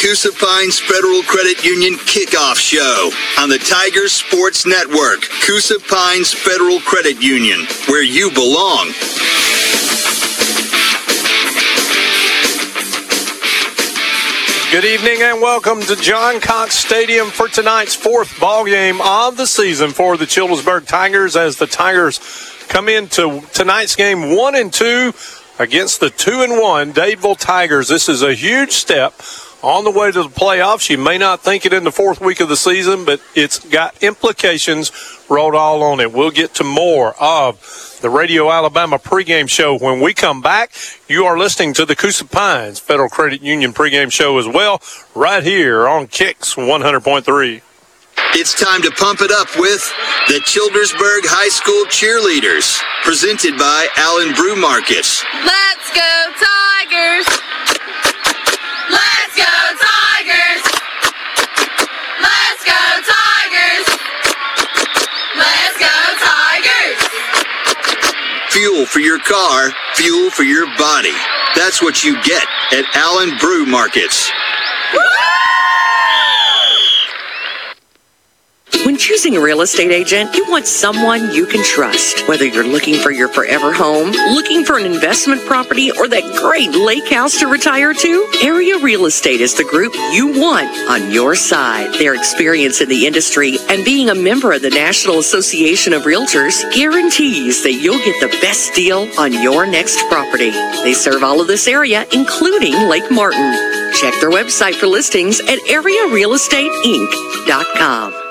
Coosa Federal Credit Union Kickoff Show on the Tigers Sports Network. Coosa Pines Federal Credit Union, where you belong. Good evening and welcome to John Cox Stadium for tonight's fourth ball game of the season for the Childersburg Tigers as the Tigers come into tonight's game one and two against the two and one Dadeville Tigers. This is a huge step on the way to the playoffs. You may not think it in the fourth week of the season, but it's got implications wrote all on it. We'll get to more of the Radio Alabama pregame show when we come back. You are listening to the Coosa Pines Federal Credit Union pregame show as well, right here on Kicks 100.3. It's time to pump it up with the Childersburg High School Cheerleaders, presented by Allen Brew Markets. Let's go Tigers! Fuel for your car, fuel for your body. That's what you get at Allen Brew Markets. When choosing a real estate agent, you want someone you can trust. Whether you're looking for your forever home, looking for an investment property, or that great lake house to retire to, Area Real Estate is the group you want on your side. Their experience in the industry and being a member of the National Association of Realtors guarantees that you'll get the best deal on your next property. They serve all of this area, including Lake Martin. Check their website for listings at arearealestateinc.com.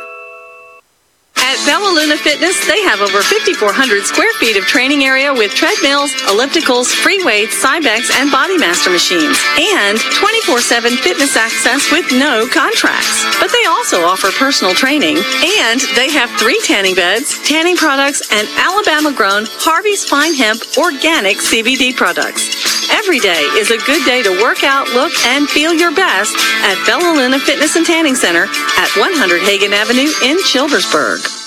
At Bella Luna Fitness, they have over 5,400 square feet of training area with treadmills, ellipticals, free weights, Cybex, and Bodymaster machines, and 24-7 fitness access with no contracts. But they also offer personal training, and they have three tanning beds, tanning products, and Alabama-grown Harvey's Fine Hemp organic CBD products. Every day is a good day to work out, look, and feel your best at Bella Luna Fitness and Tanning Center at 100 Hagen Avenue in Childersburg.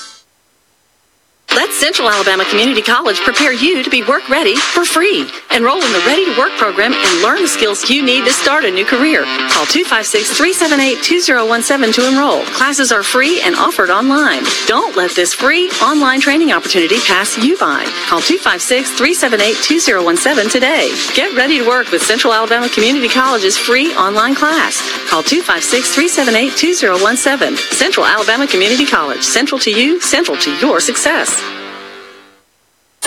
Let Central Alabama Community College prepare you to be work ready for free. Enroll in the Ready to Work program and learn the skills you need to start a new career. Call 256-378-2017 to enroll. Classes are free and offered online. Don't let this free online training opportunity pass you by. Call 256-378-2017 today. Get ready to work with Central Alabama Community College's free online class. Call 256-378-2017. Central Alabama Community College. Central to you, central to your success.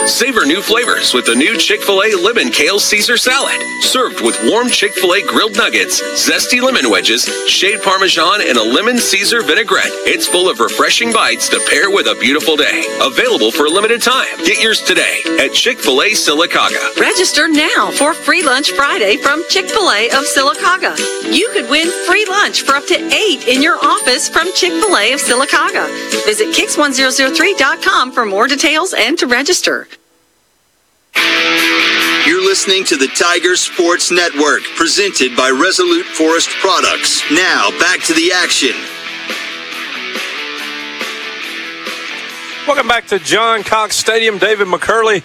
Savor new flavors with the new Chick-fil-A Lemon Kale Caesar Salad. Served with warm Chick-fil-A grilled nuggets, zesty lemon wedges, shade parmesan, and a lemon Caesar vinaigrette. It's full of refreshing bites to pair with a beautiful day. Available for a limited time. Get yours today at Chick-fil-A Sylacauga. Register now for Free Lunch Friday from Chick-fil-A of Sylacauga. You could win free lunch for up to eight in your office from Chick-fil-A of Sylacauga. Visit kicks1003.com for more details and to register. You're listening to the Tiger Sports Network, presented by Resolute Forest Products. Now, back to the action. Welcome back to John Cox Stadium. David McCurley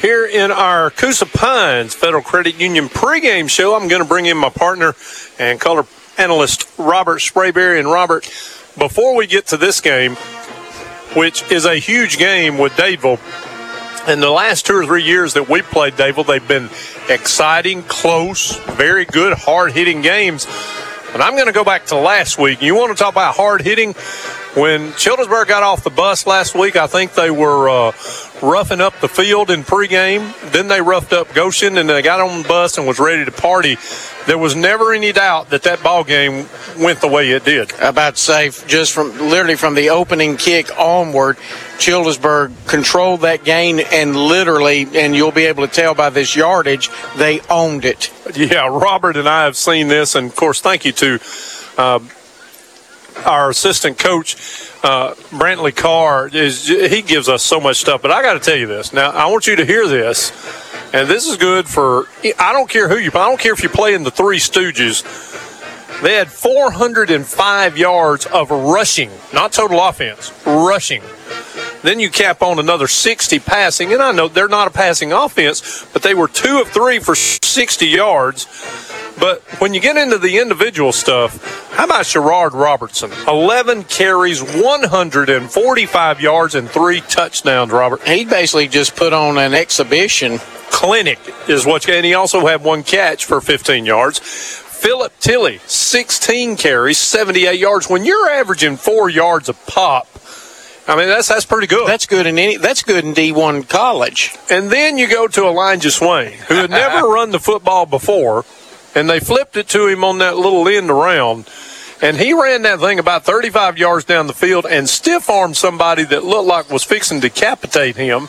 here in our Coosa Pines Federal Credit Union pregame show. I'm going to bring in my partner and color analyst Robert Sprayberry. And Robert, before we get to this game, which is a huge game with Dadeville, in the last two or three years that we played Dadeville, they've been exciting, close, very good, hard hitting games. And I'm going to go back to last week. You want to talk about hard hitting? When Childersburg got off the bus last week, I think they were uh, roughing up the field in pregame. Then they roughed up Goshen, and they got on the bus and was ready to party. There was never any doubt that that ball game went the way it did. About safe just from literally from the opening kick onward, Childersburg controlled that game and literally, and you'll be able to tell by this yardage, they owned it. Yeah, Robert and I have seen this, and of course, thank you to. Uh, our assistant coach, uh, Brantley Carr, is he gives us so much stuff. But I got to tell you this. Now, I want you to hear this, and this is good for. I don't care who you. I don't care if you play in the Three Stooges. They had 405 yards of rushing, not total offense, rushing. Then you cap on another 60 passing, and I know they're not a passing offense, but they were two of three for 60 yards. But when you get into the individual stuff, how about Sherrard Robertson? 11 carries, 145 yards, and three touchdowns, Robert. He basically just put on an exhibition. Clinic is what, and he also had one catch for 15 yards. Philip Tilly, 16 carries, 78 yards. When you're averaging four yards a pop, I mean that's that's pretty good. That's good in any. That's good in D1 college. And then you go to Elijah Swain, who had never run the football before, and they flipped it to him on that little end around. And he ran that thing about 35 yards down the field and stiff armed somebody that looked like was fixing to decapitate him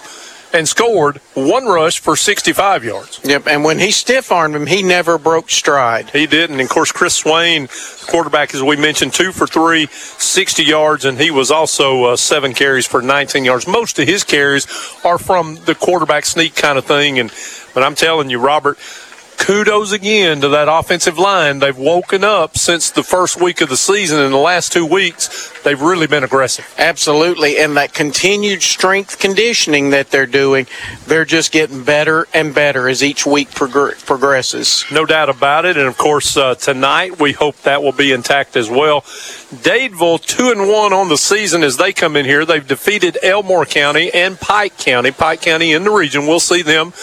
and scored one rush for 65 yards. Yep. And when he stiff armed him, he never broke stride. He didn't. And of course, Chris Swain, quarterback, as we mentioned, two for three, 60 yards, and he was also uh, seven carries for 19 yards. Most of his carries are from the quarterback sneak kind of thing. And but I'm telling you, Robert, kudos again to that offensive line. They've woken up since the first week of the season. In the last two weeks, they've really been aggressive. Absolutely. And that continued strength conditioning that they're doing, they're just getting better and better as each week progr- progresses. No doubt about it. And of course, uh, tonight we hope that will be intact as well. Dadeville two and one on the season as they come in here. They've defeated Elmore County and Pike County. Pike County in the region. We'll see them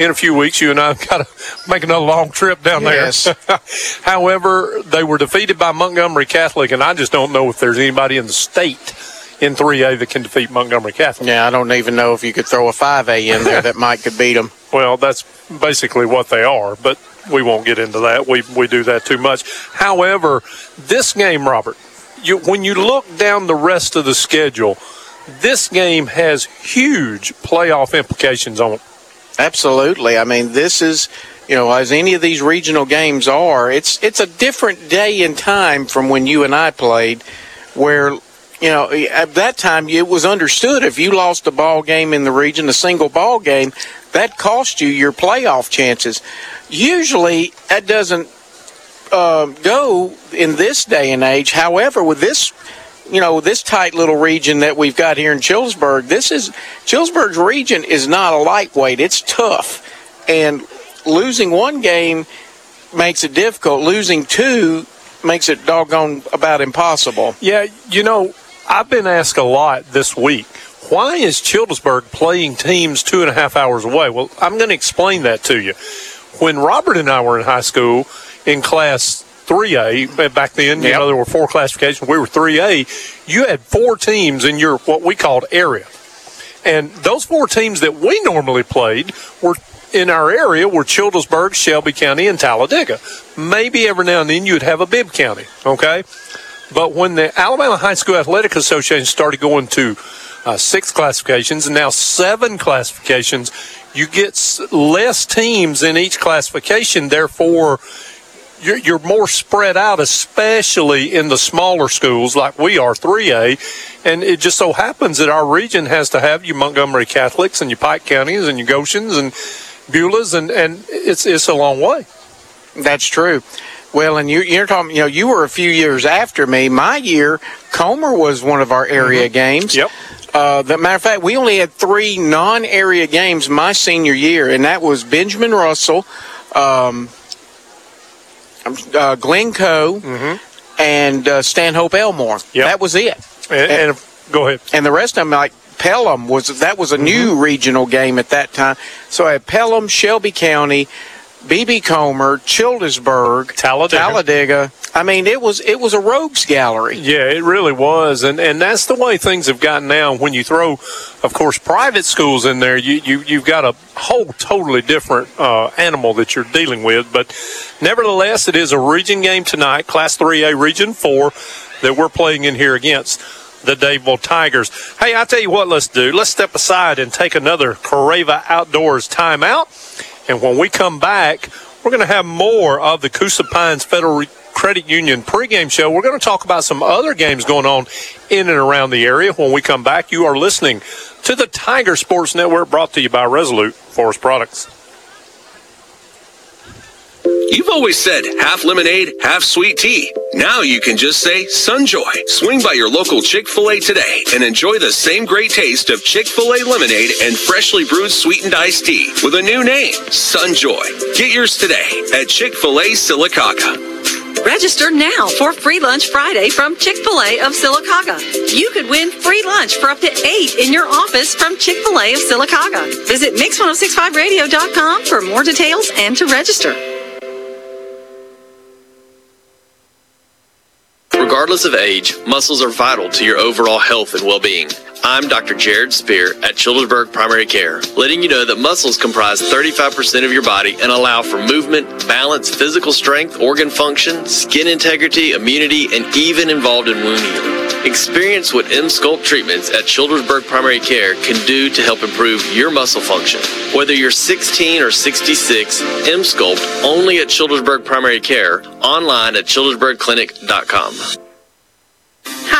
in a few weeks. You and I've got to make another long trip down Yes. there. However, they were defeated by Montgomery Catholic, and I just don't know if there's anybody in the state in 3A that can defeat Montgomery Catholic. Yeah, I don't even know if you could throw a 5A in there that might could beat them. Well, that's basically what they are, but we won't get into that. We we do that too much. However, this game, Robert, you when you look down the rest of the schedule, this game has huge playoff implications on it. Absolutely. I mean, this is, you know, as any of these regional games are, it's it's a different day and time from when you and I played, where, you know, at that time it was understood if you lost a ball game in the region, a single ball game, that cost you your playoff chances. Usually, that doesn't uh, go in this day and age. However, with this you know, this tight little region that we've got here in Chillsburg, this is Chillsburg's region is not a lightweight. It's tough. And losing one game makes it difficult. Losing two makes it doggone about impossible. Yeah, you know, I've been asked a lot this week. Why is Childersburg playing teams two and a half hours away? Well, I'm going to explain that to you. When Robert and I were in high school in class 3A back then, you know, there were four classifications. We were 3A. You had four teams in your what we called area. And those four teams that we normally played were in our area were Childersburg, Shelby County, and Talladega. Maybe every now and then you'd have a Bibb County, okay? But when the Alabama High School Athletic Association started going to uh, six classifications and now seven classifications, you get s- less teams in each classification. Therefore, you're, you're more spread out, especially in the smaller schools like we are, 3A. And it just so happens that our region has to have you Montgomery Catholics and your Pike Counties and your Goshens and Beulahs, and, and it's, it's a long way. That's true. Well, and you, you're talking, you know, you were a few years after me. My year, Comer was one of our area games. Yep. Uh, the matter of fact, we only had three non-area games my senior year, and that was Benjamin Russell, um, uh, Glencoe, and uh, Stanhope Elmore. Yep. That was it. And, and go ahead. And the rest of them, like Pelham, was that was a new regional game at that time. So I had Pelham, Shelby County, BB Comer, Childersburg, Talladega. Talladega. I mean, it was it was a rogues gallery. Yeah, it really was, and and that's the way things have gotten now. When you throw, of course, private schools in there, you you you've got a whole totally different uh, animal that you're dealing with. But nevertheless, it is a region game tonight, Class 3A Region Four, that we're playing in here against the Dadeville Tigers. Hey, I tell you what, let's do. Let's step aside and take another Careva Outdoors timeout, and when we come back, we're going to have more of the Coosa Pines Federal. Re- Credit Union pregame show. We're going to talk about some other games going on in and around the area. When we come back, you are listening to the Tiger Sports Network brought to you by Resolute Forest Products. You've always said half lemonade, half sweet tea. Now you can just say Sunjoy. Swing by your local Chick fil A today and enjoy the same great taste of Chick fil A lemonade and freshly brewed sweetened iced tea with a new name, Sunjoy. Get yours today at Chick fil A Sylacauga. Register now for Free Lunch Friday from Chick fil A of Sylacauga. You could win free lunch for up to eight in your office from Chick fil A of Sylacauga. Visit Mix1065Radio.com for more details and to register. Regardless of age, muscles are vital to your overall health and well being. I'm Dr. Jared Spear at Childersburg Primary Care, letting you know that muscles comprise 35% of your body and allow for movement, balance, physical strength, organ function, skin integrity, immunity, and even involved in wound healing. Experience what Emsculpt treatments at Childersburg Primary Care can do to help improve your muscle function. Whether you're 16 or 66, Emsculpt only at Childersburg Primary Care, online at childersburgclinic.com.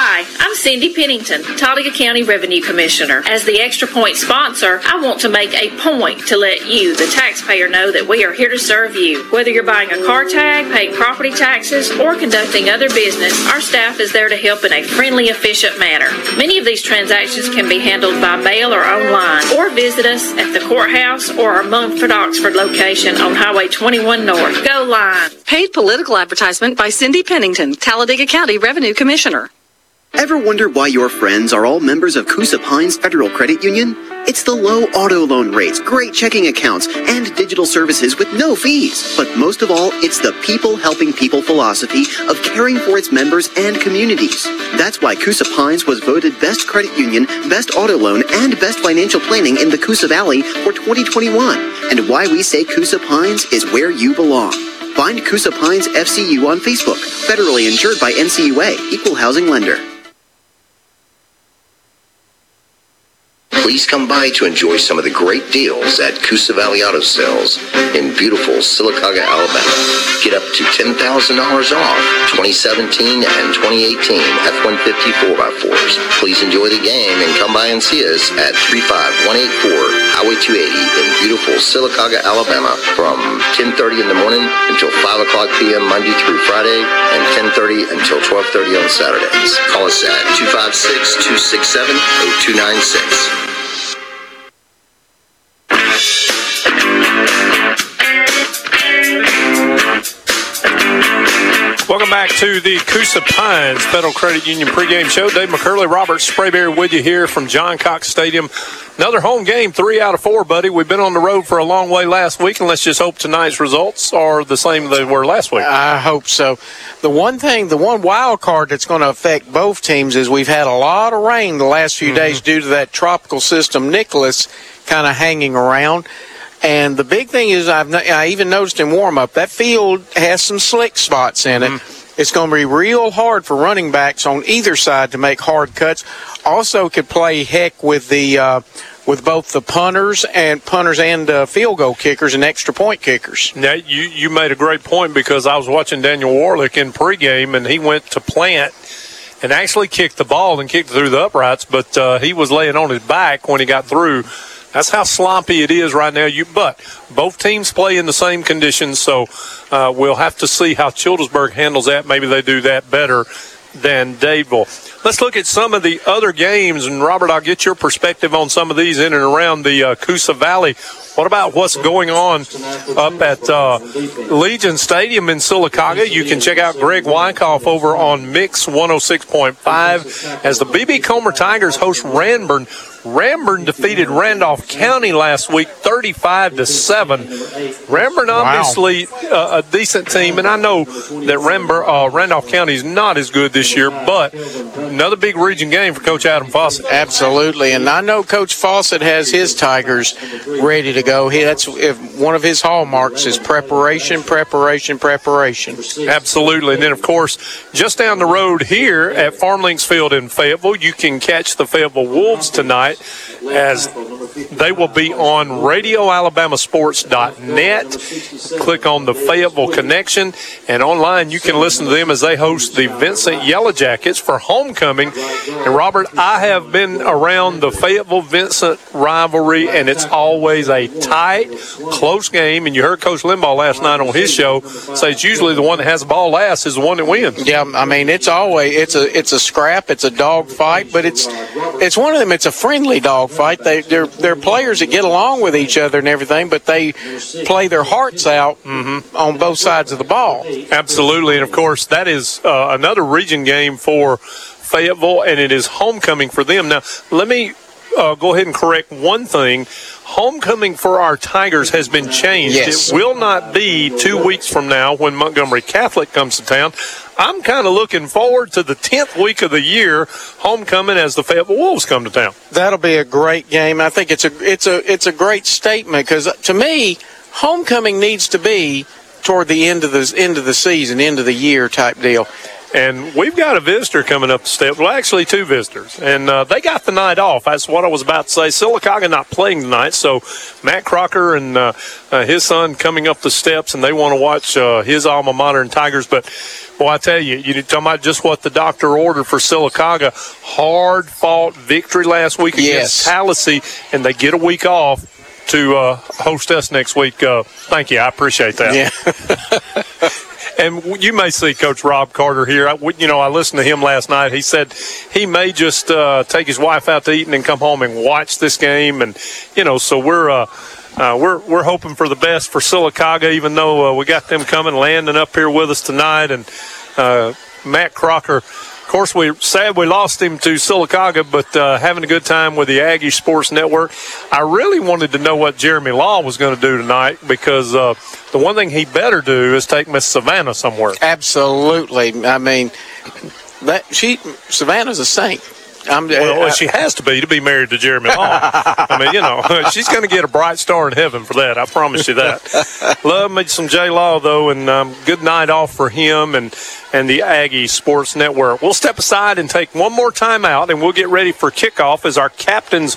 Hi, I'm Cindy Pennington, Talladega County Revenue Commissioner. As the Extra Point sponsor, I want to make a point to let you, the taxpayer, know that we are here to serve you. Whether you're buying a car tag, paying property taxes, or conducting other business, our staff is there to help in a friendly, efficient manner. Many of these transactions can be handled by mail or online, or visit us at the courthouse or our Munford Oxford location on Highway 21 North. Go line. Paid political advertisement by Cindy Pennington, Talladega County Revenue Commissioner. Ever wonder why your friends are all members of Coosa Pines Federal Credit Union? It's the low auto loan rates, great checking accounts, and digital services with no fees. But most of all, it's the people helping people philosophy of caring for its members and communities. That's why Coosa Pines was voted Best Credit Union, Best Auto Loan, and Best Financial Planning in the Coosa Valley for 2021. And why we say Coosa Pines is where you belong. Find Coosa Pines FCU on Facebook. Federally insured by NCUA, Equal Housing Lender. Please come by to enjoy some of the great deals at Coosa Valley Auto Sales in beautiful Sylacauga, Alabama. Get up to $10,000 off 2017 and 2018 F-150 4x4s. Please enjoy the game and come by and see us at 35184 Highway 280 in beautiful Sylacauga, Alabama from 10.30 in the morning until 5 o'clock p.m. Monday through Friday and 10.30 until 12.30 on Saturdays. Call us at 256-267-0296. Welcome back to the Coosa Pines Federal Credit Union pregame show. Dave McCurley, Robert Sprayberry with you here from John Cox Stadium. Another home game, three out of four, buddy. We've been on the road for a long way last week, and let's just hope tonight's results are the same they were last week. I hope so. The one thing, the one wild card that's going to affect both teams is we've had a lot of rain the last few mm-hmm. days due to that tropical system Nicholas kind of hanging around. And the big thing is, I've I even noticed in warm up that field has some slick spots in it. Mm-hmm. It's going to be real hard for running backs on either side to make hard cuts. Also, could play heck with the uh, with both the punters and punters and uh, field goal kickers and extra point kickers. Now, you you made a great point because I was watching Daniel Warlick in pregame, and he went to plant and actually kicked the ball and kicked through the uprights, but uh, he was laying on his back when he got through. That's how sloppy it is right now. You, but both teams play in the same conditions, so uh, we'll have to see how Childersburg handles that. Maybe they do that better than Dadeville. Let's look at some of the other games, and Robert, I'll get your perspective on some of these in and around the uh, Coosa Valley. What about what's going on up at uh, Legion Stadium in Sylacauga? You can check out Greg Wyckoff over on Mix 106.5 as the BB Comer Tigers host Ranburne. Ramburn defeated Randolph County last week, 35 to seven. Ranburne obviously wow. uh, a decent team, and I know that uh, Randolph County is not as good this year, but another big region game for Coach Adam Fawcett. Absolutely, and I know Coach Fawcett has his Tigers ready to go. He, that's if one of his hallmarks is preparation, preparation, preparation. Absolutely, and then of course, just down the road here at Farm Links Field in Fayetteville, you can catch the Fayetteville Wolves tonight as they will be on radioalabamasports.net. Click on the Fayetteville Connection, and online you can listen to them as they host the Vincent Yellow Jackets for homecoming. And Robert, I have been around the Fayetteville Vincent rivalry, and it's always a tight, close game. And you heard Coach Limbaugh last night on his show say it's usually the one that has the ball last is the one that wins. Yeah, I mean it's always it's a it's a scrap, it's a dog fight, but it's it's one of them. It's a friendly dog fight. They they're they're players that get along with each other and everything, but they play their hearts out on both sides of the ball. Absolutely, and of course that is uh, another region game for Fayetteville, and it is homecoming for them. Now, let me uh, go ahead and correct one thing. Homecoming for our Tigers has been changed. Yes. It will not be two weeks from now when Montgomery Catholic comes to town. I'm kind of looking forward to the 10th week of the year, homecoming as the Fayetteville Wolves come to town. That'll be a great game. I think it's a it's a it's a great statement because to me, homecoming needs to be toward the end of the end of the season, end of the year type deal. And we've got a visitor coming up the steps. Well, actually, two visitors. And uh, they got the night off. That's what I was about to say. Sylacauga not playing tonight. So Matt Crocker and uh, uh, his son coming up the steps, and they want to watch uh, his alma mater and Tigers. But, well, I tell you, you talking about just what the doctor ordered for Sylacauga. Hard fought victory last week against Yes. Tallassee, and they get a week off to uh, host us next week. Uh, thank you. I appreciate that. Yeah. And you may see Coach Rob Carter here. I, you know, I listened to him last night. He said he may just uh, take his wife out to eat and come home and watch this game. And you know, so we're uh, uh, we're we're hoping for the best for Sylacauga, even though uh, we got them coming landing up here with us tonight. And uh, Matt Crocker. Course, we sad we lost him to Sylacauga, but uh, having a good time with the Aggie Sports Network. I really wanted to know what Jeremy Law was going to do tonight because uh, the one thing he better do is take Miss Savannah somewhere. Absolutely. I mean, that she Savannah's a saint. I'm, Well, uh, she has to be to be married to Jeremy Law. I mean, you know, she's going to get a bright star in heaven for that. I promise you that. Love me some J Law though, and um, good night off for him and and the Aggie Sports Network. We'll step aside and take one more time out, and we'll get ready for kickoff as our captains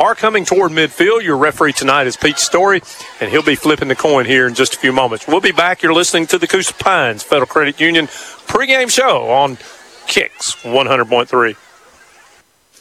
are coming toward midfield. Your referee tonight is Pete Story, and he'll be flipping the coin here in just a few moments. We'll be back. You're listening to the Coosa Pines Federal Credit Union pregame show on Kicks 100.3.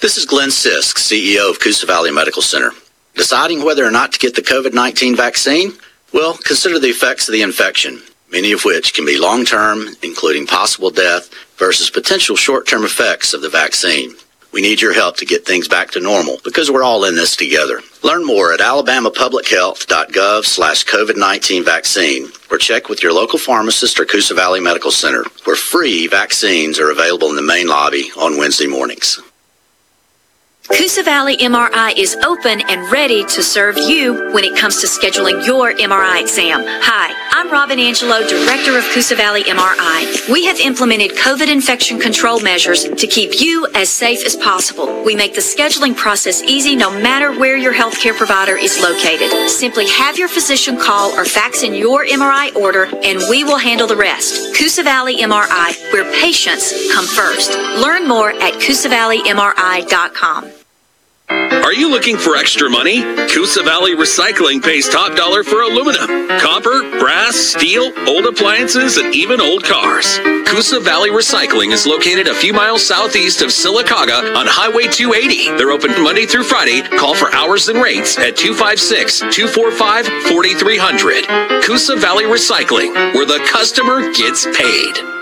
This is Glenn Sisk, CEO of Coosa Valley Medical Center. Deciding whether or not to get the COVID 19 vaccine? Well, consider the effects of the infection, many of which can be long term, including possible death, versus potential short term effects of the vaccine. We need your help to get things back to normal because we're all in this together. Learn more at alabamapublichealth.gov slash COVID-19 vaccine or check with your local pharmacist or Coosa Valley Medical Center where free vaccines are available in the main lobby on Wednesday mornings. Coosa Valley MRI is open and ready to serve you when it comes to scheduling your MRI exam. Hi, I'm Robin Angelo, Director of Coosa Valley MRI. We have implemented COVID infection control measures to keep you as safe as possible. We make the scheduling process easy no matter where your healthcare provider is located. Simply have your physician call or fax in your MRI order and we will handle the rest. Coosa Valley MRI, where patients come first. Learn more at CoosaValleyMRI.com. Are you looking for extra money? Coosa Valley Recycling pays top dollar for aluminum, copper, brass, steel, old appliances, and even old cars. Coosa Valley Recycling is located a few miles southeast of Sylacauga on Highway 280. They're open Monday through Friday. Call for hours and rates at 256 245 4300. Coosa Valley Recycling, where the customer gets paid.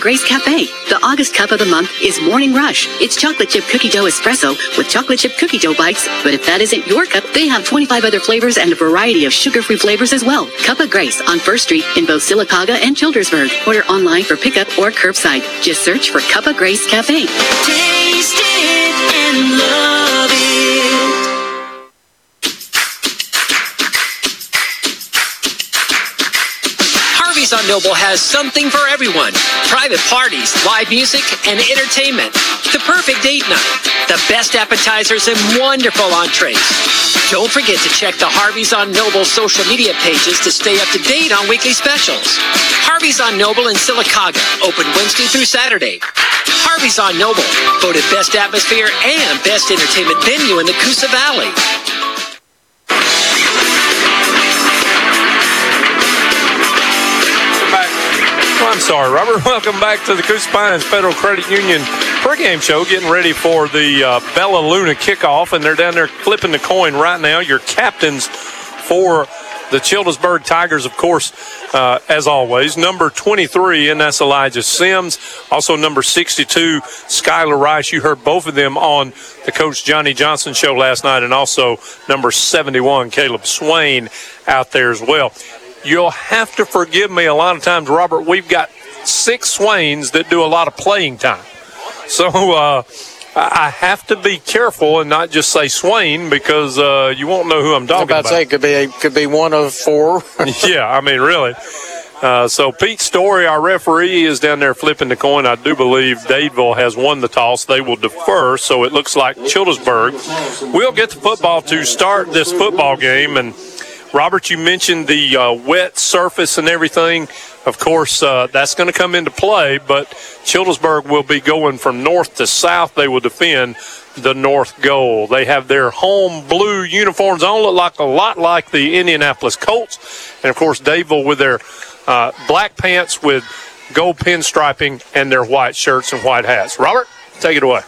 Grace Cafe, the August cup of the month is Morning Rush. It's chocolate chip cookie dough espresso with chocolate chip cookie dough bites. But if that isn't your cup, they have 25 other flavors and a variety of sugar-free flavors as well. Cup of Grace on First Street in both Sylacauga and Childersburg. Order online for pickup or curbside. Just search for Cup of Grace Cafe. Taste it and love it. Noble has something for everyone private parties, live music, and entertainment. The perfect date night, the best appetizers, and wonderful entrees. Don't forget to check the Harvey's on Noble social media pages to stay up to date on weekly specials. Harvey's on Noble in Sylacauga, open Wednesday through Saturday. Harvey's on Noble, voted best atmosphere and best entertainment venue in the Coosa Valley. I'm sorry, Robert. Welcome back to the Coosa Pines Federal Credit Union pregame show. Getting ready for the uh, Bella Luna kickoff, and they're down there flipping the coin right now. Your captains for the Childersburg Tigers, of course, uh, as always, number 23, and that's Elijah Sims. Also, number 62, Skylar Rice. You heard both of them on the Coach Johnny Johnson show last night, and also number 71, Caleb Swain, out there as well. You'll have to forgive me a lot of times, Robert. We've got six Swains that do a lot of playing time. So uh, I have to be careful and not just say Swain because uh, you won't know who I'm talking about to say, it could be, a, could be one of four. yeah, I mean, really. Uh, so Pete Story, our referee, is down there flipping the coin. I do believe Dadeville has won the toss. They will defer, so it looks like Childersburg will get the football to start this football game. And Robert, you mentioned the uh, wet surface and everything. Of course, uh, that's going to come into play, but Childersburg will be going from north to south. They will defend the north goal. They have their home blue uniforms on, look like a lot like the Indianapolis Colts. And of course, Dadeville with their uh, black pants with gold pinstriping and their white shirts and white hats. Robert, take it away.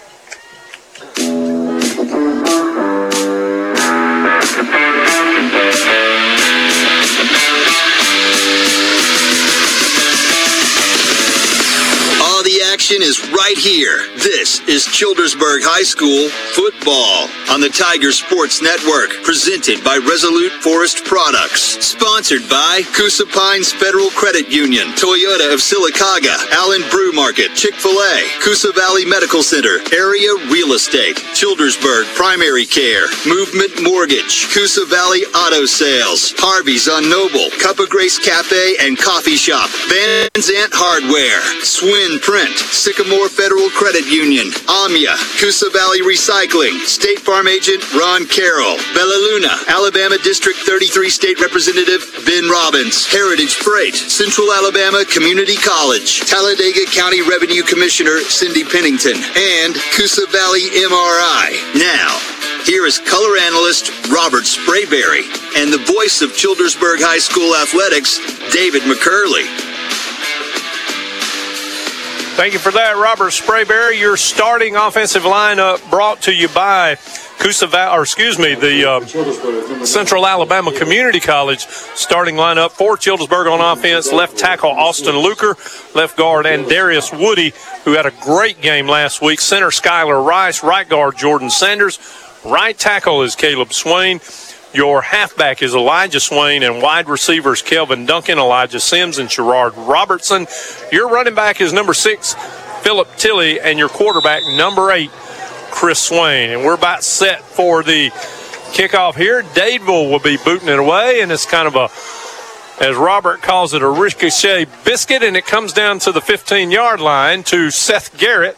Action is right here. This is Childersburg High School football on the Tiger Sports Network, presented by Resolute Forest Products, sponsored by Coosa Pines Federal Credit Union, Toyota of Sylacauga, Allen Brew Market, Chick-fil-A, Coosa Valley Medical Center, Area Real Estate, Childersburg Primary Care, Movement Mortgage, Coosa Valley Auto Sales, Harvey's on Noble, Cup of Grace Cafe and Coffee Shop, Van Zant Hardware, Swin Print, Sycamore Federal Credit Union, Amia, Coosa Valley Recycling, State Farm Agent Ron Carroll, Bella Luna, Alabama District 33 State Representative Ben Robbins, Heritage Freight, Central Alabama Community College, Talladega County Revenue Commissioner Cindy Pennington, and Coosa Valley MRI. Now, here is color analyst Robert Sprayberry and the voice of Childersburg High School athletics, David McCurley. Thank you for that, Robert Sprayberry. Your starting offensive lineup brought to you by Coosa or excuse me, the uh, Central Alabama Community College starting lineup for Childersburg on offense. Left tackle Austin Luker, left guard and Darius Woody, who had a great game last week. Center Skylar Rice, right guard Jordan Sanders, right tackle is Caleb Swain. Your halfback is Elijah Swain, and wide receivers Kelvin Duncan, Elijah Sims, and Gerard Robertson. Your running back is number six, Philip Tilley, and your quarterback, number eight, Chris Swain. And we're about set for the kickoff here. Dadeville will be booting it away, and it's kind of a, as Robert calls it, a ricochet biscuit, and it comes down to the 15 yard line to Seth Garrett.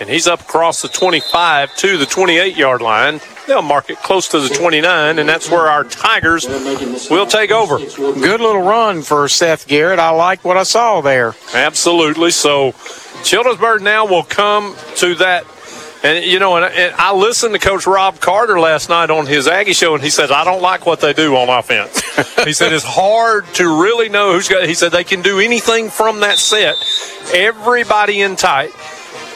And he's up across the 25 to the 28 yard line. They'll mark it close to the 29, and that's where our Tigers will take over. Good little run for Seth Garrett. I like what I saw there. Absolutely. So Childersburg now will come to that. And, you know, and, and I listened to Coach Rob Carter last night on his Aggie show, and he said, I don't like what they do on offense. he said, it's hard to really know who's got, he said, they can do anything from that set. Everybody in tight.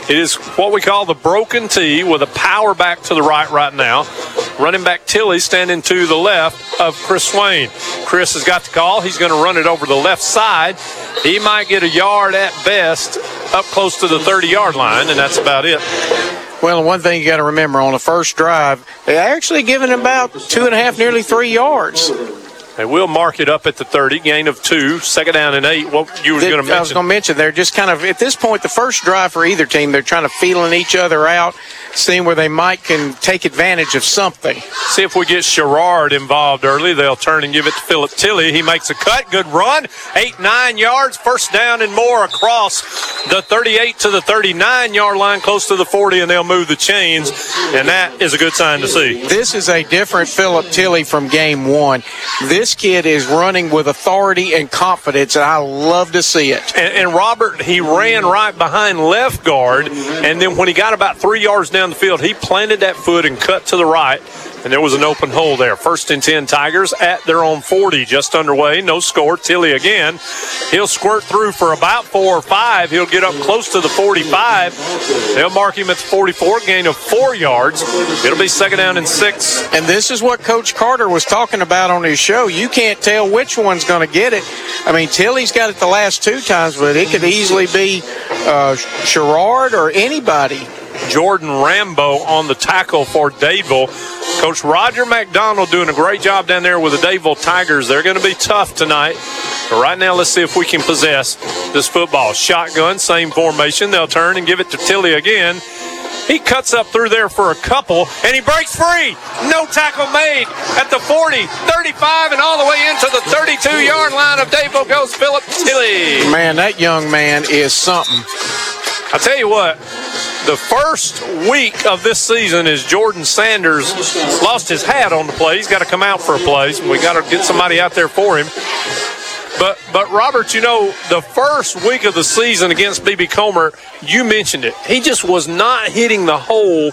It is what we call the broken T with a power back to the right right now. Running back Tilly standing to the left of Chris Swain. Chris has got the call. He's going to run it over the left side. He might get a yard at best up close to the 30 yard line, and that's about it. Well, one thing you got to remember on the first drive, they actually given about two and a half, nearly three yards. They will mark it up at the 30, gain of two, second down and eight. What you were going to mention? I was going to mention they're just kind of at this point the first drive for either team they're trying to feeling each other out. seeing where they might can take advantage of something. See if we get Sherrard involved early. They'll turn and give it to Philip Tilley. He makes a cut. Good run. Eight, nine yards. First down and more across the 38 to the 39 yard line, close to the 40, and they'll move the chains. And that is a good sign to see. This is a different Philip Tilley from game one. This kid is running with authority and confidence, and I love to see it. And, and Robert, he ran right behind left guard, and then when he got about three yards down the field, he planted that foot and cut to the right, and there was an open hole there. First and 10 Tigers at their own 40, just underway. No score. Tilly again. He'll squirt through for about four or five. He'll get up close to the 45. They'll mark him at the 44, gain of four yards. It'll be second down and six. And this is what Coach Carter was talking about on his show. You can't tell which one's going to get it. I mean, Tilly's got it the last two times, but it could easily be uh, Sherrard or anybody. Jordan Rambo on the tackle for Dadeville. Coach Roger McDonald doing a great job down there with the Dadeville Tigers. They're going to be tough tonight. But right now, let's see if we can possess this football. Shotgun, same formation. They'll turn and give it to Tilly again. He cuts up through there for a couple, and he breaks free. No tackle made at the 40, 35, and all the way into the 32 yard line of Dadeville goes Philip Tilly. Man, that young man is something. I tell you what, the first week of this season is Jordan Sanders lost his hat on the play. He's got to come out for a play. And we got to get somebody out there for him. But but Robert, you know, the first week of the season against BB Comer, you mentioned it. He just was not hitting the hole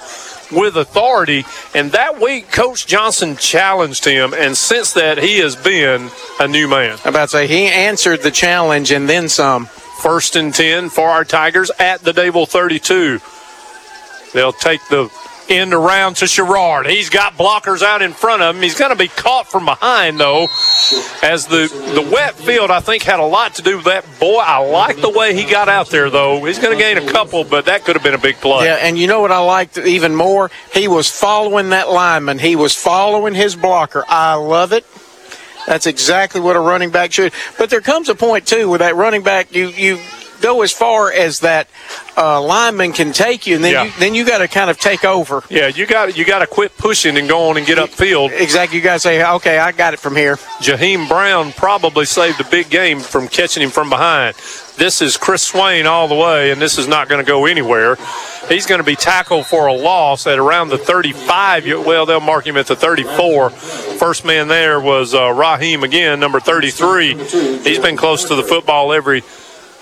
with authority. And that week, Coach Johnson challenged him, and since that, he has been a new man. I'm about to say he answered the challenge and then some. First and 10 for our Tigers at the Dable 32. They'll take the end around to Sherrard. He's got blockers out in front of him. He's going to be caught from behind, though, as the, the wet field, I think, had a lot to do with that. Boy, I like the way he got out there, though. He's going to gain a couple, but that could have been a big play. Yeah, and you know what I liked even more? He was following that lineman. He was following his blocker. I love it. That's exactly what a running back should. But there comes a point too where that running back you you go as far as that uh, lineman can take you, and then Yeah. you, then you got to kind of take over. Yeah, you got you got to quit pushing and go on and get upfield. Exactly. You got to say, okay, I got it from here. Jaheim Brown probably saved a big game from catching him from behind. This is Chris Swain all the way, and this is not going to go anywhere. He's going to be tackled for a loss at around the 35. Well, they'll mark him at the 34. First man there was uh, Raheem again, number 33. He's been close to the football every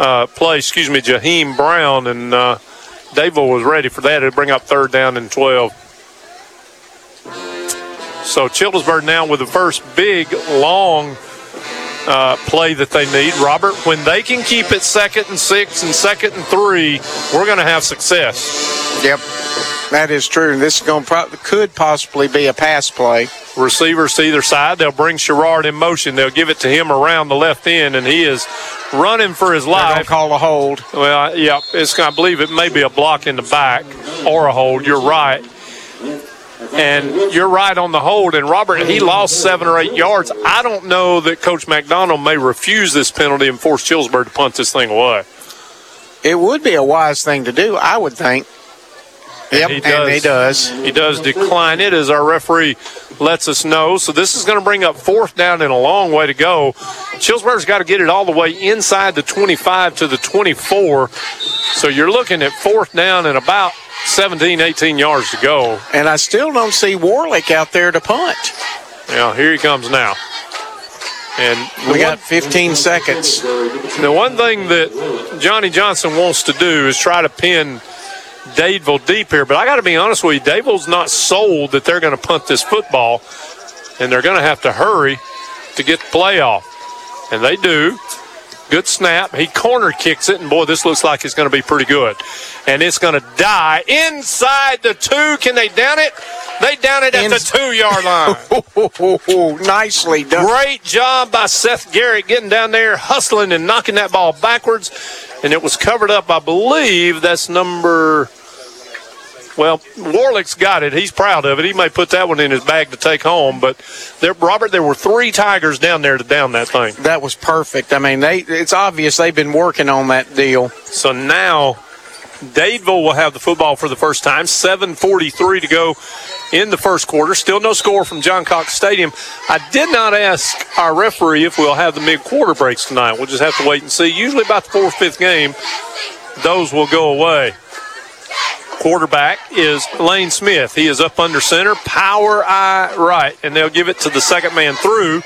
uh, play. Excuse me, Jaheim Brown, and uh, was ready for that. It'll bring up third down and 12. So Childersburg now with the first big, long uh, play that they need. Robert, when they can keep it second and six and second and three, we're going to have success. Yep, that is true. And this is going pro- could possibly be a pass play. Receivers to either side. They'll bring Sherrard in motion. They'll give it to him around the left end, and he is running for his life. call a hold. Well, yeah, it's. I believe it may be a block in the back or a hold. You're right. And you're right on the hold. And Robert, he lost seven or eight yards. I don't know that Coach McDonald may refuse this penalty and force Chillsburg to punt this thing away. It would be a wise thing to do, I would think. Yep, he and does. he does. He does decline it as our referee lets us know. So this is going to bring up fourth down and a long way to go. Chillsburg's got to get it all the way inside the 25 to the 24. So you're looking at fourth down and about 17, 18 yards to go. And I still don't see Warlick out there to punt. Now here he comes now. And We got 15 seconds. The one thing that Johnny Johnson wants to do is try to pin Dadeville deep here, but I got to be honest with you, Dadeville's not sold that they're going to punt this football, and they're going to have to hurry to get the playoff. And they do. Good snap. He corner kicks it, and boy, this looks like it's going to be pretty good. And it's going to die inside the two. Can they down it? They down it at the two yard line. Nicely done. Great job by Seth Garrett getting down there, hustling and knocking that ball backwards. And it was covered up, I believe that's number. Well, Warlick's got it. He's proud of it. He may put that one in his bag to take home. But there, Robert, there were three Tigers down there to down that thing. That was perfect. I mean, they it's obvious they've been working on that deal. So now Dadeville will have the football for the first time. 7:43 to go in the first quarter. Still no score from John Cox Stadium. I did not ask our referee if we'll have the mid-quarter breaks tonight. We'll just have to wait and see. Usually about the fourth, fifth game, those will go away. Quarterback is Lane Smith. He is up under center, power eye right, and they'll give it to the second man through.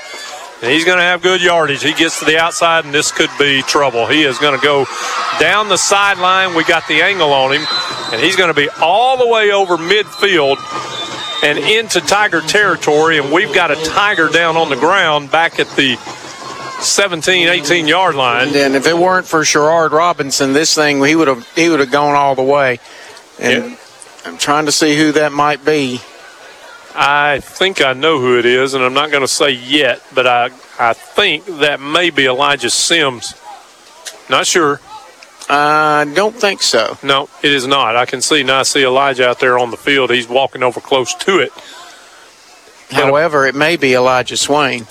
And he's going to have good yardage. He gets to the outside, and this could be trouble. He is going to go down the sideline. We got the angle on him, and he's going to be all the way over midfield and into Tiger territory. And we've got a Tiger down on the ground back at the 17, 18 yard line. And if it weren't for Sherrard Robinson, this thing he would have he would have gone all the way. And I'm trying to see who that might be. I think I know who it is, and I'm not going to say yet, but I, I think that may be Elijah Sims. Not sure. I don't think so. No, it is not. I can see now. I see Elijah out there on the field. He's walking over close to it. Uh, However, it may be Elijah Swain.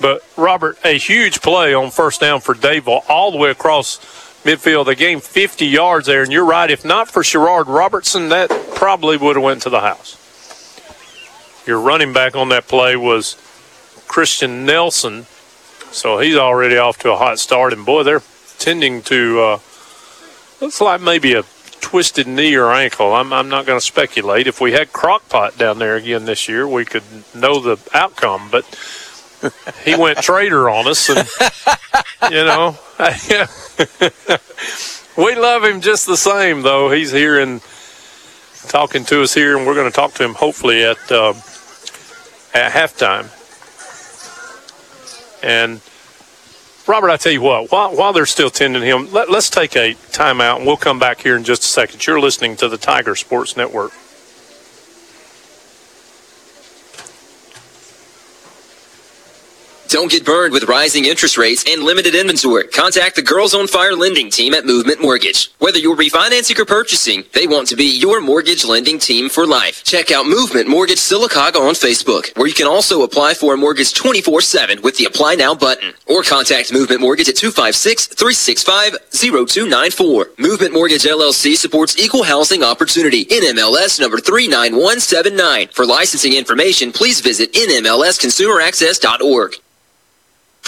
But Robert, a huge play on first down for Dadeville all the way across midfield. They gained 50 yards there, and you're right. If not for Sherrard Robertson, that probably would have went to the house. Your running back on that play was Christian Nelson, so he's already off to a hot start. And boy, they're tending to uh, looks like maybe a twisted knee or ankle. I'm, I'm not going to speculate. If we had Crockpot down there again this year, we could know the outcome. But he went traitor on us, and you know, we love him just the same. Though he's here and talking to us here, and we're going to talk to him hopefully at uh, at halftime. And Robert, I tell you what, while, while they're still tending him, let, let's take a timeout, and we'll come back here in just a second. You're listening to the Tiger Sports Network. Don't get burned with rising interest rates and limited inventory. Contact the Girls on Fire lending team at Movement Mortgage. Whether you're refinancing or purchasing, they want to be your mortgage lending team for life. Check out Movement Mortgage Sylacauga on Facebook, where you can also apply for a mortgage 24-7 with the Apply Now button. Or contact Movement Mortgage at 256-365-0294. Movement Mortgage LLC supports equal housing opportunity. NMLS number 39179. For licensing information, please visit nmlsconsumeraccess.org.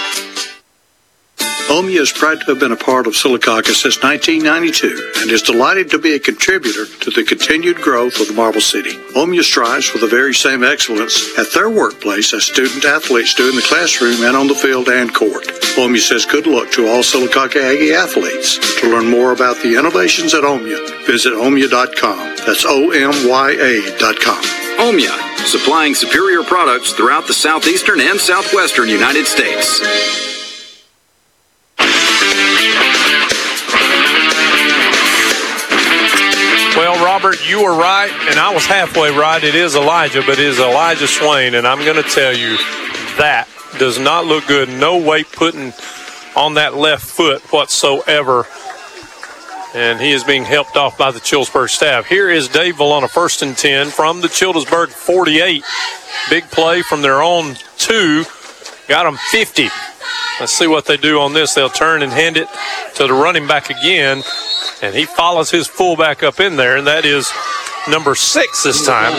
thank you Omya is proud to have been a part of Sylacauga since 1992 and is delighted to be a contributor to the continued growth of the Marble City. Omya strives for the very same excellence at their workplace as student athletes do in the classroom and on the field and court. Omya says good luck to all Sylacauga Aggie athletes. To learn more about the innovations at Omya, visit omya.com. That's O-M-Y-A.com. Omya, supplying superior products throughout the southeastern and southwestern United States. Well, Robert, you were right, and I was halfway right. It is Elijah, but it is Elijah Swain, and I'm going to tell you that does not look good. No weight putting on that left foot whatsoever. And he is being helped off by the Childersburg staff. Here is on a first and 10 from the Childersburg 48. Big play from their own two. Got them 50. Let's see what they do on this. They'll turn and hand it to the running back again. And he follows his fullback up in there, and that is number six this time.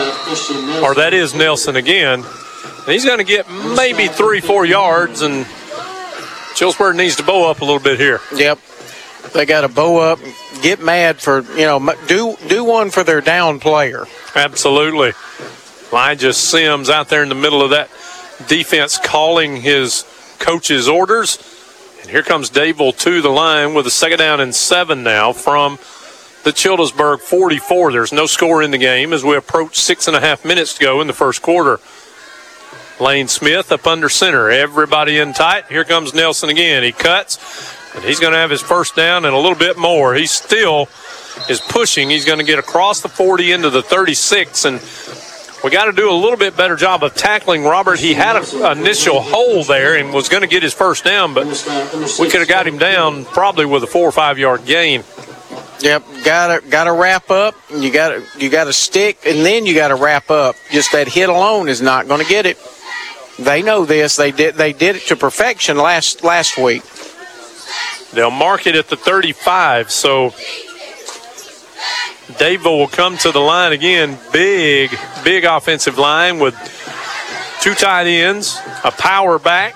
Or that is Nelson again. And he's going to get maybe three, four yards, and Childersburg needs to bow up a little bit here. Yep. They got to bow up, get mad for, you know, do do one for their down player. Absolutely. Elijah Sims out there in the middle of that defense calling his coach's orders. And here comes Dadeville to the line with a second down and seven now from the Childersburg 44. There's no score in the game as we approach six and a half minutes to go in the first quarter. Lane Smith up under center. Everybody in tight. Here comes Nelson again. He cuts, and he's going to have his first down and a little bit more. He's still is pushing. He's going to get across the 40 into the 36, and we got to do a little bit better job of tackling Robert. He had an initial hole there and was going to get his first down, but we could have got him down probably with a four or five yard gain. Yep, gotta gotta wrap up. You gotta you gotta stick, and then you gotta wrap up. Just that hit alone is not going to get it. They know this. They did they did it to perfection last last week. They'll mark it at the 35. So Dadeville will come to the line again. Big, big offensive line with two tight ends, a power back.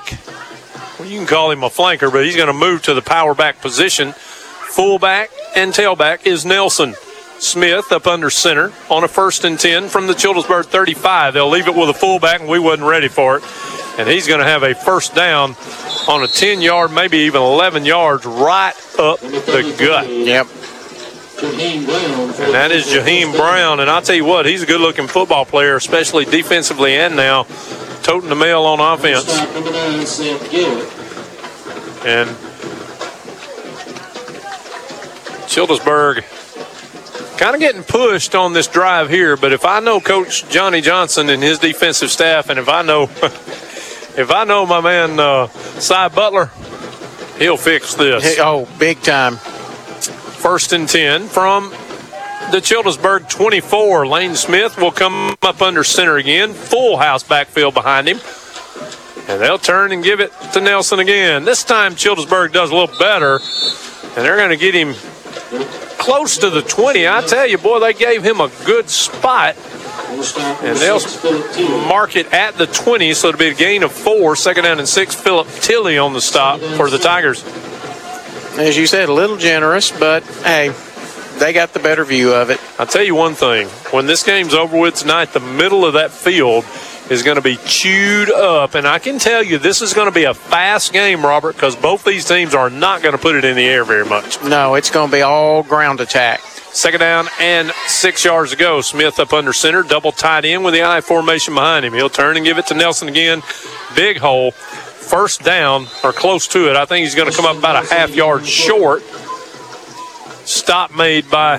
Well, you can call him a flanker, but he's going to move to the power back position. Fullback and tailback is Nelson. Smith up under center on a first and 10 from the Childersburg 35. They'll leave it with a fullback, and we wasn't ready for it. And he's going to have a first down on a 10 yard, maybe even 11 yards, right up the gut. Yep. And that is Jaheim Brown. And I'll tell you what, he's a good looking football player, especially defensively and now toting the mail on offense. And Childersburg kind of getting pushed on this drive here, but if I know Coach Johnny Johnson and his defensive staff, and if I know if I know my man uh, Cy Butler, he'll fix this. Hey, oh, big time. First and 10 from the Childersburg 24. Lane Smith will come up under center again. Full house backfield behind him. And they'll turn and give it to Nelson again. This time Childersburg does a little better. And they're going to get him close to the 20. I tell you, boy, they gave him a good spot. And they'll mark it at the 20, so it'll be a gain of four. Second down and six. Philip Tilley on the stop for the Tigers. As you said, a little generous, but hey, they got the better view of it. I'll tell you one thing. When this game's over with tonight, the middle of that field is going to be chewed up. And I can tell you this is going to be a fast game, Robert, because both these teams are not going to put it in the air very much. No, it's going to be all ground attack. Second down and six yards to go. Smith up under center, double tight in with the I formation behind him. He'll turn and give it to Nelson again. Big hole. First down, or close to it. I think he's going to come up about a half yard short. Stop made by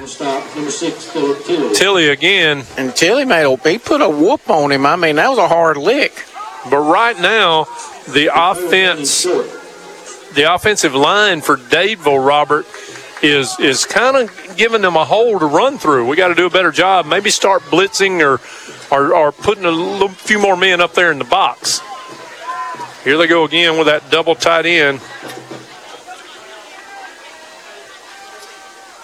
Tilly again. And Tilly made a, he put a whoop on him. I mean, that was a hard lick. But right now, the offense, the offensive line for Dadeville, Robert, is is kind of giving them a hole to run through. We got to do a better job. Maybe start blitzing or, or or putting a little, few more men up there in the box. Here they go again with that double tight end.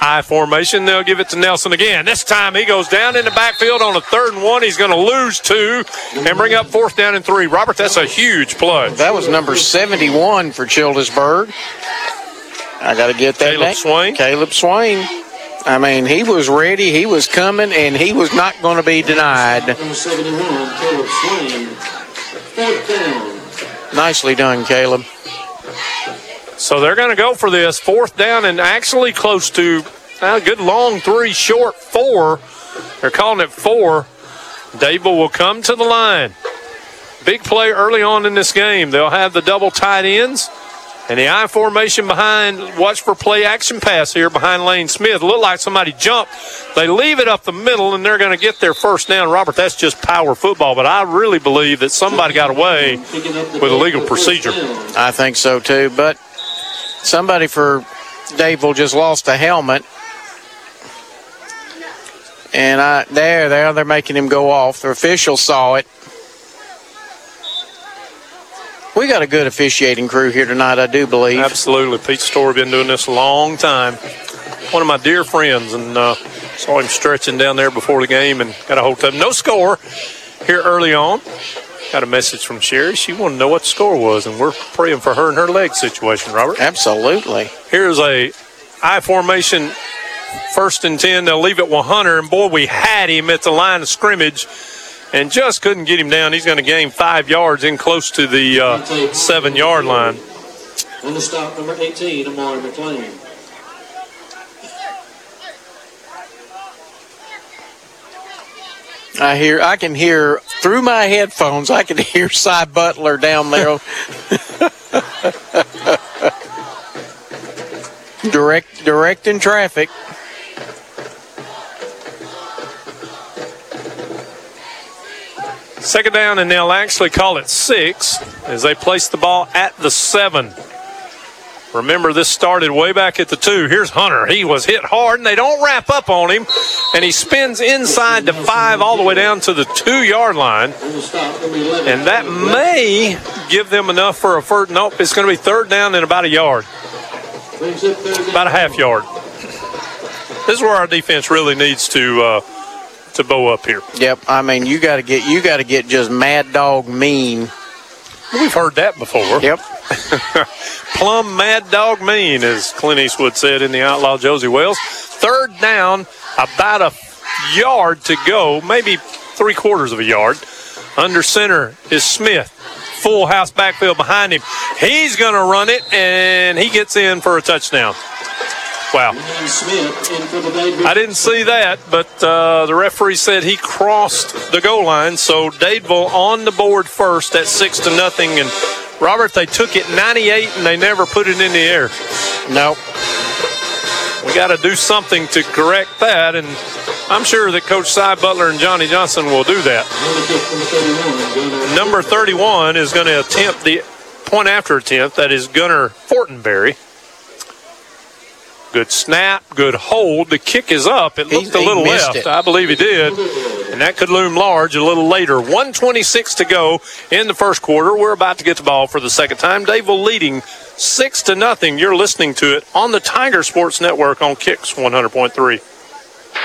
I formation. They'll give it to Nelson again. This time he goes down in the backfield on a third and one. He's going to lose two and bring up fourth down and three. Robert, that's a huge play. That was number 71 for Childersburg. I got to get that Caleb name. Swain. Caleb Swain. I mean, he was ready, he was coming, and he was not going to be denied. Number 71, Caleb Swain. Fourth down. Nicely done, Caleb. So they're going to go for this fourth down and actually close to a good long three, short four. They're calling it four. Dadeville will come to the line. Big play early on in this game. They'll have the double tight ends and the I formation behind. Watch for play action pass here behind Lane Smith. Look like somebody jumped. They leave it up the middle and they're going to get their first down. Robert, that's just power football, but I really believe that somebody got away with illegal procedure. I think so too, but somebody for Dadeville just lost a helmet. And I there, there, they're making him go off. The official saw it. We got a good officiating crew here tonight, I do believe. Absolutely. Pete Story been doing this a long time. One of my dear friends, and uh, saw him stretching down there before the game and got a hold of him. No score here early on. Got a message from Sherry. She wanted to know what the score was, and we're praying for her and her leg situation, Robert. Absolutely. Here's a I formation first and 10. They'll leave it 100, and boy, we had him at the line of scrimmage and just couldn't get him down. He's going to gain five yards in close to the uh, seven yard line. On the stop, number 18, Amari McLean. I hear I can hear through my headphones I can hear Cy Butler down there. Direct directing traffic. Second down, and they'll actually call it six as they place the ball at the seven. Remember, this started way back at the two. Here's Hunter. He was hit hard, and they don't wrap up on him. And he spins inside the five all the way down to the two yard line. And that may give them enough for a first. Nope, it's going to be third down and about a yard. About a half yard. This is where our defense really needs to uh, to bow up here. Yep. I mean, you got to get you got to get just mad dog mean. We've heard that before. Yep. Plum mad dog mean, as Clint Eastwood said in the Outlaw Josie Wales. Third down, about a yard to go, maybe three quarters of a yard. Under center is Smith. Full house backfield behind him. He's going to run it, and he gets in for a touchdown. Wow. I didn't see that, but uh, the referee said he crossed the goal line. So Dadeville on the board first at six to nothing. And Robert, they took it 98 and they never put it in the air. No. We got to do something to correct that, and I'm sure that Coach Cy Butler and Johnny Johnson will do that. Number 31 is going to attempt the point after attempt. That is Gunnar Fortenberry. Good snap, good hold. The kick is up. It looked He- a little left. it. I believe he did. And that could loom large a little later. 126 to go in the first quarter. We're about to get the ball for the second time. Dadeville leading six to nothing. You're listening to it on the Tiger Sports Network on Kicks 100.3.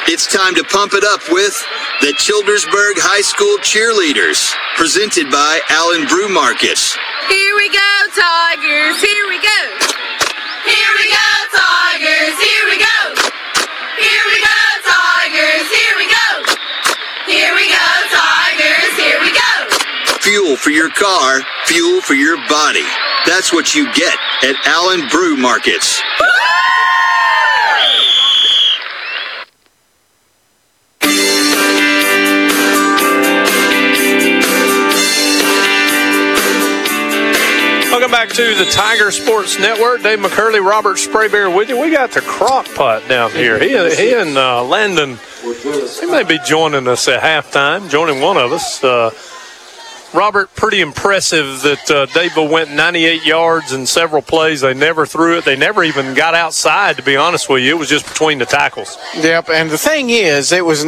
It's time to pump it up with the Childersburg High School Cheerleaders, presented by Alan Brew Markets. Here we go, Tigers. Here we go. Fuel for your car, fuel for your body. That's what you get at Allen Brew Markets. Welcome back to the Tiger Sports Network. Dave McCurley, Robert Spraybear with you. We got the crock pot down here. He, he and uh, Landon, he may be joining us at halftime, joining one of us. Uh, Robert, pretty impressive that uh, Dadeville went 98 yards in several plays. They never threw it. They never even got outside, to be honest with you. It was just between the tackles. Yep. And the thing is, it was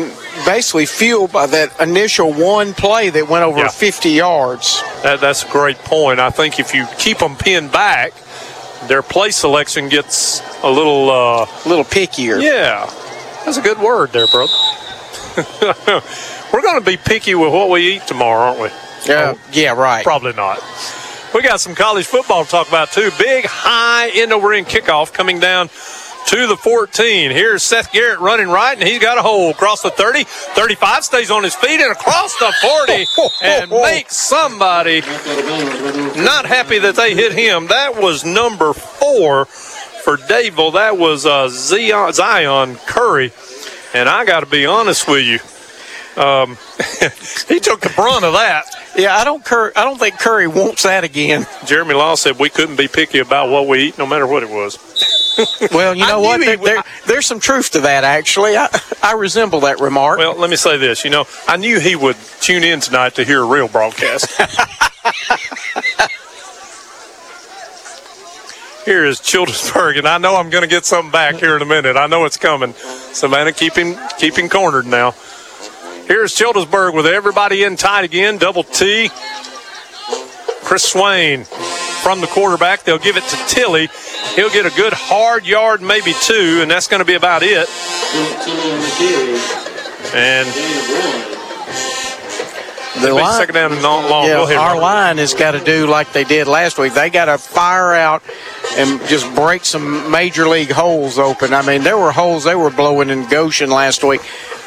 basically fueled by that initial one play that went over Yeah. 50 yards. That, that's a great point. I think if you keep them pinned back, their play selection gets a little uh, a little pickier. Yeah, that's a good word there, brother. We're going to be picky with what we eat tomorrow, aren't we? Yeah, yeah, right. Probably not. We got some college football to talk about too. Big high end over end kickoff coming down to the 14. Here's Seth Garrett running right, and he's got a hole across the 30. 35 stays on his feet and across the 40 and makes somebody not happy that they hit him. That was number four for Dadeville. That was uh, Zion, Zion Curry. And I got to be honest with you, um, he took the brunt of that. Yeah, I don't Cur- I don't think Curry wants that again. Jeremy Law said we couldn't be picky about what we eat, no matter what it was. Well, you know what? There, there- there's some truth to that, actually. I, I resemble that remark. Well, let me say this. You know, I knew he would tune in tonight to hear a real broadcast. here is Childersburg, and I know I'm going to get something back here in a minute. I know it's coming. Savannah, keep him, keep him cornered now. Here's Childersburg with everybody in tight again. Double T. Chris Swain from the quarterback. They'll give it to Tilly. He'll get a good hard yard, maybe two, and that's going to be about it. And the it'll second down and not long. Yeah, Go ahead, our Robert. line has got to do like they did last week. They got to fire out and just break some major league holes open. I mean, there were holes they were blowing in Goshen last week,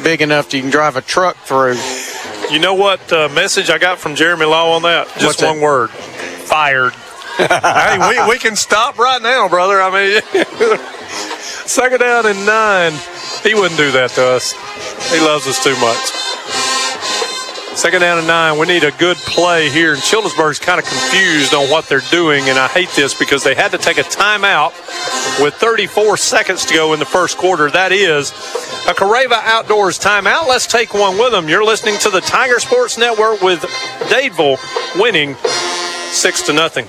big enough that you can drive a truck through. You know what uh, message I got from Jeremy Law on that? Just What's that? one word: fired. hey, we, we can stop right now, brother. I mean, second down and nine. He wouldn't do that to us. He loves us too much. Second down and nine. We need a good play here. And Childersburg's kind of confused on what they're doing. And I hate this because they had to take a timeout with 34 seconds to go in the first quarter. That is a Careva Outdoors timeout. Let's take one with them. You're listening to the Tiger Sports Network with Dadeville winning six to nothing.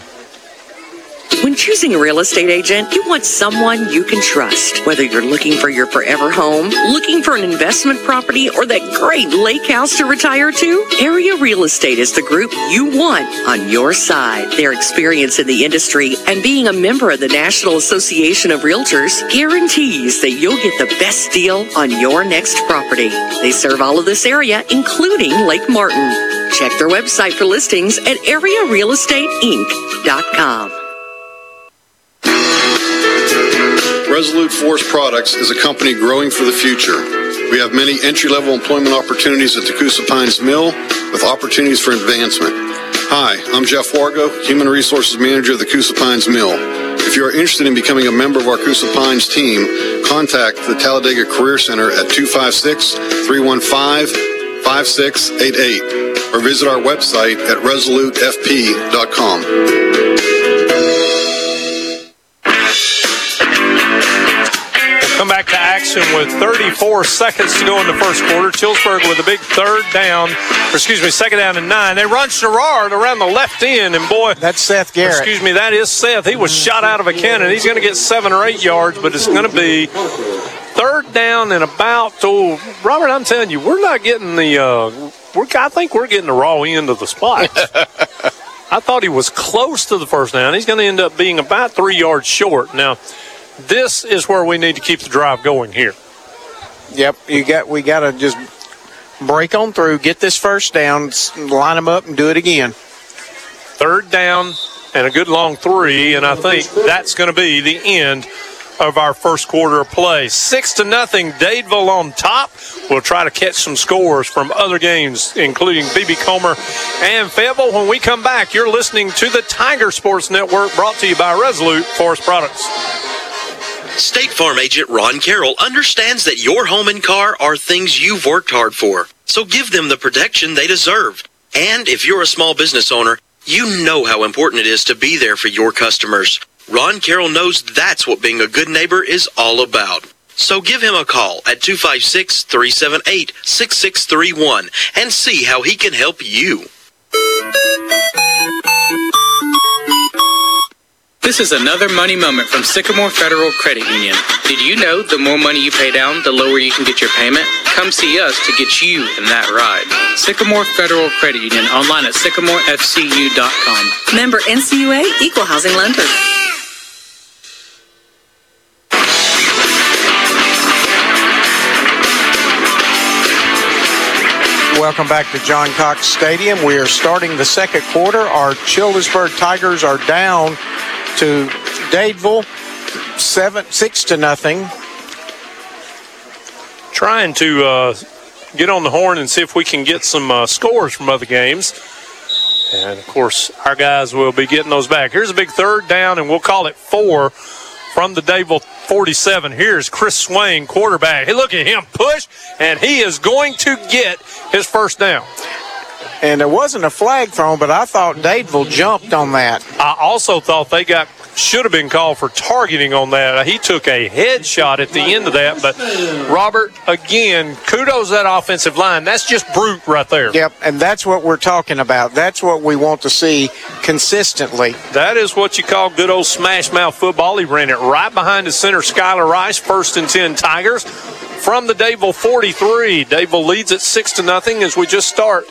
When choosing a real estate agent, you want someone you can trust. Whether you're looking for your forever home, looking for an investment property, or that great lake house to retire to, Area Real Estate is the group you want on your side. Their experience in the industry and being a member of the National Association of Realtors guarantees that you'll get the best deal on your next property. They serve all of this area, including Lake Martin. Check their website for listings at arearealestateinc.com. Resolute Forest Products is a company growing for the future. We have many entry level employment opportunities at the Coosa Pines Mill with opportunities for advancement. Hi, I'm Jeff Wargo, Human Resources Manager of the Coosa Pines Mill. If you are interested in becoming a member of our Coosa Pines team, contact the Talladega Career Center at 256 315 5688 or visit our website at resolutefp.com. Come back to action with 34 seconds to go in the first quarter. Chillsburg with a big third down, or excuse me, second down and nine. They run Gerard around the left end, and boy, that's Seth Garrett. Excuse me, that is Seth. He was shot out of a cannon. He's going to get seven or eight yards, but it's going to be third down and about. Oh, Robert, I'm telling you, we're not getting the. Uh, we're, I think we're getting the raw end of the spot. I thought he was close to the first down. He's going to end up being about three yards short. Now, this is where we need to keep the drive going here. Yep, you got we got to just break on through, get this first down, line them up, and do it again. Third down and a good long three, and I think that's going to be the end of our first quarter of play. Six to nothing, Dadeville on top. We'll try to catch some scores from other games, including BB Comer and Fayetteville. When we come back, you're listening to the Tiger Sports Network, brought to you by Resolute Forest Products. State Farm agent Ron Carroll understands that your home and car are things you've worked hard for. So give them the protection they deserve. And if you're a small business owner, you know how important it is to be there for your customers. Ron Carroll knows that's what being a good neighbor is all about. So give him a call at 256 378 6631 and see how he can help you. This is another money moment from Sycamore Federal Credit Union. Did you know the more money you pay down, the lower you can get your payment? Come see us to get you in that ride. Sycamore Federal Credit Union online at sycamorefcu.com. Member NCUA Equal Housing Lender. Welcome back to John Cox Stadium. We are starting the second quarter. Our Childersburg Tigers are down to Dadeville, seven, six to nothing. Trying to uh, get on the horn and see if we can get some uh, scores from other games. And of course, our guys will be getting those back. Here's a big third down, and we'll call it four from the Dadeville 47. Here's Chris Swain, quarterback. Hey, look at him push, and he is going to get his first down. And there wasn't a flag thrown, but I thought Dadeville jumped on that. I also thought they got should have been called for targeting on that. Uh, he took a headshot at the end of that, but Robert, again, kudos that offensive line. That's just brute right there. Yep, and that's what we're talking about. That's what we want to see consistently. That is what you call good old smash mouth football. He ran it right behind the center, Skylar Rice, first and 10 Tigers. From the Dadeville 43, Dadeville leads at 6 to nothing as we just start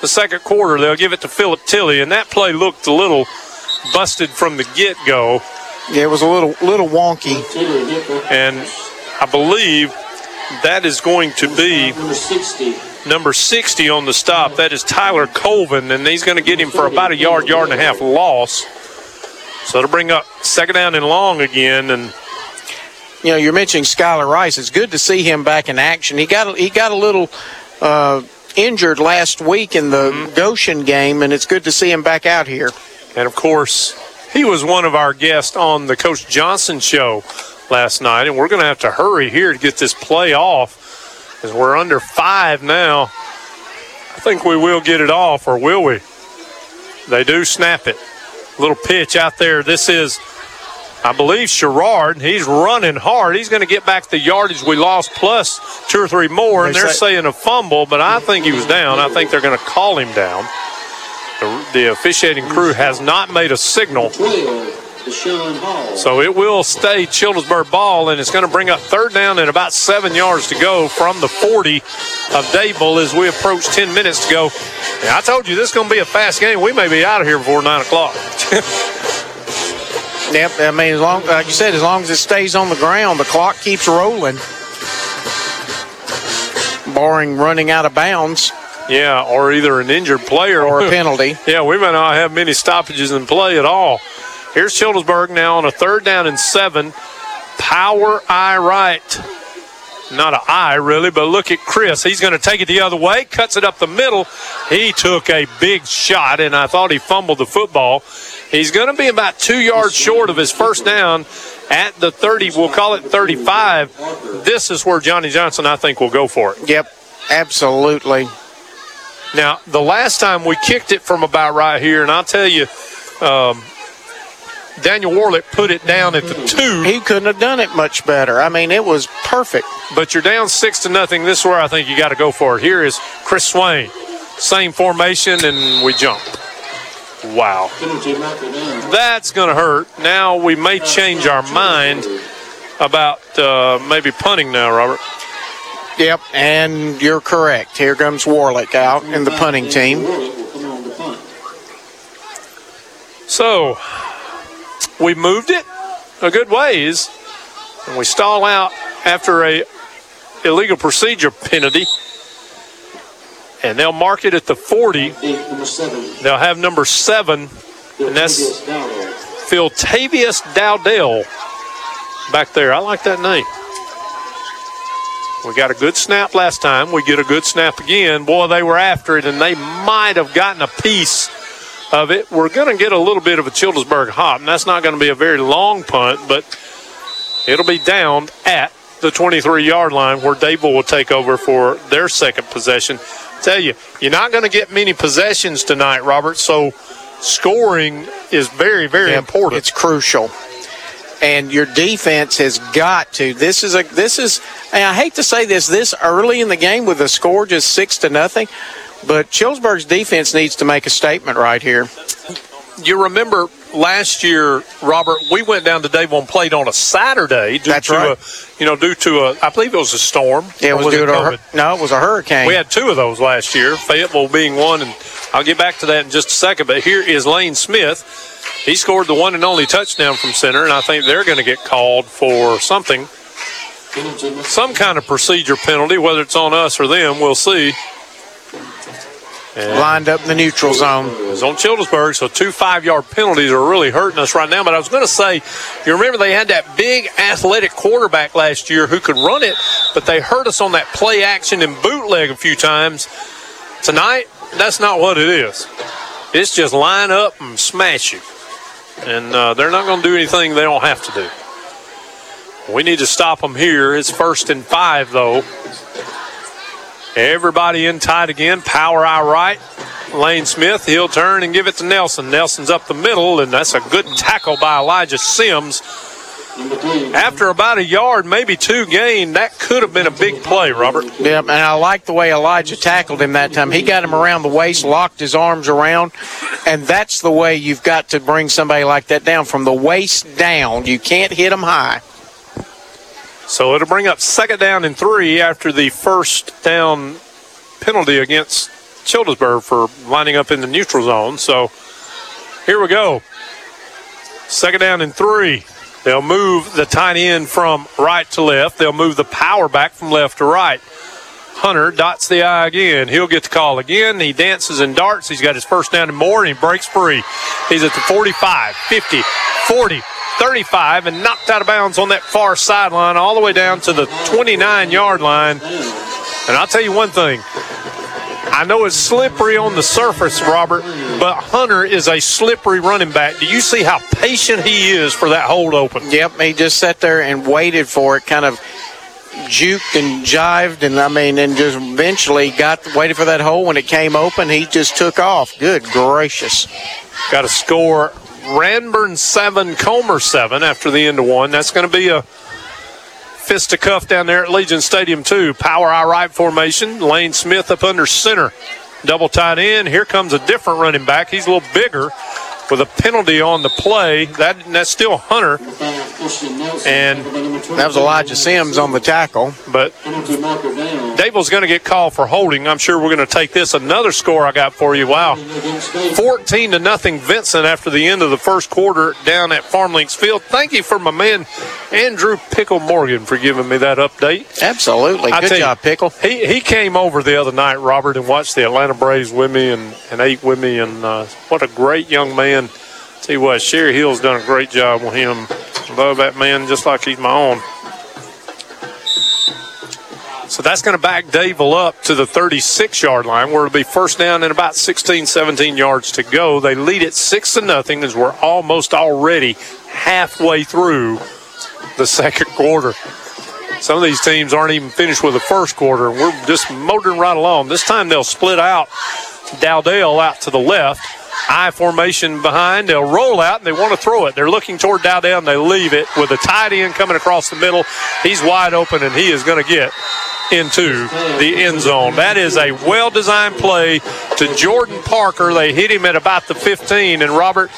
the second quarter. They'll give it to Philip Tilley, and that play looked a little busted from the get go. Yeah, it was a little little wonky. And I believe that is going to be Number 60. number 60 on the stop. That is Tyler Colvin, and he's going to get him for about a yard, yard and a half loss. So it'll bring up second down and long again. And You know, you're mentioning Skylar Rice. It's good to see him back in action. He got he got a little uh, injured last week in the mm-hmm. Goshen game, and it's good to see him back out here. And of course, he was one of our guests on the Coach Johnson show last night, and we're going to have to hurry here to get this play off as we're under five now. I think we will get it off, or will we? They do snap it. Little pitch out there. This is, I believe, Sherrard. He's running hard. He's going to get back the yardage we lost plus two or three more. And They they're say- saying a fumble, but I think he was down. I think they're going to call him down. The, the officiating crew has not made a signal. 12, Deshaun Hall. So it will stay Childersburg ball, and it's going to bring up third down and about seven yards to go from the 40 of Dadeville as we approach 10 minutes to go. And I told you this is going to be a fast game. We may be out of here before 9 o'clock. Yep, I mean, as long like you said, as long as it stays on the ground, the clock keeps rolling. Barring running out of bounds yeah, or either an injured player or a penalty. Yeah, we may not have many stoppages in play at all. Here's Childersburg now on a third down and seven. Power eye right. Not an eye, really, but look at Chris. He's going to take it the other way, cuts it up the middle. He took a big shot, and I thought he fumbled the football. He's going to be about two yards short of his first down at the 30. We'll call it 35. This is where Johnny Johnson, I think, will go for it. Yep, absolutely. Now, the last time we kicked it from about right here, and I'll tell you, um, Daniel Warlick put it down at the two. He couldn't have done it much better. I mean, it was perfect. But you're down six to nothing. This is where I think you got to go for it. Here is Chris Swain. Same formation, and we jump. Wow. Penalty marker down. That's going to hurt. Now we may change our mind about uh, maybe punting now, Robert. Yep, and you're correct. Here comes Warlick out in the punting team. Warlick will come on to punt. So we moved it a good ways, and we stall out after a illegal procedure penalty. And they'll mark it at the 40. Eight, number seven. They'll have number seven, and that's Dowdell. Philtavius Dowdell back there. I like that name. We got a good snap last time. We get a good snap again. Boy, they were after it, and they might have gotten a piece of it. We're going to get a little bit of a Childersburg hop, and that's not going to be a very long punt, but it'll be down at the 23 yard line where Dadeville will take over for their second possession. Tell you, you're not going to get many possessions tonight, Robert, so scoring is very, very important. It's crucial. And your defense has got to. This is a. This is. And I hate to say this this early in the game with the score just six to nothing, but Chillsburg's defense needs to make a statement right here. you remember last year, Robert, we went down to Dadeville and played on a Saturday due That's to right. a, you know, due to a, I believe it was a storm. It Or was, due to a, no, it was a hurricane. We had two of those last year, Fayetteville being one, and I'll get back to that in just a second. But here is Lane Smith. He scored the one and only touchdown from center, and I think they're going to get called for something, some kind of procedure penalty, whether it's on us or them. We'll see. And lined up in the neutral zone. it was on Childersburg, so two five-yard penalties are really hurting us right now. But I was going to say, you remember they had that big athletic quarterback last year who could run it, but they hurt us on that play action and bootleg a few times. Tonight, that's not what it is. It's just line up and smash you, and uh, they're not going to do anything they don't have to do. We need to stop them here. It's first and five, though. Everybody in tight again. Power eye right. Lane Smith, he'll turn and give it to Nelson. Nelson's up the middle, and that's a good tackle by Elijah Sims. After about a yard, maybe two gain, that could have been a big play, Robert. Yep, and I like the way Elijah tackled him that time. He got him around the waist, locked his arms around, and that's the way you've got to bring somebody like that down from the waist down. You can't hit them high. So it'll bring up second down and three after the first down penalty against Childersburg for lining up in the neutral zone. So here we go. Second down and three. They'll move the tight end from right to left. They'll move the power back from left to right. Hunter dots the eye again. He'll get the call again. He dances and darts. He's got his first down and more, and he breaks free. He's at the 45, 50, 40, 35, and knocked out of bounds on that far sideline all the way down to the 29 yard line. And I'll tell you one thing. I know it's slippery on the surface, Robert, but Hunter is a slippery running back. Do you see how patient he is for that hold open? Yep, he just sat there and waited for it, kind of juked and jived, and I mean, and just eventually got waited for that hole when it came open. He just took off. Good gracious! Got a score Ranburne 7, Comer 7 after the end of one. That's going to be a fisticuff down there at Legion Stadium, too. Power I right formation. Lane Smith up under center. Double tight end. Here comes a different running back. He's a little bigger with a penalty on the play. That That's still Hunter. And that was Elijah Sims on the tackle. But Dadeville's going to get called for holding. I'm sure we're going to take this. Another score I got for you. Wow. 14 to nothing Vincent after the end of the first quarter down at Farm Links Field. Thank you for my man Andrew Pickle Morgan for giving me that update. Absolutely. I Good tell you, job, Pickle. He, he came over the other night, Robert, and watched the Atlanta Braves with me and, and ate with me. And uh, what a great young man. Tell you what, Sherry Hill's done a great job with him. Love that man just like he's my own. So that's going to back Dadeville up to the 36 yard line where it'll be first down and about 16, 17 yards to go. They lead it 6 to nothing as we're almost already halfway through the second quarter. Some of these teams aren't even finished with the first quarter. We're just motoring right along. This time they'll split out Dowdell out to the left. I formation behind. They'll roll out and they want to throw it. They're looking toward Dowdell and they leave it with a tight end coming across the middle. He's wide open and he is going to get into the end zone. That is a well designed play to Jordan Parker. They hit him at about the 15. And Robert,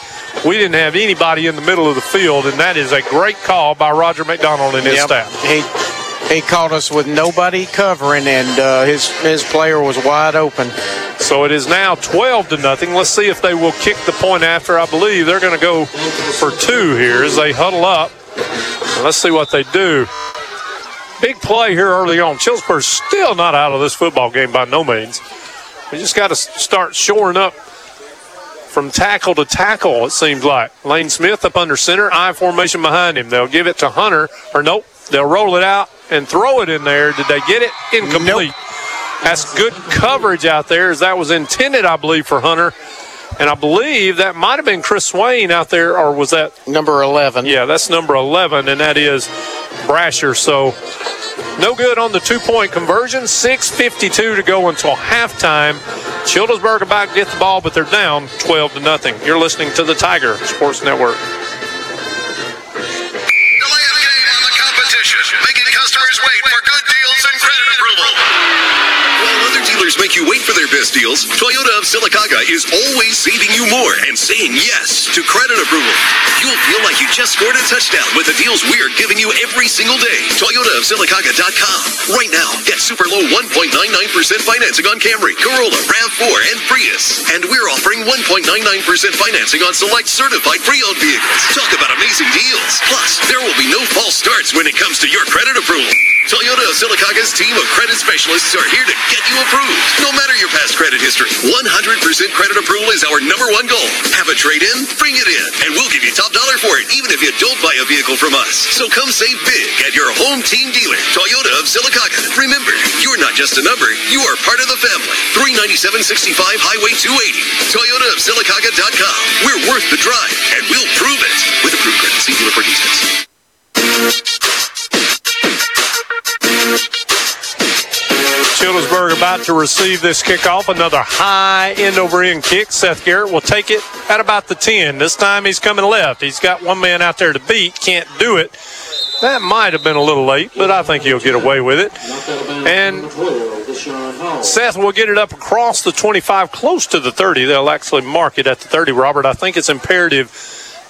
we didn't have anybody in the middle of the field, and that is a great call by Roger McDonald and his Yep. staff. He he caught us with nobody covering, and uh, his his player was wide open. So it is now 12 to nothing. Let's see if they will kick the point after. I believe they're going to go for two here as they huddle up. Let's see what they do. Big play here early on. Chillsburg's still not out of this football game by no means. We just got to start shoring up from tackle to tackle, it seems like. Lane Smith up under center, I formation behind him. They'll give it to Hunter, or nope, they'll roll it out and throw it in there. Did they get it? Incomplete. That's good coverage out there, as that was intended, I believe, for Hunter. And I believe that might have been Chris Swain out there, or was that number 11? Yeah, that's number 11, and that is Brasher. So no good on the two point conversion. 6.52 to go until halftime. Childersburg about to get the ball, but they're down 12 to nothing. You're listening to the Tiger Sports Network. Customers wait for good deals and credit approval. Other dealers make you wait for their best deals, Toyota of Sylacauga is always saving you more and saying yes to credit approval. You'll feel like you just scored a touchdown with the deals we're giving you every single day. ToyotaofSylacauga.com. Right now, get super low 1.99% financing on Camry, Corolla, RAV4, and Prius. And we're offering 1.99% financing on select certified pre-owned vehicles. Talk about amazing deals. Plus, there will be no false starts when it comes to your credit approval. Toyota of Sylacauga's team of credit specialists are here to get you approved. No matter your past credit history, 100% credit approval is our number one goal. Have a trade-in? Bring it in, and we'll give you top dollar for it, even if you don't buy a vehicle from us. So come save big at your home team dealer, Toyota of Sylacauga. Remember, you're not just a number, you are part of the family. 39765 Highway 280. Toyota of Sylacauga.com. We're worth the drive, and we'll prove it. With approved credit, see dealer for details. Childersburg about to receive this kickoff. Another high end over end kick. Seth Garrett will take it at about the 10. This time he's coming left. He's got one man out there to beat. Can't do it. That might have been a little late, but I think he'll get away with it. And Seth will get it up across the 25, close to the 30. They'll actually mark it at the 30, Robert. I think it's imperative,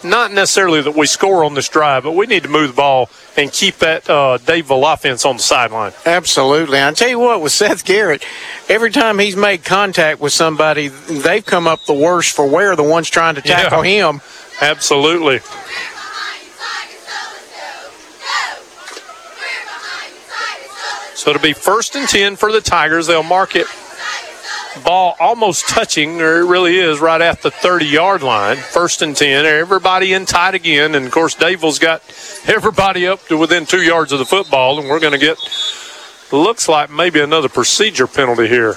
not necessarily that we score on this drive, but we need to move the ball and keep that uh, Dadeville offense on the sideline. Absolutely. I tell you what, with Seth Garrett, every time he's made contact with somebody, they've come up the worst for where the ones trying to tackle him. Absolutely. So it'll be first and 10 for the Tigers. They'll mark it. Ball almost touching, or it really is, right at the 30 yard line. First and 10. Everybody in tight again. And of course, Dadeville's got everybody up to within two yards of the football. And we're going to get, looks like maybe another procedure penalty here.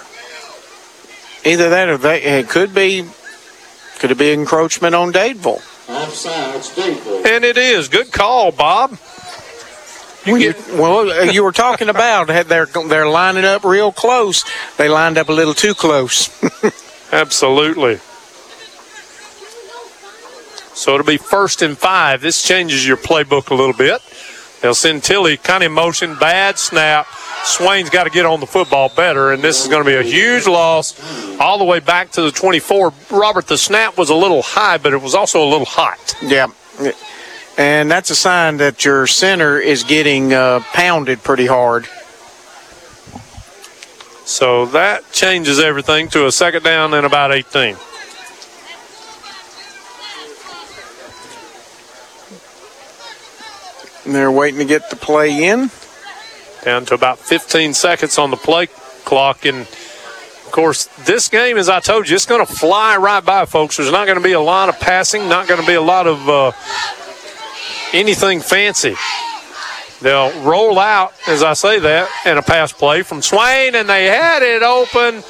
Either that or they, it could be could it be encroachment on Dadeville? Offsides, Dadeville. And it is. Good call, Bob. You well, you were talking about they're they're lining up real close. They lined up a little too close. Absolutely. So it'll be first and five. This changes your playbook a little bit. They'll send Tilly kind of motion, bad snap. Swain's got to get on the football better, and this is going to be a huge loss all the way back to the 24. Robert, the snap was a little high, but it was also a little hot. yeah, and that's a sign that your center is getting uh, pounded pretty hard. So that changes everything to a second down and about 18. And they're waiting to get the play in. down to about 15 seconds on the play clock. And of course, this game, as I told you, it's going to fly right by, folks. There's not going to be a lot of passing, not going to be a lot of uh, anything fancy. They'll roll out, as I say that, and a pass play from Swain, and they had it open.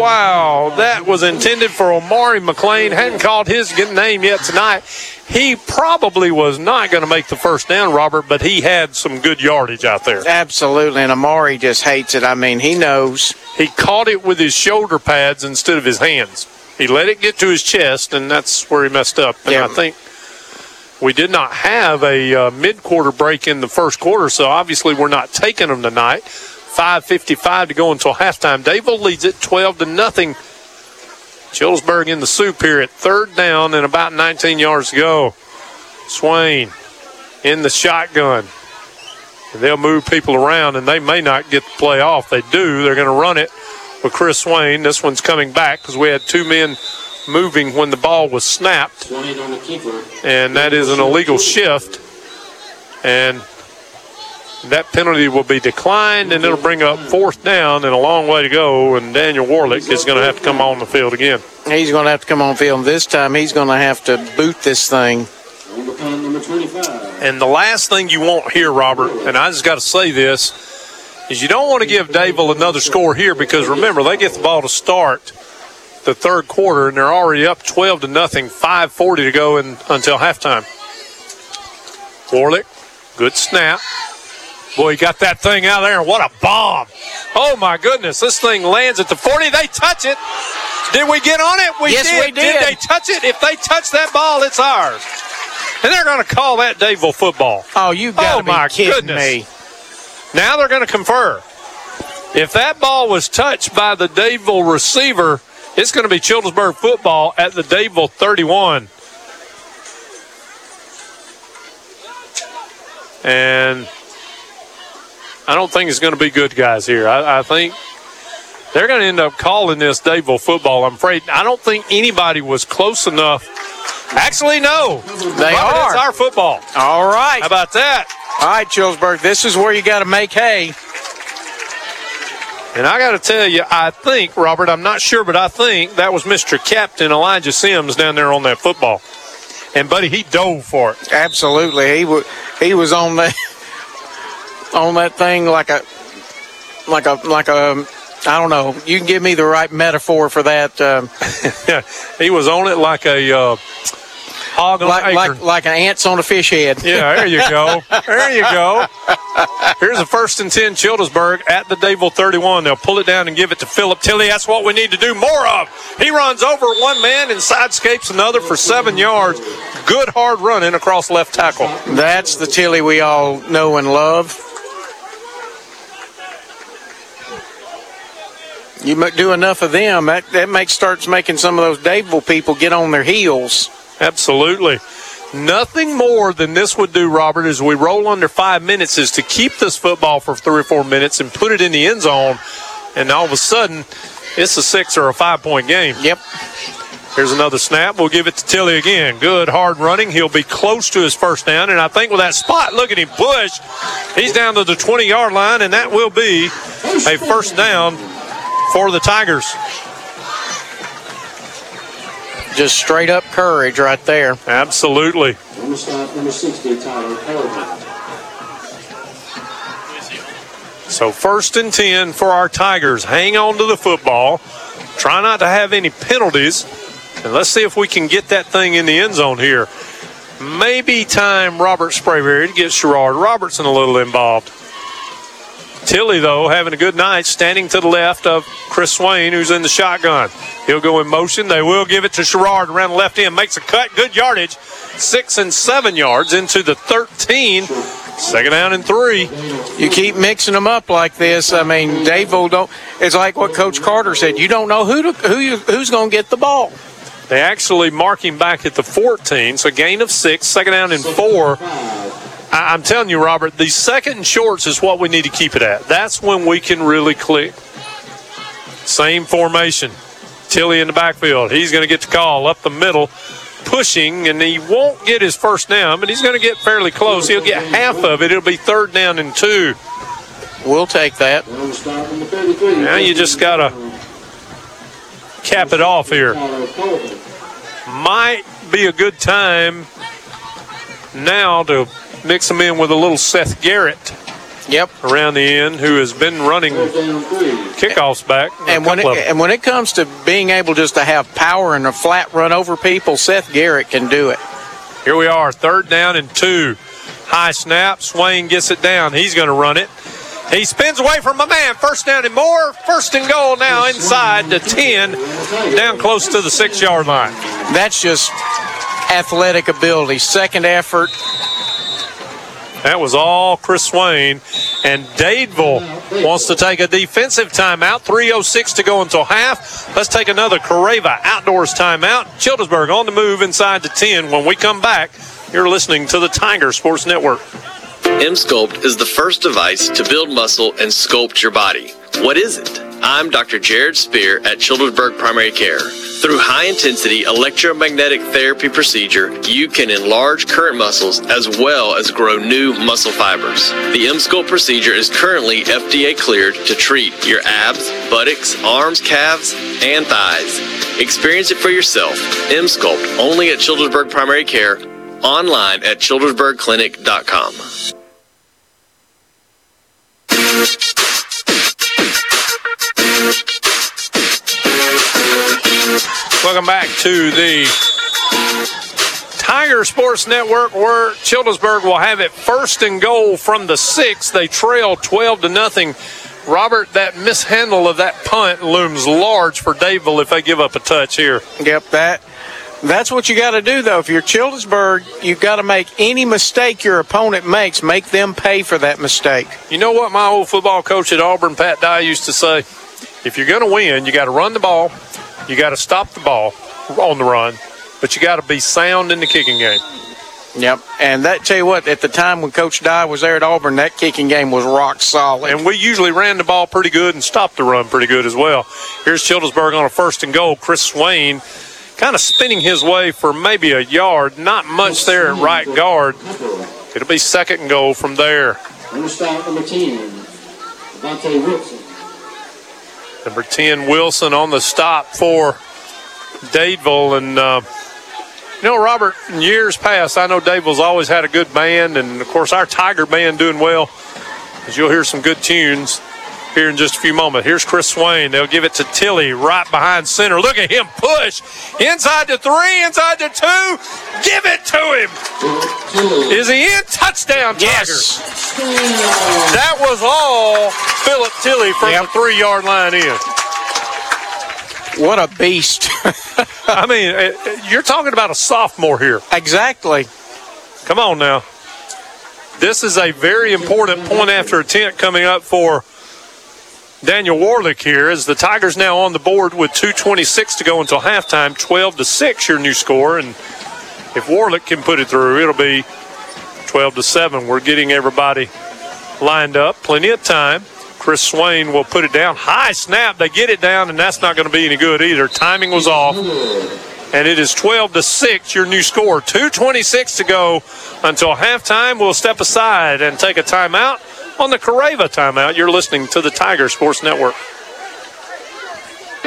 Wow, that was intended for Amari McLean. Hadn't called his name yet tonight. He probably was not going to make the first down, Robert, but he had some good yardage out there. Absolutely, and Amari just hates it. I mean, he knows. He caught it with his shoulder pads instead of his hands. He let it get to his chest, and that's where he messed up. And Yeah. I think we did not have a uh, mid-quarter break in the first quarter, so obviously we're not taking them tonight. 5:55 to go until halftime. Dadeville leads it 12 to nothing. Childersburg in the soup here at third down and about 19 yards to go. Swain in the shotgun. They'll move people around, and they may not get the play off. They do. They're going to run it with Chris Swain. This one's coming back because we had two men moving when the ball was snapped, Swain on the keeper. and that is an illegal shift. And that penalty will be declined, and it'll bring up fourth down and a long way to go. And Daniel Warlick is going to have to come on the field again. He's going to have to come on field. This time, he's going to have to boot this thing. On the punt, number 25. And the last thing you want here, Robert, and I just got to say this, is you don't want to give Dadeville another score here because remember they get the ball to start the third quarter and they're already up 12 to nothing, 5:40 to go in, until halftime. Warlick, good snap. Boy, he got that thing out there, and what a bomb! Oh my goodness, this thing lands at the 40. They touch it. Did we get on it? We Yes, did. we did. they touch it? If they touch that ball, it's ours. And they're going to call that Dadeville football. Oh, you got to Oh, my be kidding goodness. me. Now they're going to confer. If that ball was touched by the Dadeville receiver, it's going to be Childersburg football at the Dadeville 31. And I don't think it's going to be good, guys, here. I, I think they're going to end up calling this Dadeville football. I'm afraid. I don't think anybody was close enough. Actually, no. They are. It's our football. All right. How about that? All right, Chillsburg, this is where you got to make hay. And I got to tell you, I think, Robert, I'm not sure, but I think that was Mr. Captain Elijah Sims down there on that football. And, buddy, he dove for it. Absolutely, he was he was on the on that thing like a like a like a I don't know. You can give me the right metaphor for that. Um, Yeah, he was on it like a uh, hog on like, an like like an ants on a fish head. Yeah, there you go. There you go. Here's a first and 10 Childersburg at the Dadeville 31. They'll pull it down and give it to Philip Tilly. That's what we need to do more of. He runs over one man and sidescapes another for seven yards. Good hard running across left tackle. That's the Tilly we all know and love. You do enough of them, that, that makes starts making some of those Dadeville people get on their heels. Absolutely. Nothing more than this would do, Robert, as we roll under five minutes, is to keep this football for three or four minutes and put it in the end zone. And all of a sudden, it's a six or a five point game. Yep. Here's another snap. We'll give it to Tilly again. Good hard running. He'll be close to his first down. And I think with that spot, look at him push. He's down to the 20 yard line, and that will be a first down for the Tigers. Just straight up courage right there. Absolutely. Number stop, number 60, Tyler Pellerin. So first and 10 for our Tigers. Hang on to the football. Try not to have any penalties. And let's see if we can get that thing in the end zone here. maybe time Robert Sprayberry to get Sherrard Robertson a little involved. Tilly, though, having a good night, standing to the left of Chris Swain, who's in the shotgun. He'll go in motion. They will give it to Sherrard around the left end. Makes a cut. Good yardage. Six and seven yards into the 13. Second down and three. You keep mixing them up like this. I mean, Dadeville don't. It's like what Coach Carter said. You don't know who to, who you, who's going to get the ball. They actually mark him back at the 14, so gain of six, second down and four. I- I'm telling you, Robert, the second shorts is what we need to keep it at. That's when we can really click. Same formation. Tilly in the backfield. He's going to get the call up the middle, pushing, and he won't get his first down, but he's going to get fairly close. He'll get half of it. It'll be third down and two. We'll take that. Now you just got to cap it off here. Might be a good time now to mix them in with a little Seth Garrett. Yep. Around the end, who has been running kickoffs back. And when it, couple of them. and when it comes to being able just to have power and a flat run over people, Seth Garrett can do it. Here we are, third down and two. High snap. Swain gets it down. He's going to run it. He spins away from a man. First down and more. First and goal now inside the 10, down close to the six yard line. That's just athletic ability. Second effort. That was all Chris Swain. And Dadeville wants to take a defensive timeout. 3.06 to go until half. Let's take another Careva outdoors timeout. Childersburg on the move inside the 10. When we come back, you're listening to the Tiger Sports Network. Emsculpt is the first device to build muscle and sculpt your body. What is it? I'm Dr. Jared Spear at Childersburg Primary Care. Through high-intensity electromagnetic therapy procedure, you can enlarge current muscles as well as grow new muscle fibers. The Emsculpt procedure is currently FDA cleared to treat your abs, buttocks, arms, calves, and thighs. Experience it for yourself. Emsculpt only at Childersburg Primary Care, online at childersburgclinic.com. Welcome back to the Tiger Sports Network, where Childersburg will have it first and goal from the six. They trail 12 to nothing. Robert, that mishandle of that punt looms large for Dadeville if they give up a touch here. Yep, that that's what you got to do though. If you're Childersburg, you've got to make any mistake your opponent makes, make them pay for that mistake. You know what my old football coach at Auburn, Pat Dye, used to say? If you're going to win, you got to run the ball, you got to stop the ball on the run, but you got to be sound in the kicking game. Yep, and that tell you what, at the time when Coach Dye was there at Auburn, that kicking game was rock solid. And we usually ran the ball pretty good and stopped the run pretty good as well. Here's Childersburg on a first and goal. Chris Swain kind of spinning his way for maybe a yard. Not much there at right guard. It'll be second and goal from there. Number stop number 10, Devontae Wilson. Number 10, Wilson on the stop for Dadeville. And, uh, you know, Robert, in years past, I know Dadeville's always had a good band. And, of course, our Tiger band doing well, as you'll hear some good tunes here in just a few moments. Here's Chris Swain. They'll give it to Tilly right behind center. Look at him push inside the three, inside the two. Give it to him. Is he in? Touchdown, Tigers. That was all Philip Tilly from the three yard line in. What a beast. I mean, uh, you're talking about a sophomore here. Exactly. Come on now. This is a very important point after attempt coming up for Daniel Warlick here as the Tigers now on the board with 226 to go until halftime, 12 to 6 your new score and if Warlick can put it through, it'll be 12 to 7. We're getting everybody lined up, plenty of time. Chris Swain will put it down. High snap, they get it down and that's not going to be any good either. Timing was off. And it is 12 to 6, your new score. 226 to go until halftime. We'll step aside and take a timeout on the Careva timeout. You're listening to the Tiger Sports Network.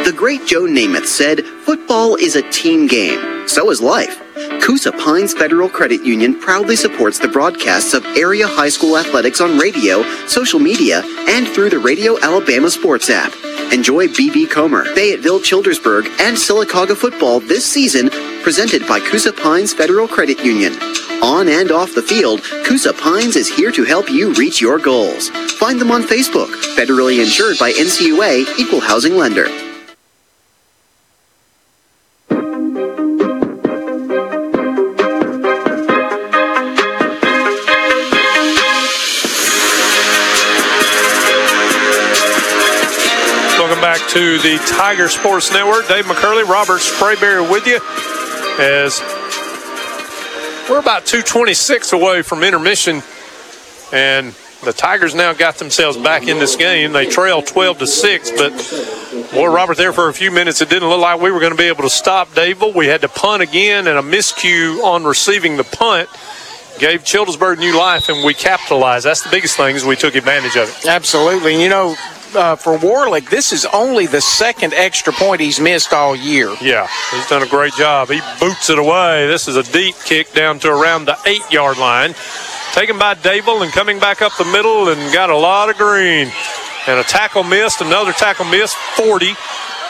The great Joe Namath said, football is a team game. So is life. Coosa Pines Federal Credit Union proudly supports the broadcasts of area high school athletics on radio, social media, and through the Radio Alabama Sports app. Enjoy BB Comer, Fayetteville Childersburg, and Sylacauga football this season, presented by Coosa Pines Federal Credit Union. On and off the field, Coosa Pines is here to help you reach your goals. Find them on Facebook, federally insured by NCUA, Equal Housing Lender. To the Tiger Sports Network. Dave McCurley, Robert Sprayberry with you as we're about 226 away from intermission and the Tigers now got themselves back in this game. They trail 12 to 6, but boy, Robert, there for a few minutes, it didn't look like we were going to be able to stop Dadeville. We had to punt again, and a miscue on receiving the punt gave Childersburg new life, and we capitalized. That's the biggest thing is we took advantage of it. Absolutely. You know, uh, for Warlick, this is only the second extra point he's missed all year. Yeah, he's done a great job. He boots it away. This is a deep kick down to around the eight yard line. Taken by Dadeville and coming back up the middle and got a lot of green. And a tackle missed, another tackle missed, 40,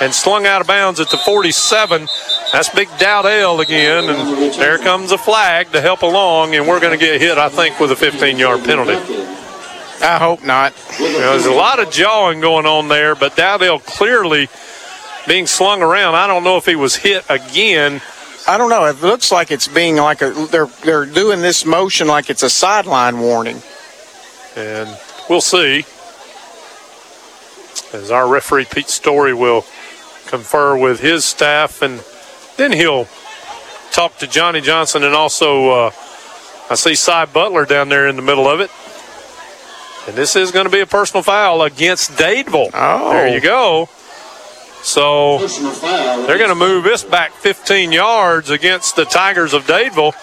and slung out of bounds at the 47. That's Big Dowdell again, and there comes a flag to help along, and we're going to get hit, I think, with a 15 yard penalty. I hope not. There's a lot of jawing going on there, but Dowdell clearly being slung around. I don't know if he was hit again. I don't know. It looks like it's being like a they're they're doing this motion like it's a sideline warning. And we'll see. As our referee Pete Story will confer with his staff, and then he'll talk to Johnny Johnson and also uh, I see Cy Butler down there in the middle of it. And this is going to be a personal foul against Dadeville. Oh. There you go. So they're going to move this back 15 yards against the Tigers of Dadeville.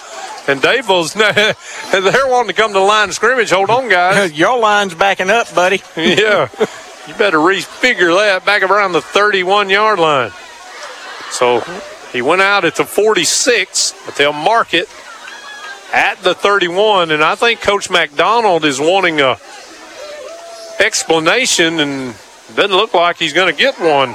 And Dadeville's, they're wanting to come to the line of scrimmage. Hold on, guys. Your line's backing up, buddy. yeah. You better refigure that back around the 31 yard line. So he went out at the 46, but they'll mark it at the 31. And I think Coach McDonald is wanting a explanation and doesn't look like he's going to get one.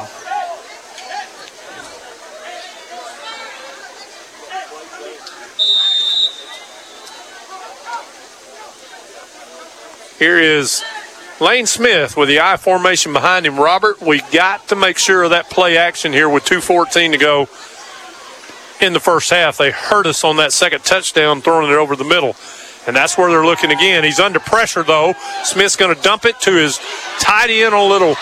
Here is Lane Smith with the I formation behind him. Robert, we got to make sure of that play action here with 2.14 to go in the first half. They hurt us on that second touchdown, throwing it over the middle. And that's where they're looking again. He's under pressure, though. Smith's going to dump it to his tight end a little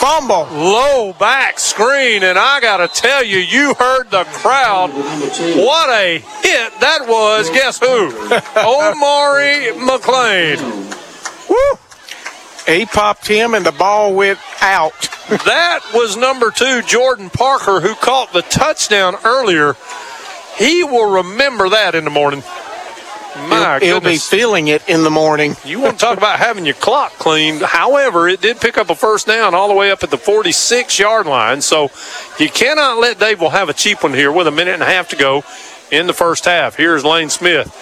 fumble, low back screen. And I got to tell you, you heard the crowd. What a hit that was. Guess who? Amari McLean. Woo! He popped him, and the ball went out. that was number two, Jordan Parker, who caught the touchdown earlier. He will remember that in the morning. My he'll, he'll be feeling it in the morning. You want to talk about having your clock cleaned. However, it did pick up a first down all the way up at the 46 yard line. So you cannot let Dadeville have a cheap one here with a minute and a half to go in the first half. Here's Lane Smith.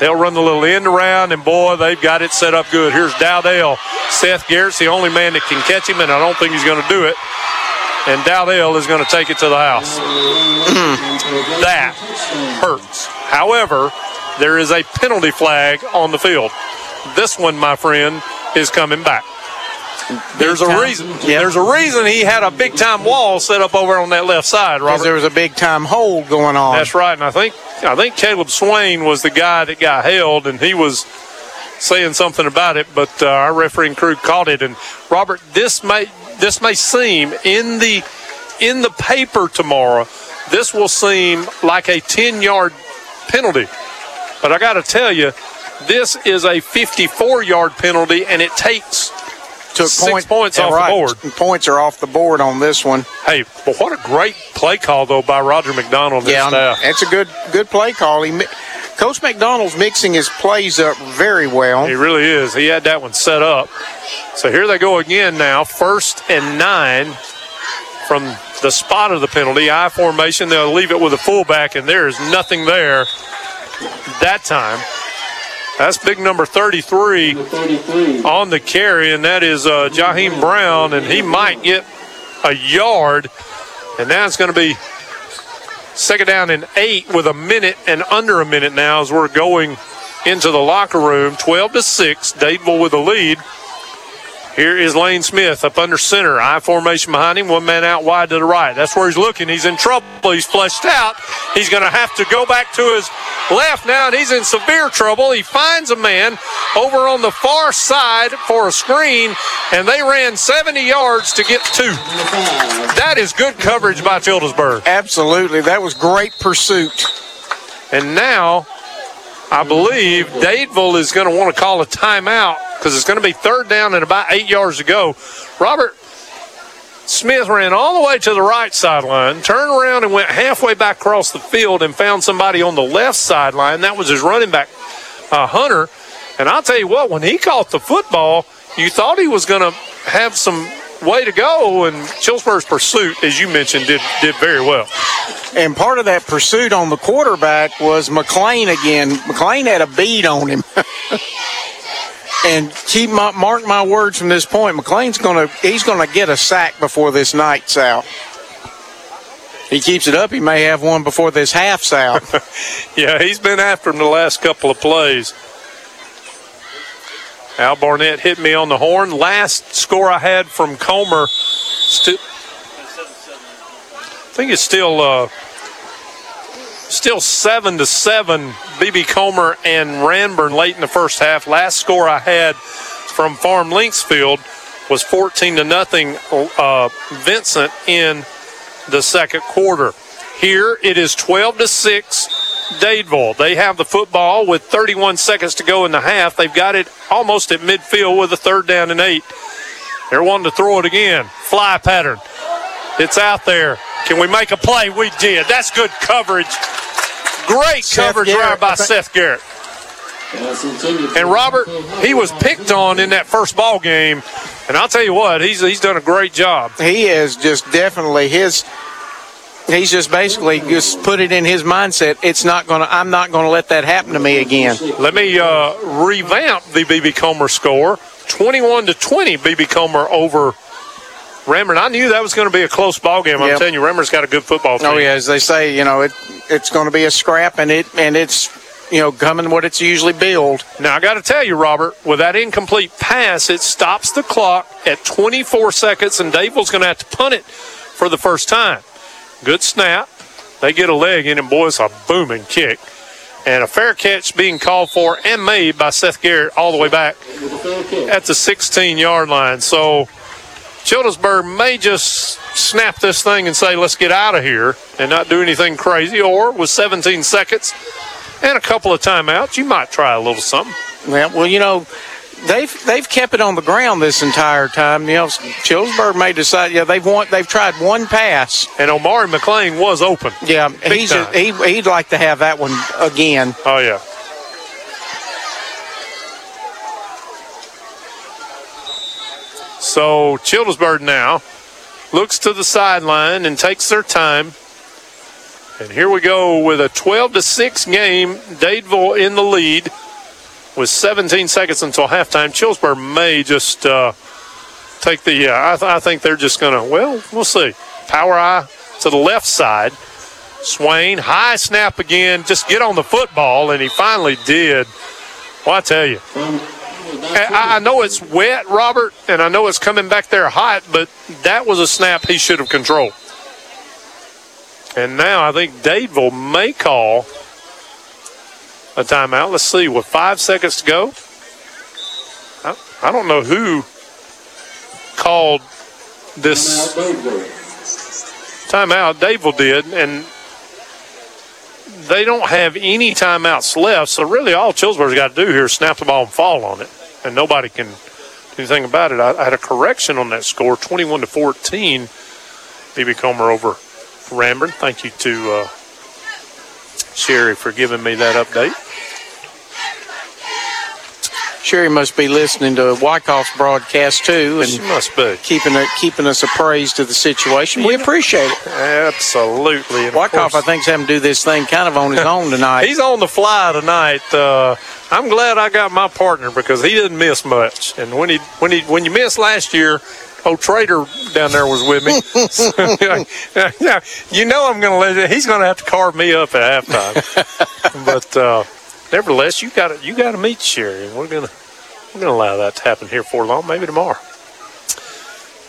They'll run the little end around, and boy, they've got it set up good. Here's Dowdell. Seth Garrett's the only man that can catch him, and I don't think he's going to do it. And Dowdell is going to take it to the house. that hurts. However, there is a penalty flag on the field. This one, my friend, is coming back. There's a reason. There's a reason he had a big time wall set up over on that left side, Robert. There was a big time hold going on. That's right, and I think I think Caleb Swain was the guy that got held, and he was saying something about it, but uh, our refereeing crew caught it. And Robert, this may this may seem in the in the paper tomorrow, this will seem like a 10 yard penalty, but I got to tell you, this is a 54 yard penalty, and it takes Took six point- points off right. the board. Points are off the board on this one. Hey, but what a great play call though by Roger McDonald Yeah, staff. it's a good good play call. He, Coach McDonald's mixing his plays up very well. He really is. He had that one set up. So here they go again now. First and nine from the spot of the penalty. I formation. They'll leave it with a fullback, and there is nothing there that time. That's big number 33 on the carry, and that is uh, Jaheim Brown, and he might get a yard. And now it's going to be Second down and eight with a minute and under a minute now as we're going into the locker room. 12 to 6. Dadeville with the lead. Here is Lane Smith up under center. I formation behind him. One man out wide to the right. That's where he's looking. He's in trouble. He's flushed out. He's going to have to go back to his left now, and he's in severe trouble. He finds a man over on the far side for a screen, and they ran 70 yards to get two. That is good coverage by Childersburg. Absolutely. That was great pursuit. And now, I believe Dadeville is going to want to call a timeout because it's going to be third down and about eight yards to go. Robert Smith ran all the way to the right sideline, turned around and went halfway back across the field and found somebody on the left sideline. That was his running back, uh, Hunter. And I'll tell you what, when he caught the football, you thought he was going to have some way to go, and Chillsburg's pursuit, as you mentioned, did did very well. And part of that pursuit on the quarterback was McLean again. McLean had a bead on him. and keep my, mark my words from this point, McLean's gonna he's gonna get a sack before this night's out. He keeps it up, he may have one before this half's out. yeah, he's been after him the last couple of plays. Al Barnett hit me on the horn. Last score I had from Comer, still, I think it's still uh, still seven to seven. BB Comer and Ranburne late in the first half. Last score I had from Farm Linksfield was 14 to nothing. Uh, Vincent in the second quarter. Here it is 12 to six. Dadeville. They have the football with 31 seconds to go in the half. They've got it almost at midfield with a third down and eight. They're wanting to throw it again. Fly pattern. It's out there. Can we make a play? We did. That's good coverage. Great Seth coverage Garrett, right by think- Seth Garrett. And Robert, he was picked on in that first ball game, and I'll tell you what, he's he's done a great job. he is just definitely his he's just basically just put it in his mindset it's not gonna i'm not gonna let that happen to me again Let me uh, revamp the BB Comer score: 21 to 20. BB Comer over Rammer. I knew that was going to be a close ball game. I'm Yep. telling you, Rammer's got a good football team. oh yeah as they say you know it it's going to be a scrap and it and it's you know coming what it's usually billed Now I got to tell you, Robert, with that incomplete pass, it stops the clock at 24 seconds, and Dadeville's going to have to punt it for the first time. Good snap. They get a leg in, and boy, it's a booming kick. And a fair catch being called for and made by Seth Garrett all the way back at the 16 yard line. So Childersburg may just snap this thing and say, let's get out of here and not do anything crazy. Or with 17 seconds and a couple of timeouts, you might try a little something. yeah well you know they've they've kept it on the ground this entire time you know chillsburg may decide yeah they've won they've tried one pass And Amari McLean was open. yeah he's time. he, he'd like to have that one again Oh, yeah. So Childersburg now looks to the sideline and takes their time. And here we go with a 12 to 6 game. Dadeville in the lead with 17 seconds until halftime. Chillsburg may just uh, take the. Yeah, I, th- I think they're just going to. Well, we'll see. Power eye to the left side. Swain, high snap again. Just get on the football, and he finally did. Well, I tell you, I, I know it's wet, Robert, and I know it's coming back there hot, but that was a snap he should have controlled. And now I think Dadeville may call a timeout. Let's see, with five seconds to go. I, I don't know who called this timeout. Dadeville did, and they don't have any timeouts left. So really, all Chillsburg's got to do here is snap the ball and fall on it, and nobody can do anything about it. I, I had a correction on that score, 21 to 14. BB Comer over Ranburne. Thank you to uh, Sherry for giving me that update. Sherry must be listening to Wyckoff's broadcast too, and She must be keeping it, keeping us appraised of the situation. We appreciate it. Absolutely. And of Wyckoff, I course- think's having to do this thing kind of on his own tonight. He's on the fly tonight. Uh, I'm glad I got my partner because he didn't miss much. And when he when he when you missed last year, old trader down there was with me. So, yeah, you know I'm going to let it. He's going to have to carve me up at halftime. but uh, nevertheless, you got to you got to meet Sherry, and we're going to we're going to allow that to happen here for long, maybe tomorrow.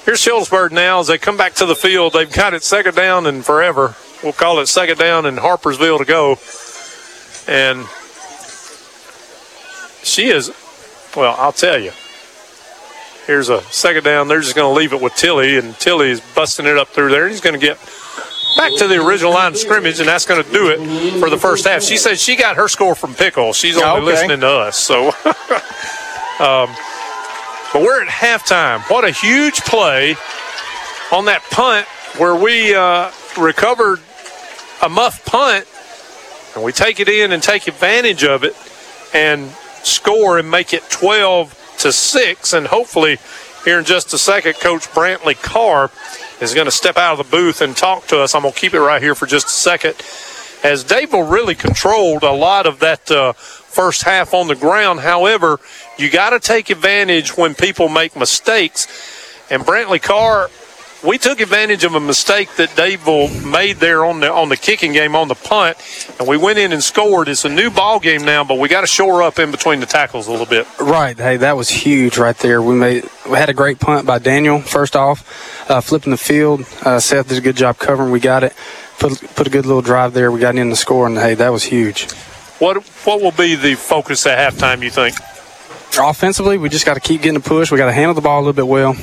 Here's Childersburg now as they come back to the field. They've got it second down and forever. We'll call it second down in Harpersville to go. And she is, well, I'll tell you. Here's a second down. They're just going to leave it with Tilly, and Tilly is busting it up through there. He's going to get back to the original line of scrimmage, and that's going to do it for the first half. She said she got her score from Pickle. She's only Okay. listening to us. So, um, but we're at halftime. What a huge play on that punt where we uh, recovered a muff punt, and we take it in and take advantage of it and score and make it 12 to 6. And hopefully, here in just a second, Coach Brantley Carr is going to step out of the booth and talk to us. I'm going to keep it right here for just a second. As Dadeville really controlled a lot of that uh, first half on the ground. However, you got to take advantage when people make mistakes. And Brantley Carr, we took advantage of a mistake that Dadeville made there on the on the kicking game on the punt, and we went in and scored. It's a new ball game now, but we got to shore up in between the tackles a little bit. Right. Hey, that was huge right there. We made we had a great punt by Daniel. First off, uh, flipping the field. Uh, Seth did a good job covering. We got it. Put put a good little drive there. We got in the score, and hey, that was huge. What what will be the focus at halftime? You think? Offensively, we just got to keep getting the push. We got to handle the ball a little bit well.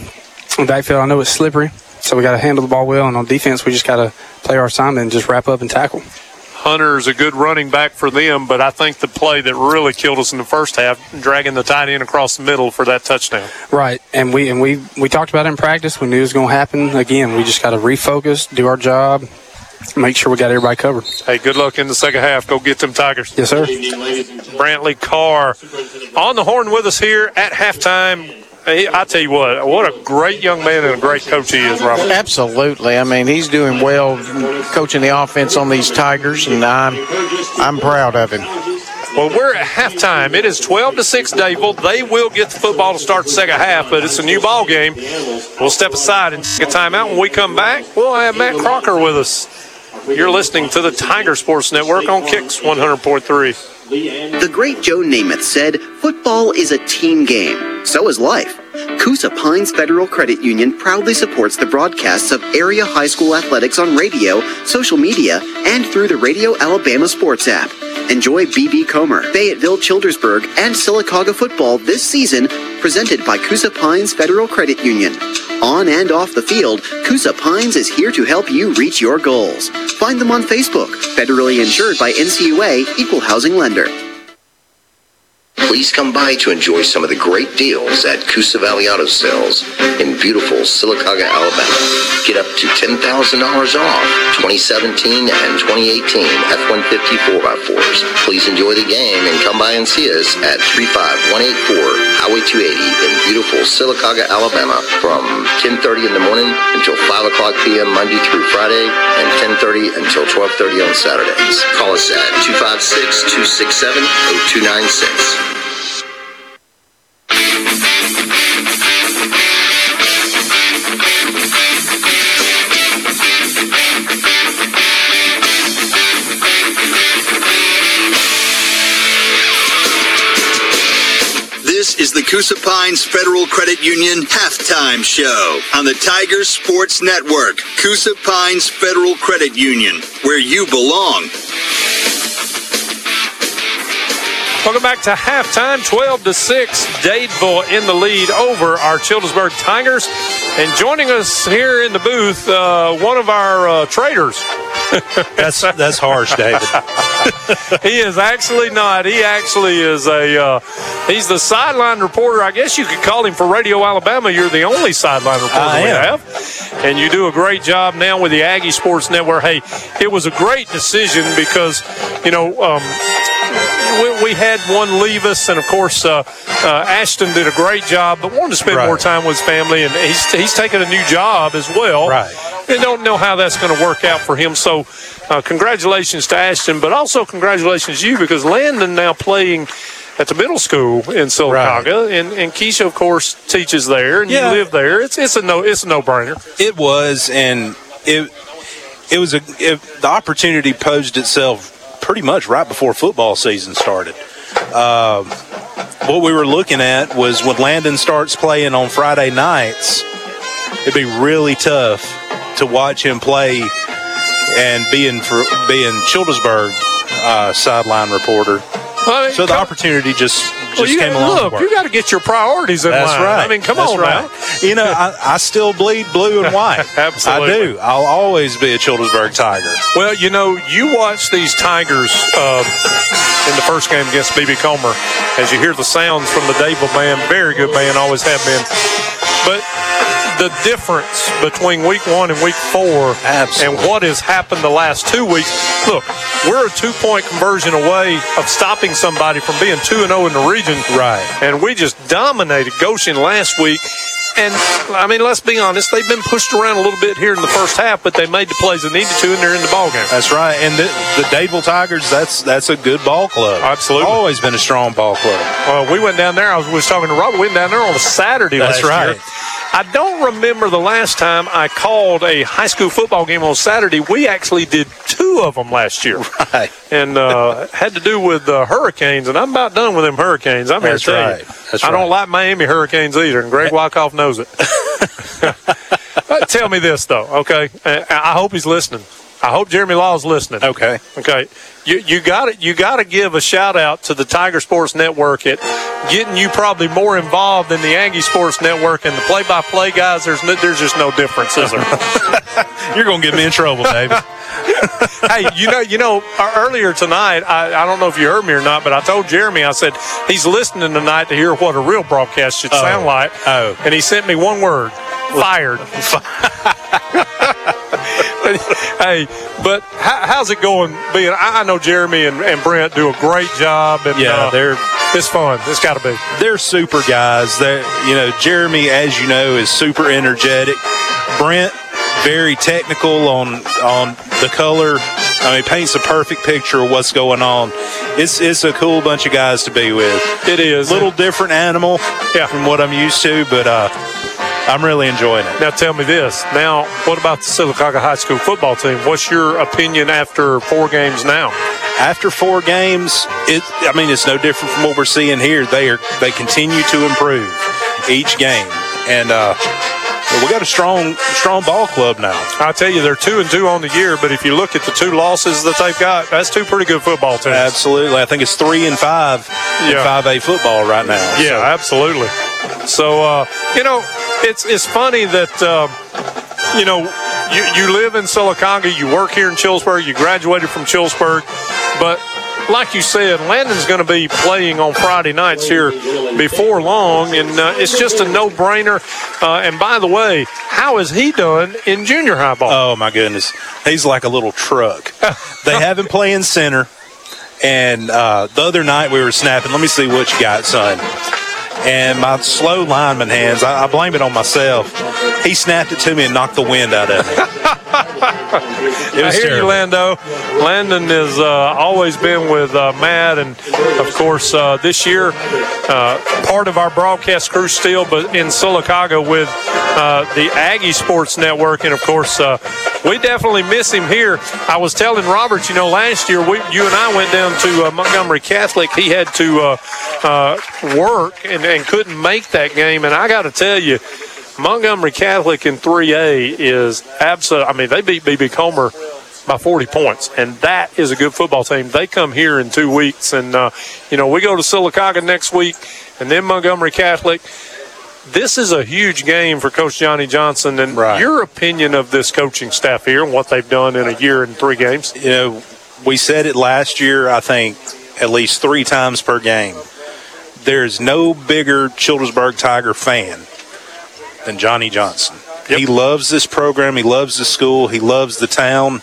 Backfield, I know it's slippery, so we got to handle the ball well. And on defense, we just got to play our assignment and just wrap up and tackle. Hunter's a good running back for them, but I think the play that really killed us in the first half, dragging the tight end across the middle for that touchdown. Right, and we and we we talked about it in practice. We knew it was going to happen. Again, we just got to refocus, do our job, make sure we got everybody covered. Hey, good luck in the second half. Go get them Tigers. Yes, sir. Brantley Carr on the horn with us here at halftime. I tell you what, what a great young man and a great coach he is, Robert. Absolutely. I mean, he's doing well coaching the offense on these Tigers, and I'm I'm proud of him. Well, we're at halftime. It is 12 to 6, Dadeville. They will get the football to start the second half, but it's a new ball game. We'll step aside and take a timeout. When we come back, we'll have Matt Crocker with us. You're listening to the Tiger Sports Network on Kicks 100.3. The great Joe Namath said, Football is a team game. So is life. Coosa Pines Federal Credit Union proudly supports the broadcasts of area high school athletics on radio, social media, and through the Radio Alabama Sports app. Enjoy BB Comer, Fayetteville Childersburg, and Sylacauga football this season, presented by Coosa Pines Federal Credit Union. On and off the field, Coosa Pines is here to help you reach your goals. Find them on Facebook, federally insured by NCUA, Equal Housing Lender. Please come by to enjoy some of the great deals at Coosa Valley Auto Sales in beautiful Sylacauga, Alabama. Get up to $10,000 off 2017 and 2018 F-150 4x4s. Please enjoy the game and come by and see us at 35184 Highway 280 in beautiful Sylacauga, Alabama from 10.30 in the morning until 5 o'clock p.m. Monday through Friday and 10.30 until 12.30 on Saturdays. Call us at 256-267-0296. Coosa Pines Federal Credit Union halftime show on the Tigers Sports Network. Coosa Pines Federal Credit Union, where you belong. Welcome back to halftime, 12 to 6. Dadeville in the lead over our Childersburg Tigers. And joining us here in the booth, uh, one of our uh, traders. that's that's harsh, David. he is actually not. He actually is a. Uh, he's the sideline reporter. I guess you could call him for Radio Alabama. You're the only sideline reporter I we am. have, and you do a great job now with the Aggie Sports Network. Hey, it was a great decision because you know. Um, we, we had one leave us, and of course, uh, uh, Ashton did a great job, but wanted to spend Right. more time with his family, and he's he's taking a new job as well. Right. And don't know how that's going to work out for him. So, uh, congratulations to Ashton, but also congratulations to you because Landon now playing at the middle school in Sylacauga, and, and Keisha, of course, teaches there, and Yeah. you live there. It's it's a no it's a no brainer. It was, and it it was a it, the opportunity posed itself pretty much right before football season started. Uh, what we were looking at was when Landon starts playing on Friday nights, it'd be really tough to watch him play and being for being Childersburg uh, sideline reporter. So the opportunity just just Well, came gotta, along. look, you got to get your priorities in That's line. right. I mean, come That's on right. now. You know, I, I still bleed blue and white. Absolutely. I do. I'll always be a Childersburg Tiger. Well, you know, you watch these Tigers um, in the first game against BB Comer as you hear the sounds from the Dadeville band. Very good band, always have been. But the difference between week one and week four and what has happened the last two weeks look, we're a two point conversion away of stopping somebody from being 2 and 0 in the region. Right. And we just dominated Goshen last week. And I mean, let's be honest, they've been pushed around a little bit here in the first half, but they made the plays they needed to, and they're in the ball game. That's right. And the, the Dadeville Tigers, that's that's a good ball club. Absolutely. Always been a strong ball club. Well, we went down there. I was, was talking to Robert. We went down there on a Saturday That's last right. year. I don't remember the last time I called a high school football game on Saturday. We actually did two of them last year. Right. And uh, had to do with uh, hurricanes, and I'm about done with them hurricanes. I'm That's here to right. That's I right. don't like Miami hurricanes either, and Greg Wyckoff knows it. Tell me this though, okay? I hope he's listening. I hope Jeremy Law's listening. Okay. Okay. You you got it. You got to give a shout out to the Tiger Sports Network at getting you probably more involved in the Aggie Sports Network and the play-by-play guys. There's no, there's just no difference, is there? You're gonna get me in trouble, David. hey, you know, you know, uh, earlier tonight, I, I don't know if you heard me or not, but I told Jeremy, I said he's listening tonight to hear what a real broadcast should sound like. Oh. And he sent me one word: fired. hey, but how, how's it going? Being, I, know Jeremy and, and Brent do a great job, and Yeah, uh, they're it's fun. It's got to be. they're super guys. They, you know, Jeremy, as you know, is super energetic. Brent, very technical on on the color. I mean, paints a perfect picture of what's going on. It's it's a cool bunch of guys to be with. It is a little different animal, Yeah. from what I'm used to, but uh, I'm really enjoying it. Now tell me this. Now, what about the Sylacauga High School football team? What's your opinion after four games now? After four games, it I mean, it's no different from what we're seeing here. They are they continue to improve each game, and uh, we got a strong strong ball club now. I tell you, they're two and two on the year, but if you look at the two losses that they've got, that's two pretty good football teams. Absolutely. I think it's three and five in Yeah. 5A football right now. Yeah, absolutely. So, uh, you know, it's it's funny that um, you know you, you live in Sylacauga, you work here in Chillsburg, you graduated from Chillsburg, but like you said, Landon's going to be playing on Friday nights here before long, and uh, it's just a no-brainer. Uh, and by the way, how is he done in junior high ball? Oh my goodness, he's like a little truck. they have him playing center, and uh, the other night we were snapping. Let me see what you got, son. And my slow lineman hands, I, I blame it on myself. He snapped it to me and knocked the wind out of me. It I was hear you. Lando. Landon has uh, always been with uh, Matt, and of course, uh, this year, uh, part of our broadcast crew still, but in Sylacauga with uh, the Aggie Sports Network, and of course, uh, we definitely miss him here. I was telling Robert, you know, last year we, you and I went down to uh, Montgomery Catholic. He had to uh, uh, work and, and couldn't make that game, and I got to tell you. Montgomery Catholic in 3A is absolute. I mean, they beat BB Comer by 40 points, and that is a good football team. They come here in two weeks, and uh, you know we go to Sylacauga next week, and then Montgomery Catholic. This is a huge game for Coach Johnny Johnson, and your opinion of this coaching staff here and what they've done in a year and three games. You know, we said it last year, I think, at least three times per game. There's no bigger Childersburg Tiger fan than Johnny Johnson. He loves this program. He loves the school. He loves the town.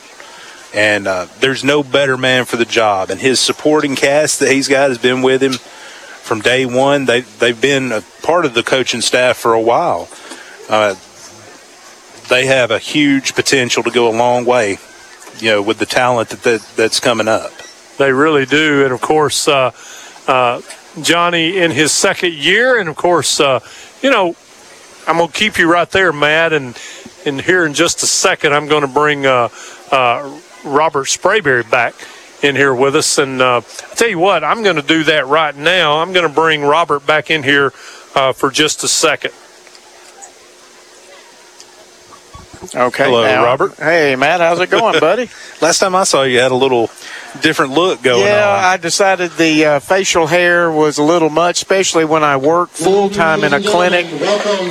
And uh, there's no better man for the job. And his supporting cast that he's got has been with him from day one. They, they've been a part of the coaching staff for a while. Uh, they have a huge potential to go a long way, you know, with the talent that, that that's coming up. They really do, and of course, uh, uh, Johnny in his second year, and of course, uh, you know, I'm gonna keep you right there, Matt, and and here in just a second, I'm going to bring uh, uh, Robert Sprayberry back in here with us, and uh, I tell you what, I'm going to do that right now. I'm going to bring Robert back in here uh, for just a second. Okay. Hello, now- Robert. Hey, Matt, how's it going, buddy? Last time I saw you, you had a little different look going on. yeah, on. I decided the uh, facial hair was a little much, especially when I work full time in a clinic,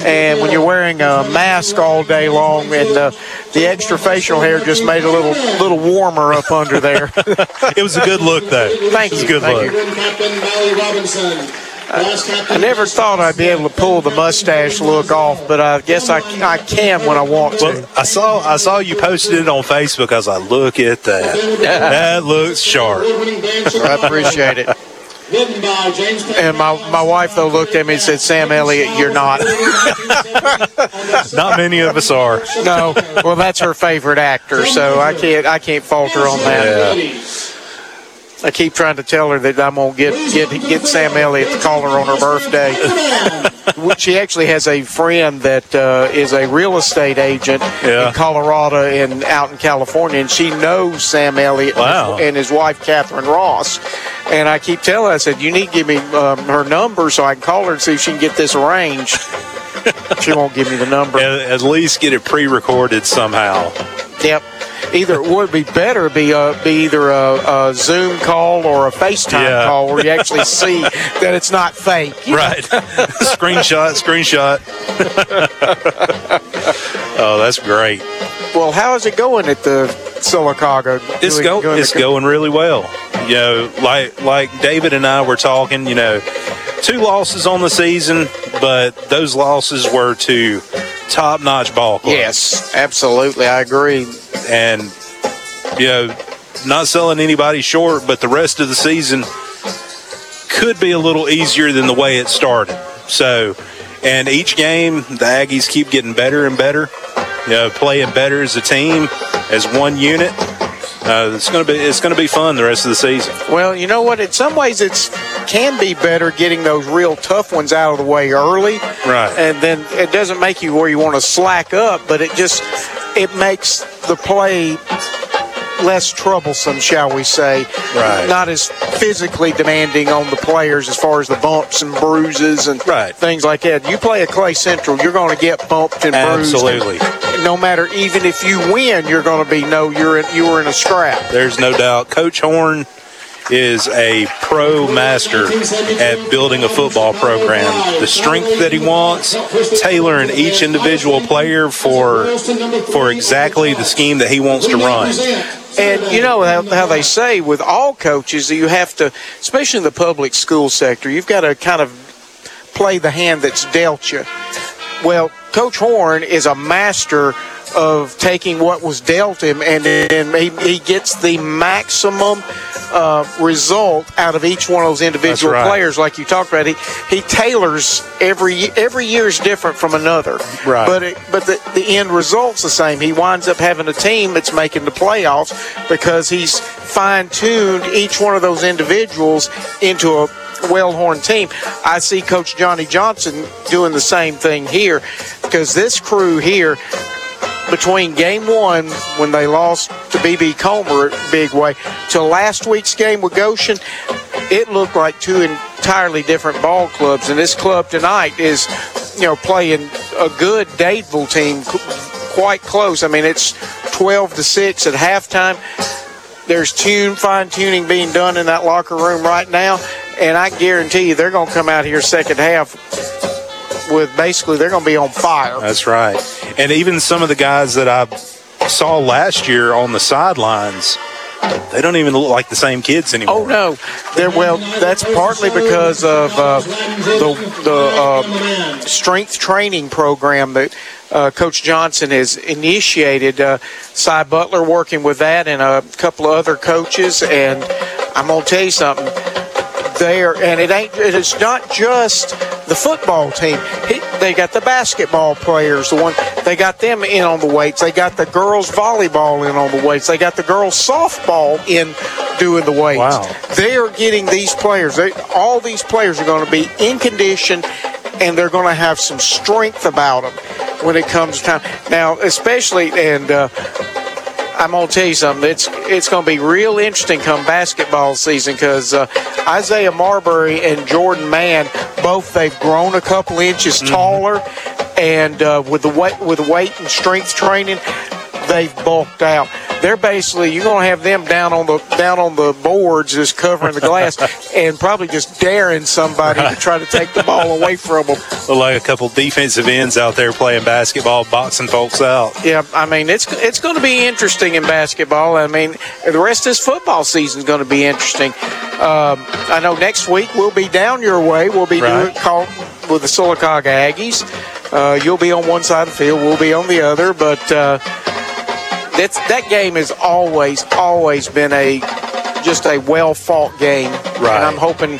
and when you're wearing a mask all day long, and uh, the extra facial hair just made a little little warmer up under there. it was a good look, though. Thank It was you. a good thank look. you. I never thought I'd be able to pull the mustache look off, but I guess I, I can when I want to. Well, I saw I saw you posted it on Facebook. As I was like, look at that. that looks sharp. I appreciate it. Written by James And my, my wife, though, looked at me and said, Sam Elliott, you're not. Not many of us are. no. Well, that's her favorite actor, so I can't I can't falter on that. I keep trying to tell her that I'm gonna get get get Sam Elliott to call her on her birthday. she actually has a friend that uh, is a real estate agent Yeah. in Colorado and out in California, and she knows Sam Elliott and his- Wow. and his wife Katharine Ross. And I keep telling her, I said, you need to give me um, her number so I can call her and see if she can get this arranged. she won't give me the number. At, at least get it pre-recorded somehow. Yep. Either it would be better be uh, be either a, a Zoom call or a FaceTime Yeah. call where you actually see that it's not fake. Right. screenshot, screenshot. oh, that's great. Well, how is it going at the Sylacauga? It's going it's going really well. You know, like like David and I were talking, you know, two losses on the season, but those losses were to top-notch ball clubs. Yes, absolutely. I agree. And you know, not selling anybody short, but the rest of the season could be a little easier than the way it started. So, and each game, the Aggies keep getting better and better. You know, playing better as a team, as one unit. Uh, it's gonna be it's gonna be fun the rest of the season. Well, you know what? In some ways, it's can be better getting those real tough ones out of the way early. Right. And then it doesn't make you where you want to slack up, but it just it makes the play less troublesome, shall we say? Right. Not as physically demanding on the players as far as the bumps and bruises and things like that. You play at Clay Central, you're going to get bumped and bruised. Absolutely. No matter, even if you win, you're going to be no, you're in, you were in a scrap. There's no doubt. Coach Horn is a pro master at building a football program. The strength that he wants, tailoring each individual player for for exactly the scheme that he wants to run. And you know how, how they say with all coaches, that you have to, especially in the public school sector, you've got to kind of play the hand that's dealt you. Well, Coach Horn is a master of taking what was dealt him, and then he, he gets the maximum uh, result out of each one of those individual right. players, like you talked about. He he tailors every every year is different from another, Right. But it, but the, the end result's the same. He winds up having a team that's making the playoffs because he's fine tuned each one of those individuals into a well-horned team. I see Coach Johnny Johnson doing the same thing here because this crew here between game one when they lost to BB Comer Big Way to last week's game with Goshen, it looked like two entirely different ball clubs. And this club tonight is, you know, playing a good Dadeville team, quite close. I mean, it's 12 to six at halftime. There's tune fine tuning being done in that locker room right now, and I guarantee you they're going to come out here second half with basically they're going to be on fire. That's right. And even some of the guys that I saw last year on the sidelines, they don't even look like the same kids anymore. Oh no, They're, well that's partly because of uh, the the uh, strength training program that uh, Coach Johnson has initiated. Uh, Cy Butler working with that and a couple of other coaches, and I'm gonna tell you something. There and it ain't. It is not just the football team. He, they got the basketball players. The one they got them in on the weights. They got the girls volleyball in on the weights. They got the girls softball in doing the weights. Wow. They are getting these players. They, all these players are going to be in condition, and they're going to have some strength about them when it comes time. Now, especially and. Uh, I'm gonna tell you something. It's it's gonna be real interesting come basketball season because uh, Isaiah Marbury and Jordan Mann both they've grown a couple inches taller, and uh, with the weight with weight and strength training, they've bulked out. They're basically you're gonna have them down on the down on the boards just covering the glass and probably just daring somebody to try to take the ball away from them. Look like a couple defensive ends out there playing basketball, boxing folks out. Yeah, I mean it's it's going to be interesting in basketball. I mean the rest of this football season is going to be interesting. Um, I know next week we'll be down your way. We'll be Right. doing call with the Sylacauga Aggies. Uh, you'll be on one side of the field. We'll be on the other. But uh, that's that game has always always been a just a well fought game. Right. And I'm hoping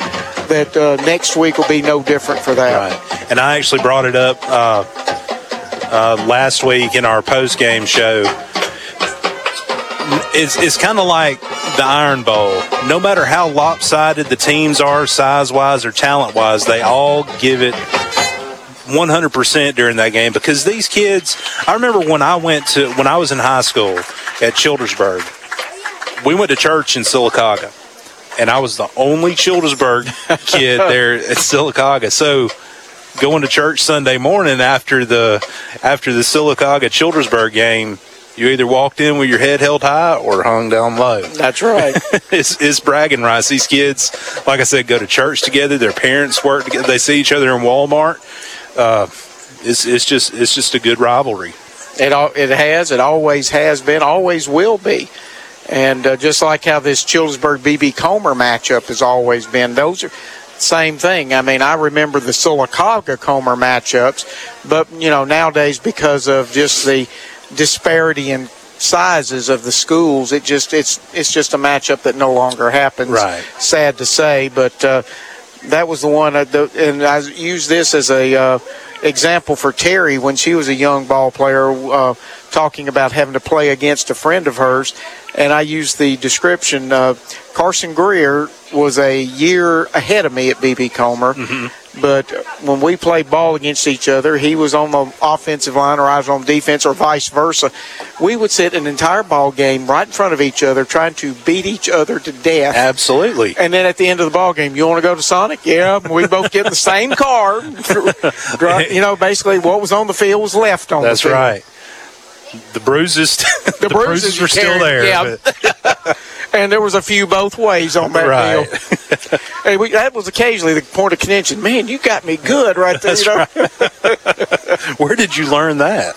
that uh, next week will be no different for that. Right. And I actually brought it up uh, uh, last week in our post game show. It's, it's kind of like the Iron Bowl. No matter how lopsided the teams are, size wise or talent wise, they all give it 100% during that game because these kids, I remember when I went to, when I was in high school at Childersburg, we went to church in Sylacauga and I was the only Childersburg kid there at Sylacauga. So going to church Sunday morning after the after the Sylacauga Childersburg game, you either walked in with your head held high or hung down low. That's right. it's, it's bragging rights. These kids, like I said, go to church together. Their parents work together. They see each other in Walmart. Uh, it's, it's just it's just a good rivalry. It all it has. It always has been. Always will be. And uh, just like how this Childersburg BB Comer matchup has always been, those are same thing. I mean, I remember the Sylacauga Comer matchups, but you know nowadays because of just the disparity in sizes of the schools, it just it's it's just a matchup that no longer happens. Right. Sad to say, but uh, that was the one. Uh, the, and I use this as a uh, example for Terry when she was a young ball player, uh, talking about having to play against a friend of hers. And I used the description. Uh, Carson Greer was a year ahead of me at BB Comer. But when we played ball against each other, he was on the offensive line or I was on defense or vice versa. We would sit an entire ball game right in front of each other trying to beat each other to death. Absolutely. And then at the end of the ball game, you want to go to Sonic? Yeah. We both get the same car. you know, basically what was on the field was left on That's the field. right. The bruises, the, bruises, were still there. yeah. and there was a few both ways on that Right. deal. hey, we, that was occasionally the point of contention. Man, you got me good right there. You know? Where did you learn that?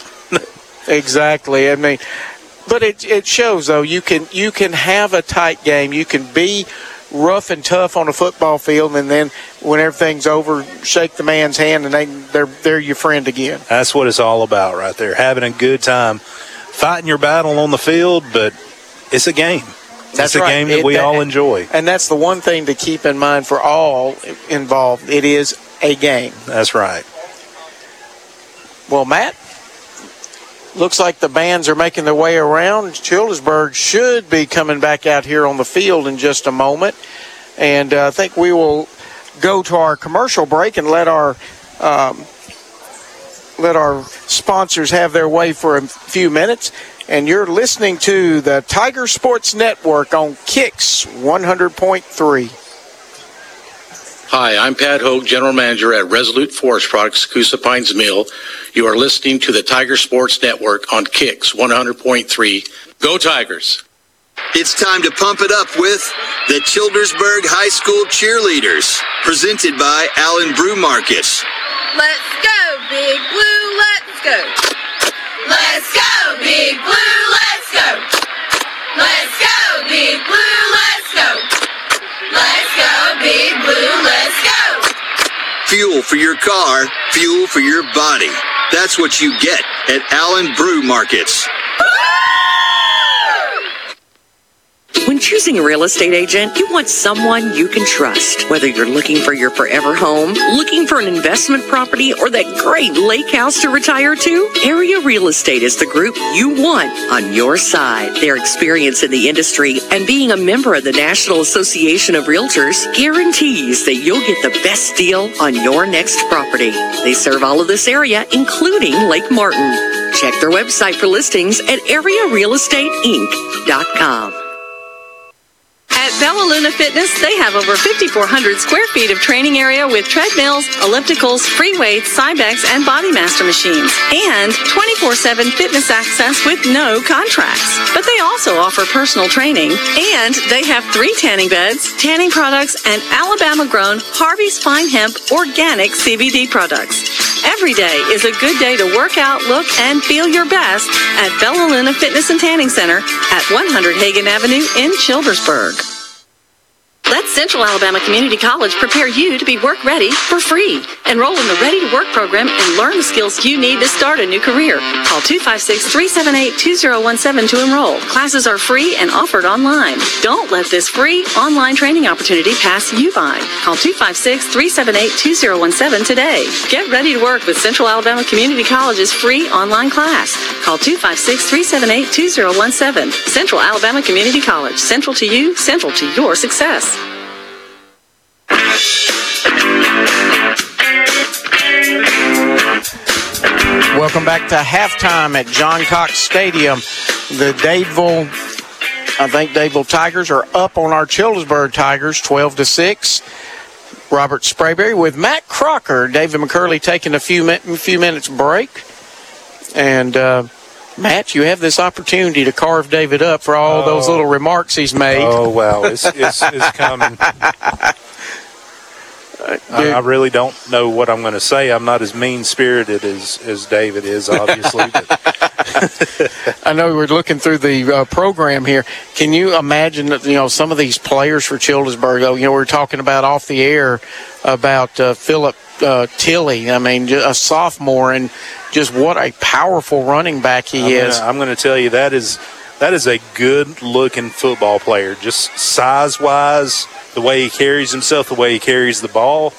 exactly. I mean, but it it shows though you can you can have a tight game. You can be rough and tough on a football field, and then when everything's over, shake the man's hand, and they they're they're your friend again. That's what it's all about right there. Having a good time, fighting your battle on the field, but it's a game. That's it's a right. game that It- we that- all enjoy. And that's the one thing to keep in mind for all involved. It is a game. That's right. Well, Matt, looks like the bands are making their way around. Childersburg should be coming back out here on the field in just a moment. And uh, I think we will go to our commercial break and let our um, let our sponsors have their way for a few minutes. And you're listening to the Tiger Sports Network on Kicks 100.3. Hi, I'm Pat Hogue, General Manager at Resolute Forest Products, Coosa Pines Mill. You are listening to the Tiger Sports Network on Kicks 100.3. Go Tigers! It's time to pump it up with the Childersburg High School Cheerleaders, presented by Allen Brew Markets. Let's go, Big Blue, let's go. Let's go, Big Blue, let's go. Let's go, Big Blue, Fuel for your car, fuel for your body. That's what you get at Allen Brew Markets. When choosing a real estate agent, you want someone you can trust. Whether you're looking for your forever home, looking for an investment property, or that great lake house to retire to, Area Real Estate is the group you want on your side. Their experience in the industry and being a member of the National Association of Realtors guarantees that you'll get the best deal on your next property. They serve all of this area, including Lake Martin. Check their website for listings at arearealestateinc.com. At Bella Luna Fitness, they have over 5,400 square feet of training area with treadmills, ellipticals, free weights, Cybex, and Body Master machines, and 24-7 fitness access with no contracts. But they also offer personal training, and they have three tanning beds, tanning products, and Alabama-grown Harvey's Fine Hemp organic CBD products. Every day is a good day to work out, look, and feel your best at Bella Luna Fitness and Tanning Center at 100 Hagen Avenue in Childersburg. Let Central Alabama Community College prepare you to be work ready for free. Enroll in the Ready to Work program and learn the skills you need to start a new career. Call 256-378-2017 to enroll. Classes are free and offered online. Don't let this free online training opportunity pass you by. Call 256-378-2017 today. Get ready to work with Central Alabama Community College's free online class. Call 256-378-2017. Central Alabama Community College. Central to you, central to your success. Welcome back to halftime at John Cox Stadium. The Dadeville, I think Dadeville Tigers are up on our Childersburg Tigers, 12 to six. Robert Sprayberry with Matt Crocker. David McCurley taking a few mi- few minutes break, and uh, Matt, you have this opportunity to carve David up for all those Oh. little remarks he's made. Oh well, it's it's, it's coming. I, I really don't know what I'm going to say. I'm not as mean spirited as as David is, obviously. I know we're looking through the uh, program here. Can you imagine that you know some of these players for Childersburg? You know, we are talking about off the air about uh, Philip uh, Tilley. I mean, a sophomore, and just what a powerful running back he I'm is. Gonna, I'm going to tell you that is that is a good looking football player. Just size wise, the way he carries himself, the way he carries the ball.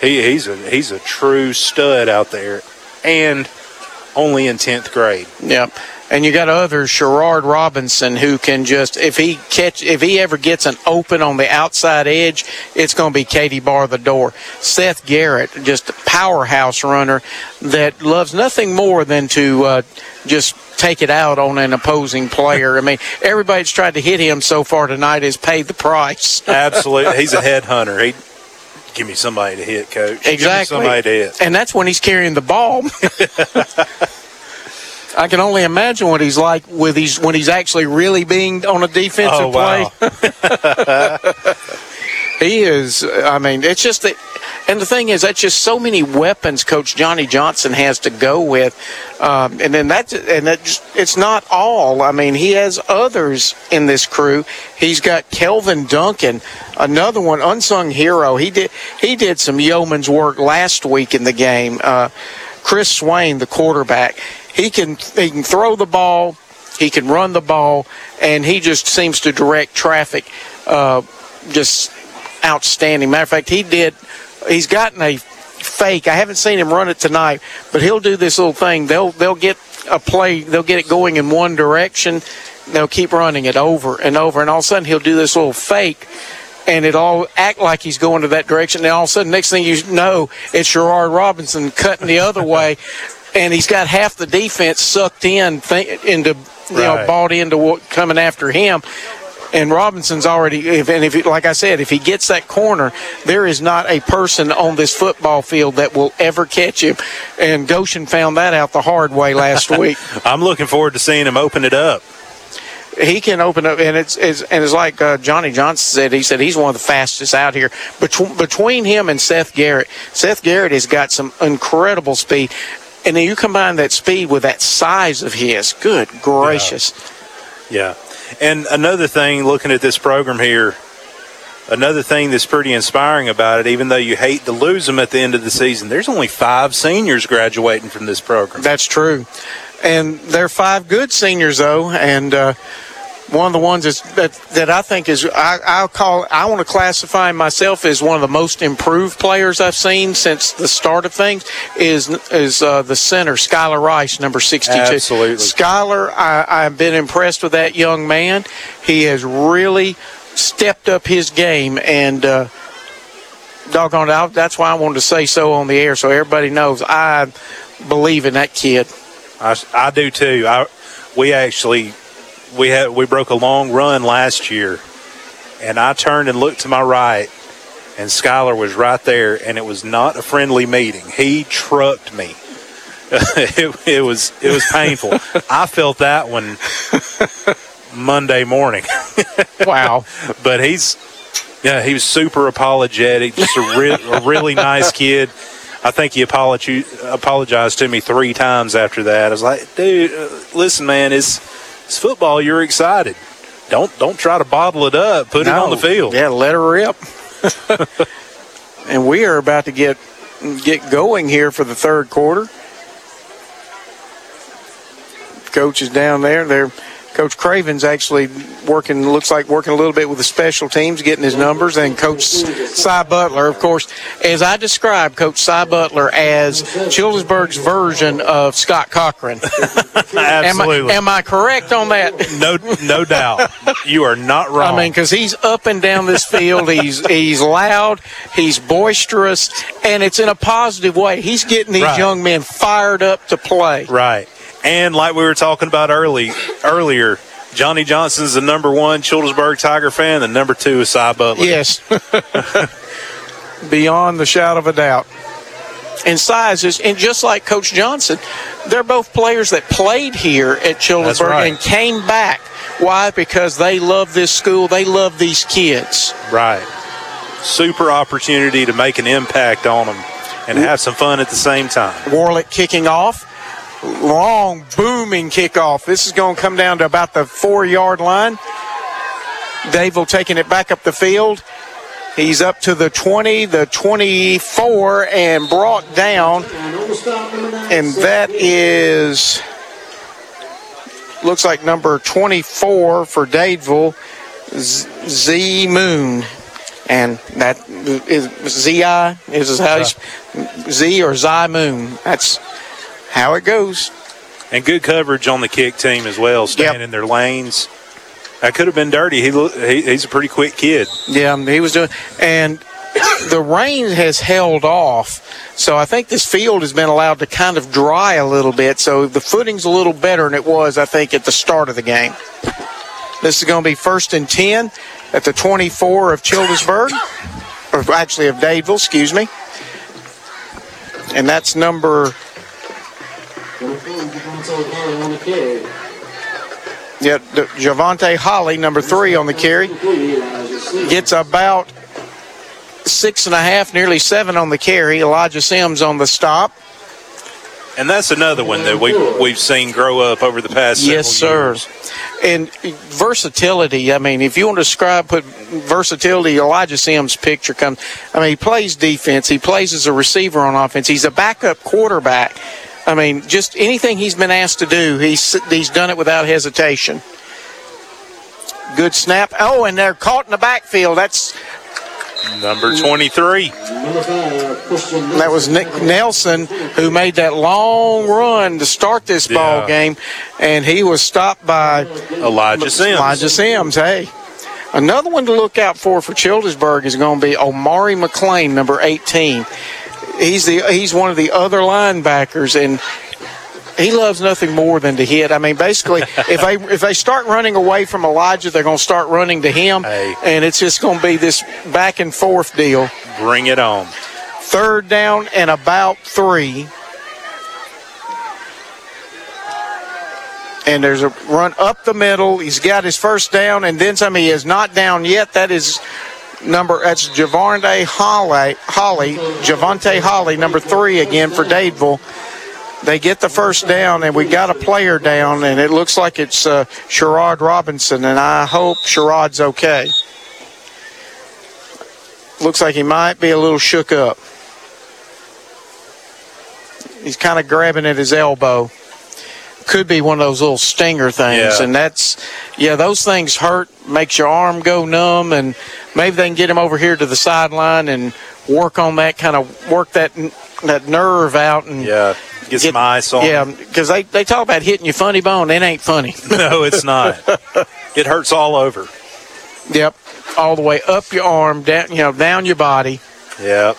He, he's a he's a true stud out there, and only in tenth grade. Yep. And you got others, Sherrard Robinson, who can just if he catch if he ever gets an open on the outside edge, it's going to be Katie bar the door. Seth Garrett, just a powerhouse runner that loves nothing more than to uh, just take it out on an opposing player. I mean, everybody's tried to hit him so far tonight has paid the price. Absolutely, he's a headhunter. He give me somebody to hit, coach. Give me Exactly. somebody to hit. And that's when he's carrying the ball. I can only imagine what he's like with he's when he's actually really being on a defensive Oh, wow. play. he is. I mean, it's just that. And the thing is, that's just so many weapons Coach Johnny Johnson has to go with, um, and then that's and that just, it's not all. I mean, he has others in this crew. He's got Kelvin Duncan, another one unsung hero. He did he did some yeoman's work last week in the game. Uh, Chris Swain, the quarterback, he can he can throw the ball, he can run the ball, and he just seems to direct traffic. Uh, just outstanding. Matter of fact, he did. He's gotten a fake. I haven't seen him run it tonight, but he'll do this little thing. They'll they'll get a play. They'll get it going in one direction. They'll keep running it over and over, and all of a sudden he'll do this little fake. And it'll all act like he's going to that direction. And all of a sudden, next thing you know, it's Gerard Robinson cutting the other way, and he's got half the defense sucked in th- into you know bought into what coming after him. And Robinson's already, if, and if like I said, if he gets that corner, there is not a person on this football field that will ever catch him. And Goshen found that out the hard way last week. I'm looking forward to seeing him open it up. he can open up, and it's, it's and it's like uh, Johnny Johnson said. He said he's one of the fastest out here. Between between him and Seth Garrett, Seth Garrett has got some incredible speed, and then you combine that speed with that size of his. Good gracious! Yeah. And another thing, looking at this program here, another thing that's pretty inspiring about it, even though you hate to lose them at the end of the season, there's only five seniors graduating from this program. That's true. And they're five good seniors, though. And uh, one of the ones that's, that that I think is I, I'll call I want to classify myself as one of the most improved players I've seen since the start of things is is uh, the center Skylar Rice number sixty two. Absolutely. Skylar, I, I've been impressed with that young man. He has really stepped up his game and. Uh, Doggone it, that's why I wanted to say so on the air so everybody knows I believe in that kid. I, I do too. I we actually we had we broke a long run last year, and I turned and looked to my right, and Skylar was right there, and it was not a friendly meeting. He trucked me. it, it was it was painful. I felt that one Monday morning. wow! but he's yeah he was super apologetic, just a, re- a really nice kid. I think he apologi- apologized to me three times after that. I was like, dude, uh, listen, man, it's it's football. You're excited. Don't don't try to bottle it up. Put it on the field. Yeah, let her rip. and we are about to get get going here for the third quarter. Coach is down there. There, Coach Craven's actually working. Looks like working a little bit with the special teams, getting his numbers. And Coach Cy Butler, of course, as I described Coach Cy Butler as Childersburg's version of Scott Cochran. Absolutely. Am I, am I correct on that? No, no doubt. You are not wrong. I mean, because he's up and down this field. He's he's loud. He's boisterous, and it's in a positive way. He's getting these Right. young men fired up to play. Right. And like we were talking about early earlier, Johnny Johnson's the number one Childersburg Tiger fan. The number two is Cy Butler. Yes, beyond the shadow of a doubt. And sizes, and just like Coach Johnson, they're both players that played here at Childersburg right. and came back. Why? Because they love this school. They love these kids. Right. Super opportunity to make an impact on them and have some fun at the same time. Warlick kicking off. Long, booming kickoff. This is going to come down to about the four yard line. Dadeville taking it back up the field. He's up to the 20, the 24, and brought down. And that is, looks like number 24 for Dadeville, Z, Moon. And that is Z-I, is how he's, Z or Zy Moon. That's how it goes. And good coverage on the kick team as well, staying in their lanes. That could have been dirty. He, he he's a pretty quick kid. Yeah, um, he was doing, and the rain has held off, so I think this field has been allowed to kind of dry a little bit. So the footing's a little better than it was, I think, at the start of the game. This is going to be first and ten at the 24 of Childersburg, or actually of Dadeville, excuse me. And that's number on the carry. Yeah, the- Javante Holly, number three on the carry. gets about six and a half, nearly seven on the carry. Elijah Sims on the stop. And that's another one that we we've seen grow up over the past several Yes, sir. years. And versatility. I mean, if you want to describe, put versatility. Elijah Sims' picture comes. I mean, he plays defense. He plays as a receiver on offense. He's a backup quarterback. I mean, just anything he's been asked to do, he's he's done it without hesitation. Good snap. Oh, and they're caught in the backfield. That's Number 23. That was Nick Nelson who made that long run to start this ball game, and he was stopped by Elijah Sims. Elijah Sims. Hey, another one to look out for for Childersburg is going to be Amari McLean, number 18. He's the he's one of the other linebackers, and he loves nothing more than to hit. I mean, basically, if they if they start running away from Elijah, they're going to start running to him, and it's just going to be this back and forth deal. Bring it on. Third down and about three. And there's a run up the middle. He's got his first down, and then some. He is not down yet. That is number. That's Javante Holly. Holly. Javante Holly, number three again for Dadeville. They get the first down, and we got a player down, and it looks like it's uh, Sherrard Robinson, and I hope Sherrard's okay. Looks like he might be a little shook up. He's kind of grabbing at his elbow. Could be one of those little stinger things, Yeah. and that's yeah, those things hurt, makes your arm go numb, and maybe they can get him over here to the sideline and work on that kind of work that that nerve out and yeah, get, some ice on. Yeah, because they they talk about hitting your funny bone, it ain't funny. no, it's not. it hurts all over. Yep, all the way up your arm, down you know down your body. Yep.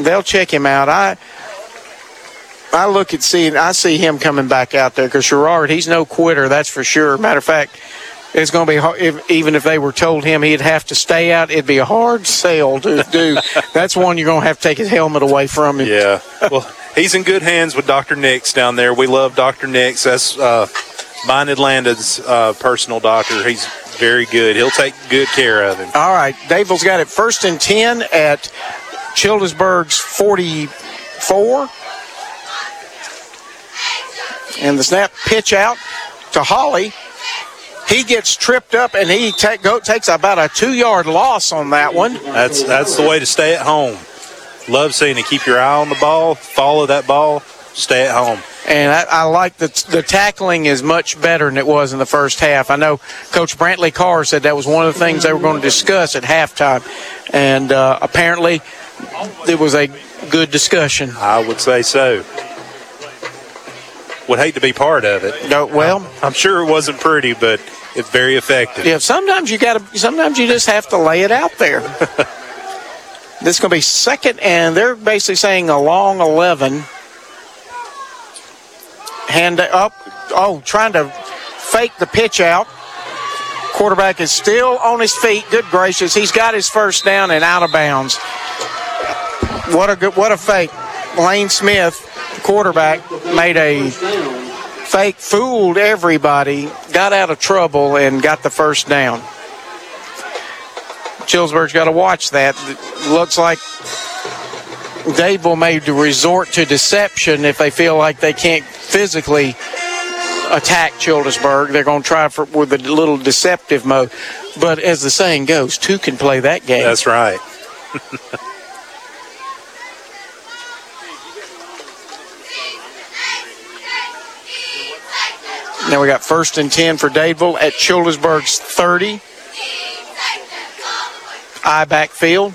They'll check him out. I I look at seeing I see him coming back out there because Sherrard he's no quitter that's for sure. Matter of fact, it's going to be hard, if, even if they were told him he'd have to stay out, it'd be a hard sell to do. that's one you're going to have to take his helmet away from him. Yeah. Well, he's in good hands with Dr. Nix down there. We love Dr. Nix. That's uh, mine Atlanta's uh, personal doctor. He's very good. He'll take good care of him. All right, Dadeville's got it first and ten at Childersburg's forty-four, and the snap pitch out to Holly. He gets tripped up and he ta- go, takes about a two-yard loss on that one. That's that's the way to stay at home. Love seeing it. Keep your eye on the ball. Follow that ball. Stay at home. And I, I like that the tackling is much better than it was in the first half. I know Coach Brantley Carr said that was one of the things they were going to discuss at halftime, and uh, apparently it was a good discussion. I would say so. Would hate to be part of it. No, well, I'm sure it wasn't pretty, but it's very effective. Yeah, sometimes you got to. Sometimes you just have to lay it out there. this is going to be second, and they're basically saying a long eleven. Hand up. Oh, trying to fake the pitch out. Quarterback is still on his feet. Good gracious, he's got his first down and out of bounds. What a good, what a fake. Lane Smith, quarterback, made a fake, fooled everybody, got out of trouble, and got the first down. Childersburg's got to watch that. Looks like Dadeville may resort to deception if they feel like they can't physically attack Childersburg. They're going to try for, with a little deceptive mode. But as the saying goes, two can play that game. That's right. Now we got first and 10 for Dadeville at Childersburg's 30. I backfield.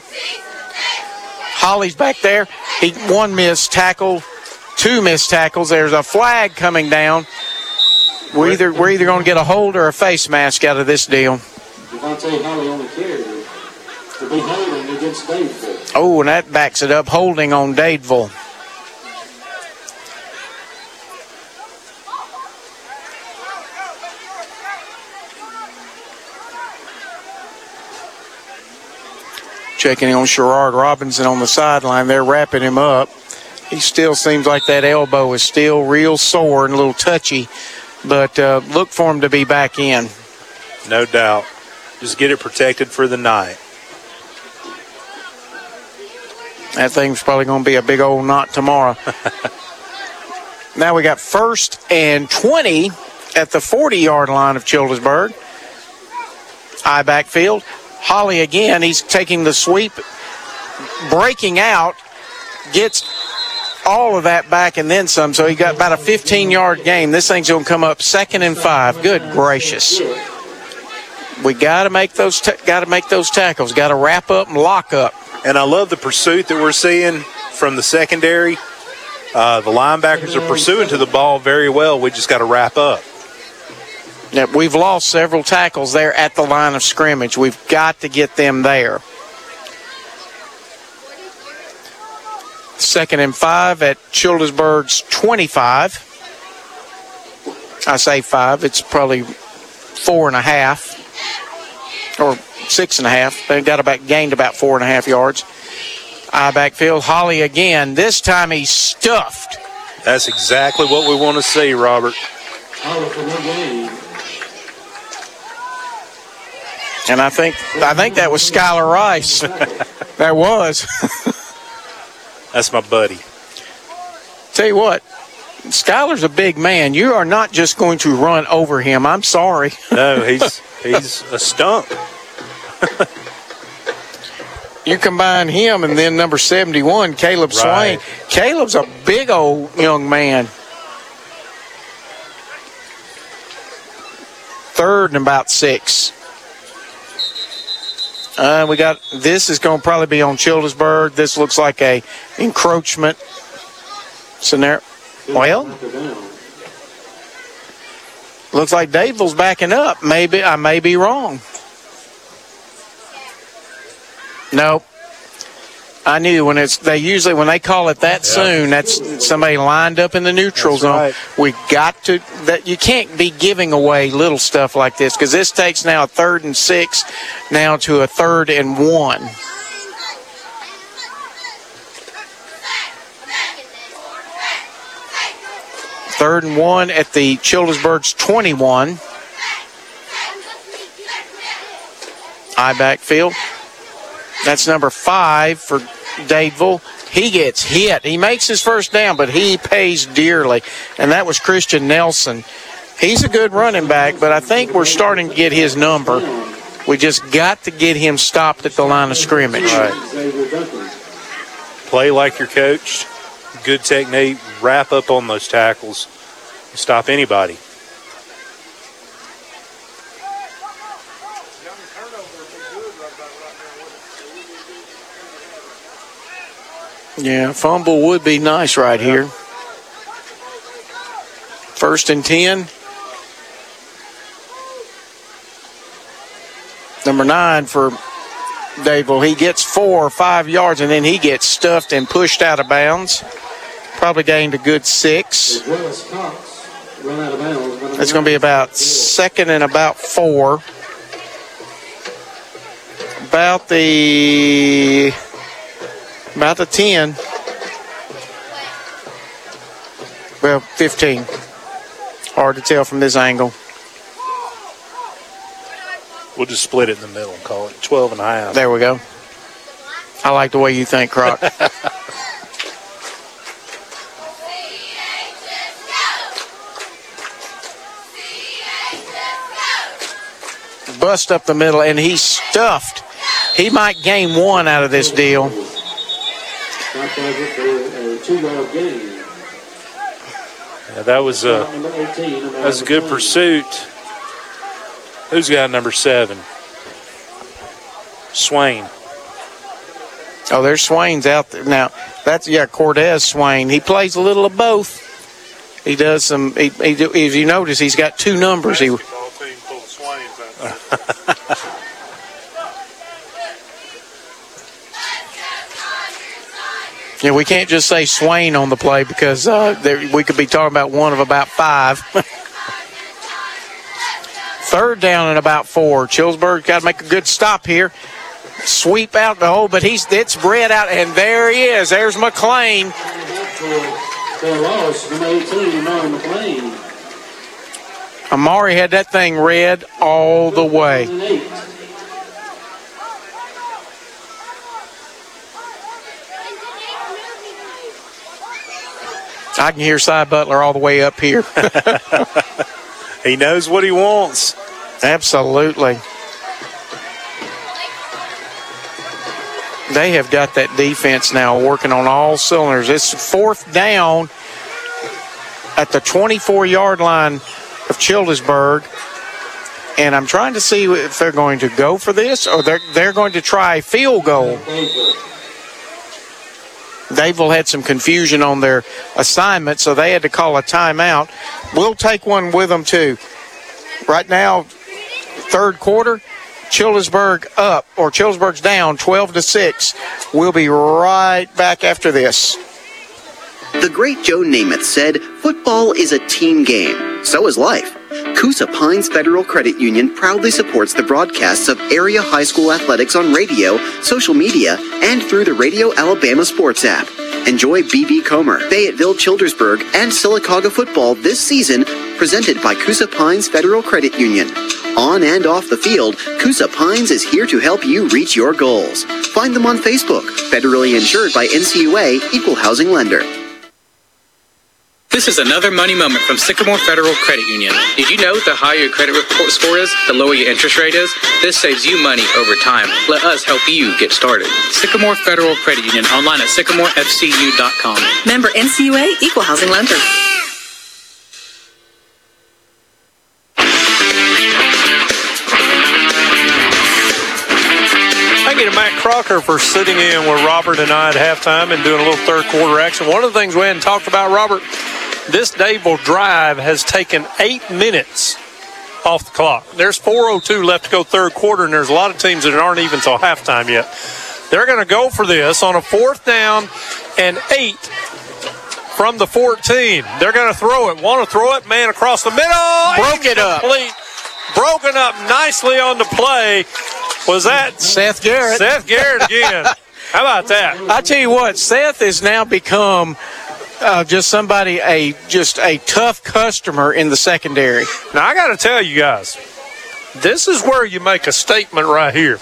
Holly's back there. He one missed tackle, two missed tackles. There's a flag coming down. We're either we're either going to get a hold or a face mask out of this deal. Devontae Holly on the carry. To be holding against Dadeville. Oh, and that backs it up, holding on Dadeville. Checking on Sherrard Robinson on the sideline. They're wrapping him up. He still seems like that elbow is still real sore and a little touchy, but uh, look for him to be back in. No doubt. Just get it protected for the night. That thing's probably going to be a big old knot tomorrow. now we got first and 20 at the 40 yard line of Childersburg. I backfield. Holly again. He's taking the sweep, breaking out, gets all of that back and then some. So he got about a 15 yard gain. This thing's going to come up second and five. Good gracious. We got to make those got to make those tackles. Got to wrap up and lock up. And I love the pursuit that we're seeing from the secondary. Uh, the linebackers are pursuing to the ball very well. We just got to wrap up. Yep, we've lost several tackles there at the line of scrimmage. We've got to get them there. Second and five at Childersburg's 25. I say five, it's probably four and a half or six and a half. They've got about gained about four and a half yards. I backfield. Holly again. This time he's stuffed. That's exactly what we want to see, Robert. And I think I think that was Skylar Rice. that was. That's my buddy. Tell you what, Skylar's a big man. You are not just going to run over him. I'm sorry. no, he's he's a stump. you combine him and then number 71, Caleb right. Swain. Caleb's a big old young man. Third and about six. Uh, we got this is going to probably be on Childersburg. This looks like a encroachment scenario. Well, looks like Dadeville's backing up. Maybe I may be wrong. Nope. I knew when it's they usually when they call it that soon, that's somebody lined up in the neutral zone. We got to that you can't be giving away little stuff like this because this takes now a third and six now to a third and one. Third and one at the Childersburg's 21. I backfield. That's number five for Dadeville. He gets hit. He makes his first down, but he pays dearly. And that was Christian Nelson. He's a good running back, but I think we're starting to get his number. We just got to get him stopped at the line of scrimmage. Play like you're coached. Good technique. Wrap up on those tackles. Stop anybody. Yeah, fumble would be nice right here. First and 10. Number nine for Dadeville. He gets four or five yards and then he gets stuffed and pushed out of bounds. Probably gained a good six. It's going to be about second and about four. About the about the 10. Well, 15. Hard to tell from this angle. We'll just split it in the middle and call it 12 and a half. There we go. I like the way you think, Croc. Bust up the middle, and he's stuffed. He might gain one out of this deal. Not target for a two-yard gain. Yeah, that was a Number 18. number that was a good pursuit. Who's got number seven? Swain. Oh, there's Swain's out there now. That's yeah, Cortez Swain. He plays a little of both. He does some. He, he, if you notice, he's got two numbers. He Yeah, we can't just say Swain on the play because uh, there, we could be talking about one of about five. Third down and about four. Childersburg got to make a good stop here. Sweep out the hole, but he's it's spread out, and there he is. There's McLean. For a loss, number 18, Amari McLean. Amari had that thing red all the way. I can hear Cy Butler all the way up here. He knows what he wants. Absolutely. They have got that defense now working on all cylinders. It's fourth down at the 24 yard line of Childersburg. And I'm trying to see if they're going to go for this or they're, they're going to try field goal. Dadeville had some confusion on their assignment, so they had to call a timeout. We'll take one with them too. Right now, third quarter, Childersburg up or Childersburg's down 12 to 6. We'll be right back after this. The great Joe Namath said, football is a team game. So is life. Coosa Pines Federal Credit Union proudly supports the broadcasts of area high school athletics on radio, social media, and through the Radio Alabama Sports app. Enjoy BB Comer, Fayetteville Childersburg, and Sylacauga football this season, presented by Coosa Pines Federal Credit Union. On and off the field, Coosa Pines is here to help you reach your goals. Find them on Facebook, federally insured by NCUA, Equal Housing Lender. This is another money moment from Sycamore Federal Credit Union. Did you know the higher your credit report score is, the lower your interest rate is? This saves you money over time. Let us help you get started. Sycamore Federal Credit Union online at sycamorefcu.com. Member NCUA Equal Housing Lender. Rucker for sitting in with Robert and I at halftime and doing a little third quarter action. One of the things we hadn't talked about, Robert, this Dadeville drive has taken eight minutes off the clock. There's 4:02 left to go third quarter, and there's a lot of teams that aren't even till halftime yet. They're going to go for this on a fourth down and eight from the 14. They're going to throw it. Want to throw it? Man across the middle. Broke it up. Broken up nicely on the play. Was that Seth Garrett? Seth Garrett again. How about that? I tell you what, Seth has now become uh, just somebody a just a tough customer in the secondary. Now I got to tell you guys, this is where you make a statement right here.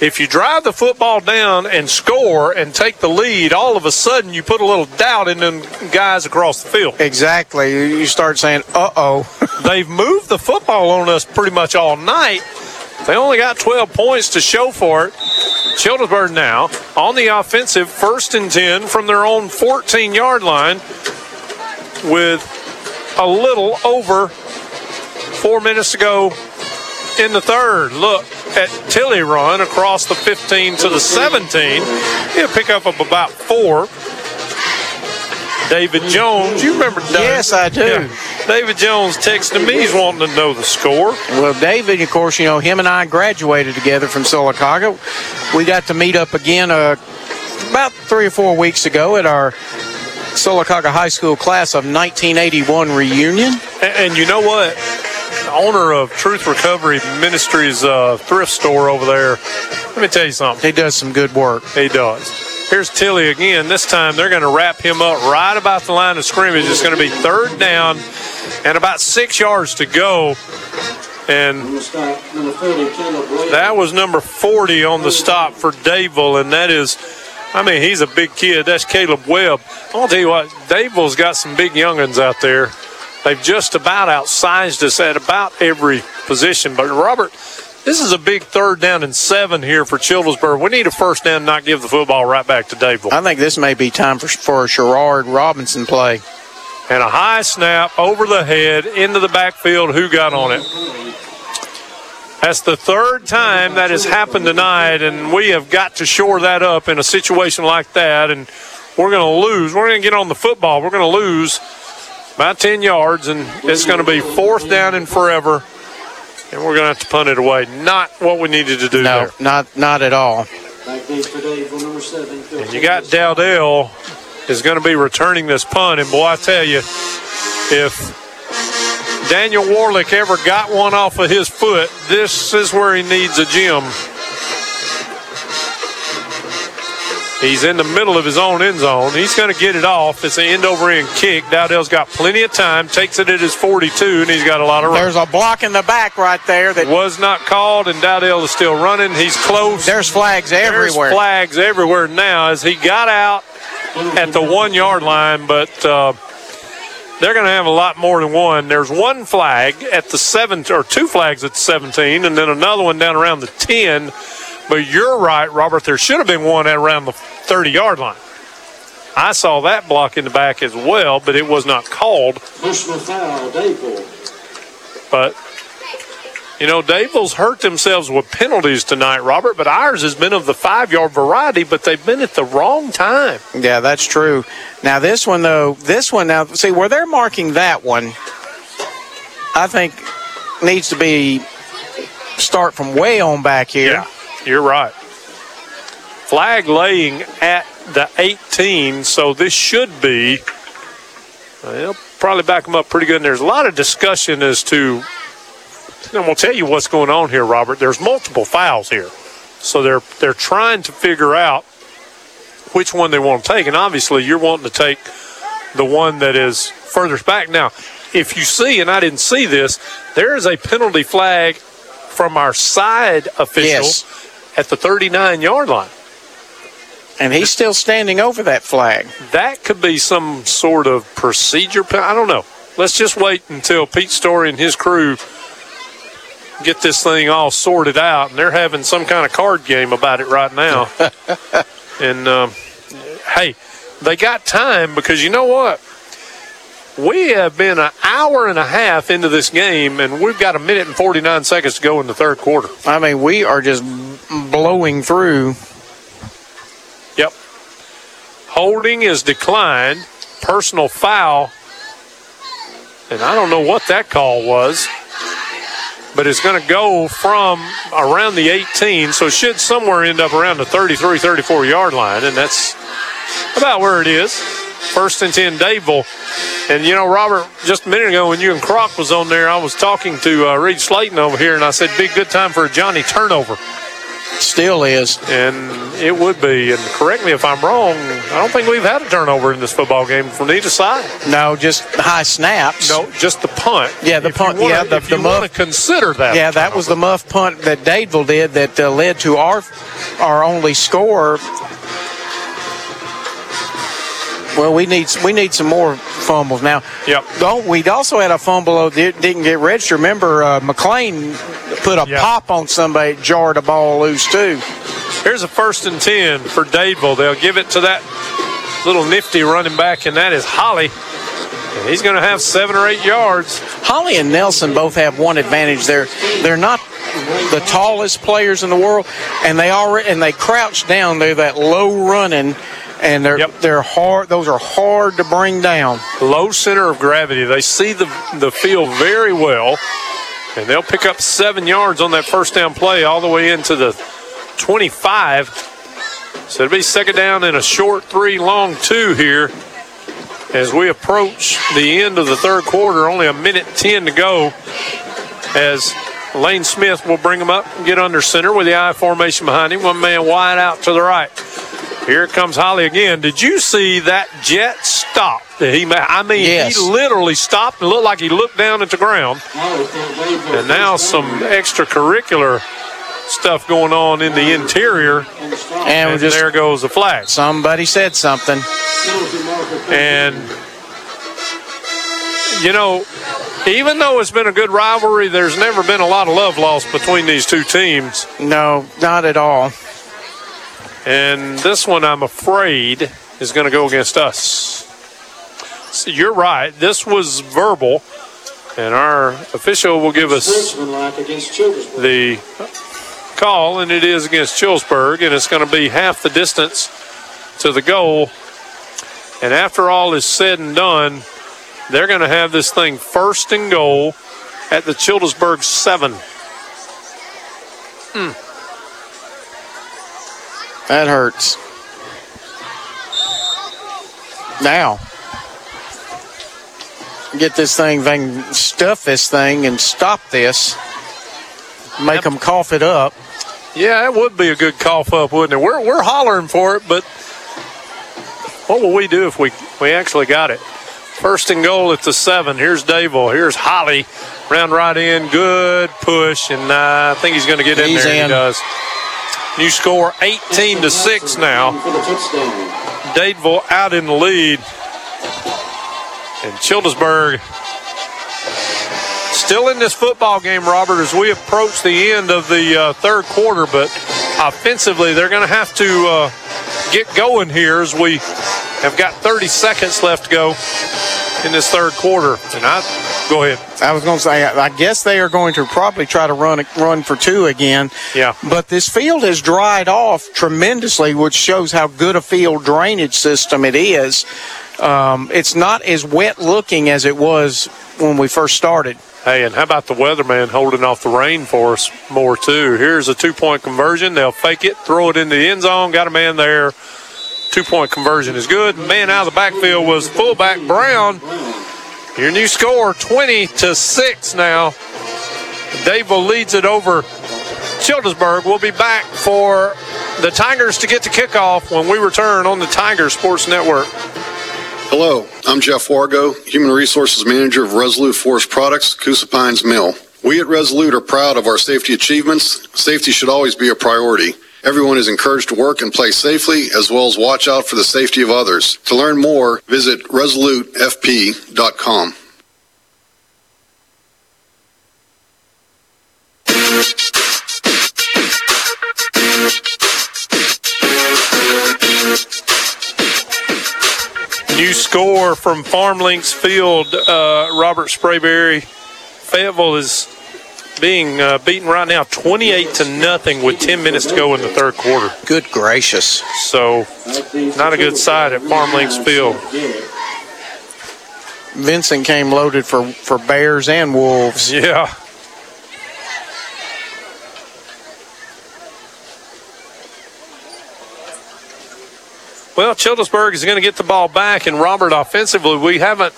If you drive the football down and score and take the lead, all of a sudden you put a little doubt in them guys across the field. Exactly. You start saying, "Uh oh." They've moved the football on us pretty much all night. They only got 12 points to show for it. Childersburg now on the offensive, first and 10 from their own 14 yard line with a little over four minutes to go in the third. Look at Tilly run across the 15 to the 17. He'll pick up of about four. David Jones, you remember Doug? Yes, I do. David Jones texted me. He's wanting to know the score. Well, David, of course, you know, him and I graduated together from Sylacauga. We got to meet up again uh, about three or four weeks ago at our Sylacauga High School class of 1981 reunion. And, and you know what? The owner of Truth Recovery Ministries uh, thrift store over there, let me tell you something. He does some good work. He does. Here's Tilly again. This time they're going to wrap him up right about the line of scrimmage. It's going to be third down and about six yards to go. And that was number 40 on the stop for Dadeville, and that is, I mean, he's a big kid. That's Caleb Webb. I'll tell you what, Dadeville's got some big youngins out there. They've just about outsized us at about every position. But Robert, this is a big third down and seven here for Childersburg. We need a first down, not give the football right back to Dadeville. I think this may be time for, for a Sherrard Robinson play. And a high snap over the head into the backfield. Who got on it? That's the third time that has happened tonight, and we have got to shore that up in a situation like that. And we're going to lose. We're going to get on the football. We're going to lose about 10 yards, and it's going to be fourth down and forever. And we're going to have to punt it away. Not what we needed to do No, there. not not at all. And you got Dowdell is going to be returning this punt. And boy, I tell you, if Daniel Warlick ever got one off of his foot, this is where he needs a gym. He's in the middle of his own end zone. He's going to get it off. It's an end over end kick. Dowdell's got plenty of time, takes it at his 42, and he's got a lot of room. There's a block in the back right there that was not called, and Dowdell is still running. He's close. There's flags everywhere. There's flags everywhere now as he got out at the one yard line, but uh, they're going to have a lot more than one. There's one flag at the seven, or two flags at the 17, and then another one down around the 10. But you're right, Robert. There should have been one at around the 30 yard line. I saw that block in the back as well, but it was not called. Personal foul, Dadeville. But you know, Dadeville's hurt themselves with penalties tonight, Robert. But ours has been of the five yard variety, but they've been at the wrong time. Yeah, that's true. Now this one though, this one now see where they're marking that one, I think needs to be start from way on back here. Yeah, you're right. Flag laying at the 18, so this should be. They'll probably back them up pretty good. And there's a lot of discussion as to. I'm gonna tell you what's going on here, Robert. There's multiple fouls here, so they're they're trying to figure out which one they want to take, and obviously you're wanting to take the one that is furthest back. Now, if you see, and I didn't see this, there is a penalty flag from our side official Yes. At the 39 yard line. And he's still standing over that flag. That could be some sort of procedure. I don't know. Let's just wait until Pete Story and his crew get this thing all sorted out, and they're having some kind of card game about it right now. and um, hey, they got time because you know what? We have been an hour and a half into this game, and we've got a minute and 49 seconds to go in the third quarter. I mean, we are just blowing through Yep. Holding is declined. Personal foul. And I don't know what that call was, but it's going to go from around the 18, so it should somewhere end up around the 33, 34 yard line, and that's about where it is. First and 10, Dadeville. And, you know, Robert, just a minute ago when you and Croc was on there, I was talking to uh, Reed Slayton over here, and I said, big good time for a Johnny turnover. Still is. And it would be. And correct me if I'm wrong, I don't think we've had a turnover in this football game from either side. No, just high snaps. No, just the punt. Yeah, the If punt. wanna- yeah, the, the muff. consider that. Yeah, that was the muff punt that Dadeville did that uh, led to our our only score. Well, we need we need some more fumbles now. Yep. Don't we also had a fumble that didn't get registered. Remember, uh, McLean put a pop on somebody, jarred a ball loose too. Here's a first and 10 for Dadeville. They'll give it to that little nifty running back, and that is Holly. And he's going to have seven or eight yards. Holly and Nelson both have one advantage. They're they're not the tallest players in the world, and they already and they crouch down. They're that low running, and they're they're hard. Those are hard to bring down. Low center of gravity. They see the, the field very well, and they'll pick up seven yards on that first down play all the way into the 25. So it'll be second down and a short three, long two here as we approach the end of the third quarter. Only a minute 10 to go as Lane Smith will bring him up and get under center with the I formation behind him. One man wide out to the right. Here comes Holly again. Did you see that jet stop that he made? I mean, Yes. he literally stopped and looked like he looked down at the ground. And now some extracurricular stuff going on in the interior. And, And just there goes the flag. Somebody said something. And, you know, even though it's been a good rivalry, there's never been a lot of love lost between these two teams. No, not at all. And this one, I'm afraid, is going to go against us. So you're right. This was verbal, and our official will give us the call, and it is against Childersburg, and it's going to be half the distance to the goal. And after all is said and done, they're going to have this thing first and goal at the Childersburg seven. Hmm. That hurts. Now, get this thing, thing, stuff this thing, and stop this. Make them cough it up. Yeah, that would be a good cough up, wouldn't it? We're, we're hollering for it, but what will we do if we, we actually got it? First and goal at the seven. Here's Dadeville. Here's Holly. Round right in. Good push, and uh, I think he's going to get in He's there. in. He does. New score 18 to 6 now. Dadeville out in the lead. And Childersburg still in this football game, Robert, as we approach the end of the uh, third quarter. But offensively, they're going to have to uh, get going here as we have got 30 seconds left to go in this third quarter. And I go ahead. I was going to say, I I guess they are going to probably try to run run for two again. Yeah. But this field has dried off tremendously, which shows how good a field drainage system it is. Um, it's not as wet looking as it was when we first started. Hey, and how about the weatherman holding off the rain for us more too? Here's a two-point conversion. They'll fake it, throw it in the end zone. Got a man there. Two-point conversion is good. Man out of the backfield was fullback Brown. Your new score, 20 to six now. Dadeville leads it over Childersburg. We'll be back for the Tigers to get the kickoff when we return on the Tiger Sports Network. Hello, I'm Jeff Wargo, Human Resources Manager of Resolute Forest Products, Coosa Pines Mill. We at Resolute are proud of our safety achievements. Safety should always be a priority. Everyone is encouraged to work and play safely as well as watch out for the safety of others. To learn more, visit resolutefp.com. New score from Farm Links Field. Uh, Robert Sprayberry. Fayetteville is being uh, beaten right now 28 to nothing with 10 minutes to go in the third quarter. Good gracious. So, not a good side at Farm Links Field. Vincent came loaded for, for Bears and Wolves. Yeah. Well, Childersburg is going to get the ball back, and Robert, offensively, we haven't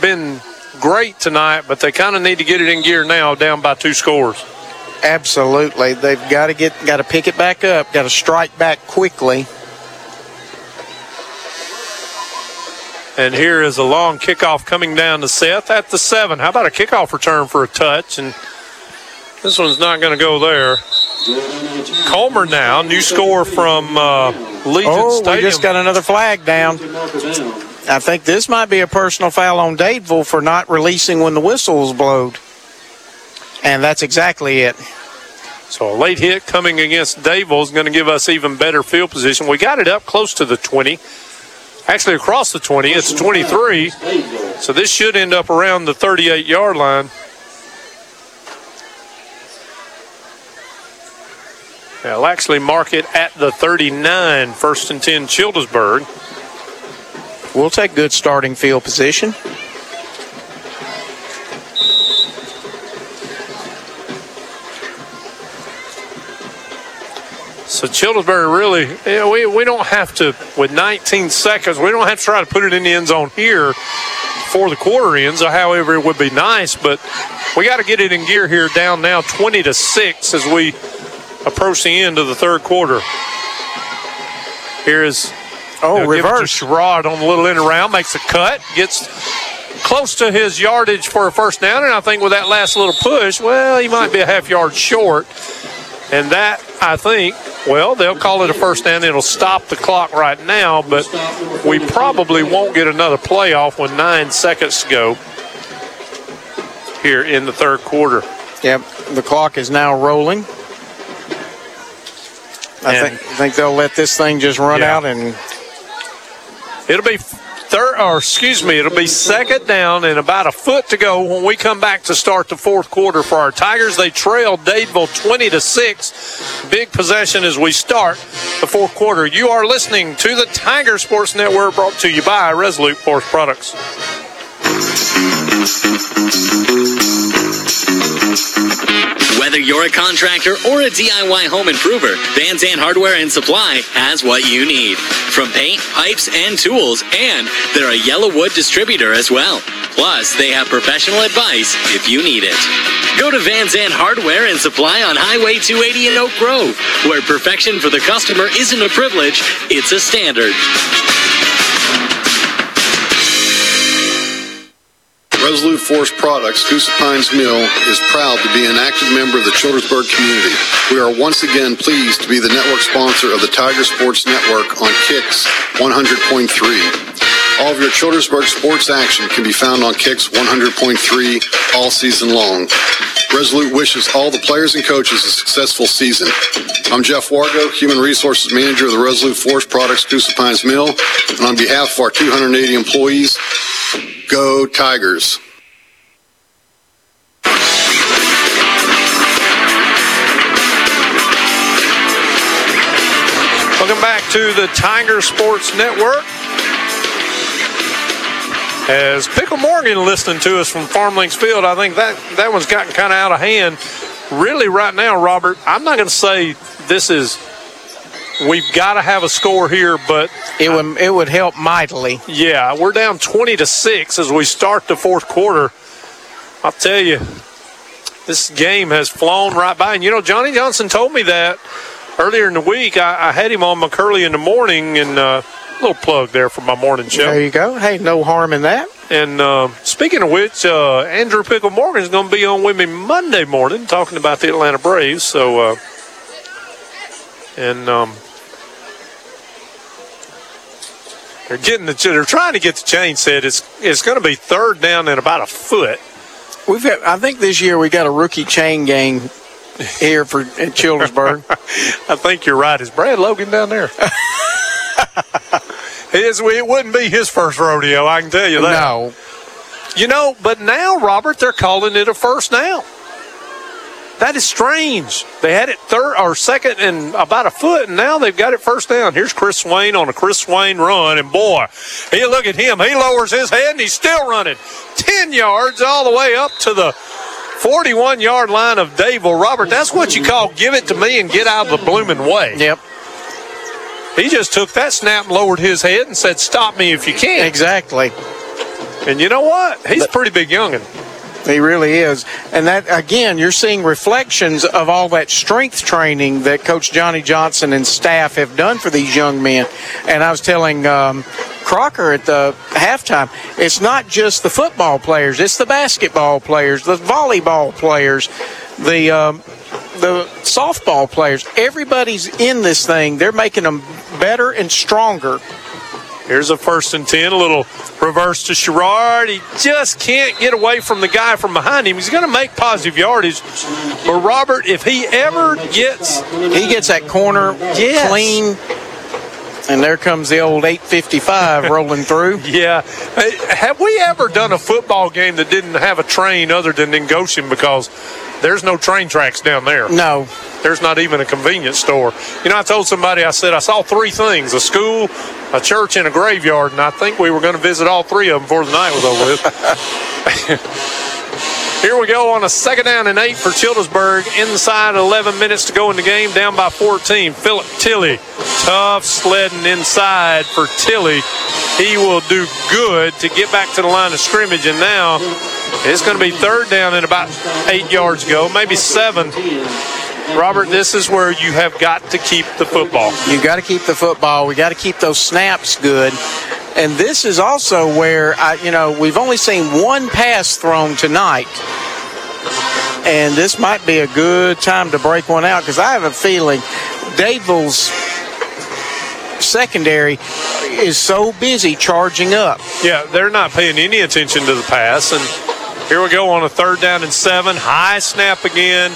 been great tonight, but they kind of need to get it in gear now, down by two scores. Absolutely. They've got to get got to pick it back up, got to strike back quickly. And here is a long kickoff coming down to Seth at the seven. How about a kickoff return for a touch? And this one's not going to go there. Comer now, new score from uh, Legion oh, Stadium. we just got another flag down. I think this might be a personal foul on Dadeville for not releasing when the whistle was blowed. And that's exactly it. So a late hit coming against Dadeville is going to give us even better field position. We got it up close to the 20. Actually, across the 20, it's 23. So this should end up around the 38 yard line. They'll actually mark it at the 39, first and 10, Childersburg. We'll take good starting field position. So Childersburg really, you know, we, we don't have to, with 19 seconds, we don't have to try to put it in the end zone here for the quarter ends. However, it would be nice, but we got to get it in gear here down now 20 to 6 as we approach the end of the third quarter. Here is oh you know, give it to reverse. Sherrard on the little end around, makes a cut, gets close to his yardage for a first down, and I think with that last little push, well, he might be a half yard short. And that, I think, well, they'll call it a first down. It'll stop the clock right now, but we probably won't get another playoff with nine seconds to go here in the third quarter. Yep, the clock is now rolling. I And- think, I think they'll let this thing just run Yeah. out and It'll be third, or excuse me, it'll be second down and about a foot to go when we come back to start the fourth quarter for our Tigers. They trail Dadeville 20 to 6. Big possession as we start the fourth quarter. You are listening to the Tiger Sports Network brought to you by Resolute Forest Products. Whether you're a contractor or a DIY home improver, Van Zandt Hardware and Supply has what you need. From paint, pipes, and tools, and they're a yellow wood distributor as well. Plus, they have professional advice if you need it. Go to Van Zandt Hardware and Supply on Highway 280 in Oak Grove, where perfection for the customer isn't a privilege, it's a standard. Resolute Forest Products, Coosa Pines Mill, is proud to be an active member of the Childersburg community. We are once again pleased to be the network sponsor of the Tiger Sports Network on Kicks 100.3. All of your Childersburg sports action can be found on Kicks 100.3 all season long. Resolute wishes all the players and coaches a successful season. I'm Jeff Wargo, Human Resources Manager of the Resolute Forest Products Coosa Pines Mill, and on behalf of our 280 employees, go Tigers. Welcome back to the Tiger Sports Network. As Pickle Morgan listening to us from Farm Links Field, I think that, that one's gotten kind of out of hand. Really, right now, Robert, I'm not going to say this is, we've got to have a score here, but. It would, it would help mightily. Yeah, we're down 20 to 6 as we start the fourth quarter. I'll tell you, this game has flown right by. And, you know, Johnny Johnson told me that earlier in the week. I, I had him on McCurley in the morning, and uh, a little plug there for my morning show. There you go. Hey, no harm in that. And uh, speaking of which, uh, Andrew Pickle Morgan is going to be on with me Monday morning talking about the Atlanta Braves. So, uh, and um, they're getting the they're trying to get the chain set. It's it's going to be third down and about a foot. We've got, I think this year we got a rookie chain gang here for at Childersburg. I think you're right. Is Brad Logan down there? it, is, it wouldn't be his first rodeo, I can tell you that. No. You know, but now, Robert, they're calling it a first down. That is strange. They had it third or second and about a foot, and now they've got it first down. Here's Chris Swain on a Chris Swain run, and boy, he look at him. He lowers his head and he's still running 10 yards all the way up to the 41 yard line of Dadeville. Robert, that's what you call give it to me and get out of the blooming way. Yep. He just took that snap and lowered his head and said, Stop me if you can. Exactly. And you know what? He's a pretty big youngin'. He really is. And that, again, you're seeing reflections of all that strength training that Coach Johnny Johnson and staff have done for these young men. And I was telling um, Crocker at the halftime, it's not just the football players, it's the basketball players, the volleyball players, the. Um, the softball players, everybody's in this thing. They're making them better and stronger. Here's a first and 10, a little reverse to Sherrard. He just can't get away from the guy from behind him. He's going to make positive yardage. But Robert, if he ever gets. He gets that corner Yes. clean. And there comes the old 855 rolling through. Yeah. Hey, Have we ever done a football game that didn't have a train other than in Goshen? Because there's no train tracks down there. No. There's not even a convenience store. You know, I told somebody, I said, I saw three things a school, a church, and a graveyard, and I think we were going to visit all three of them before the night was over with. Here we go on a second down and eight for Childersburg. Inside 11 minutes to go in the game, down by 14. Philip Tilley, tough sledding inside for Tilley. He will do good to get back to the line of scrimmage, and now it's going to be third down and about eight yards go, maybe seven. Robert, this is where you have got to keep the football. You got to keep the football. We got to keep those snaps good. And this is also where I, you know, we've only seen one pass thrown tonight. And this might be a good time to break one out because I have a feeling Dadeville's secondary is so busy charging up. Yeah, they're not paying any attention to the pass. And here we go on a third down and seven. High snap again,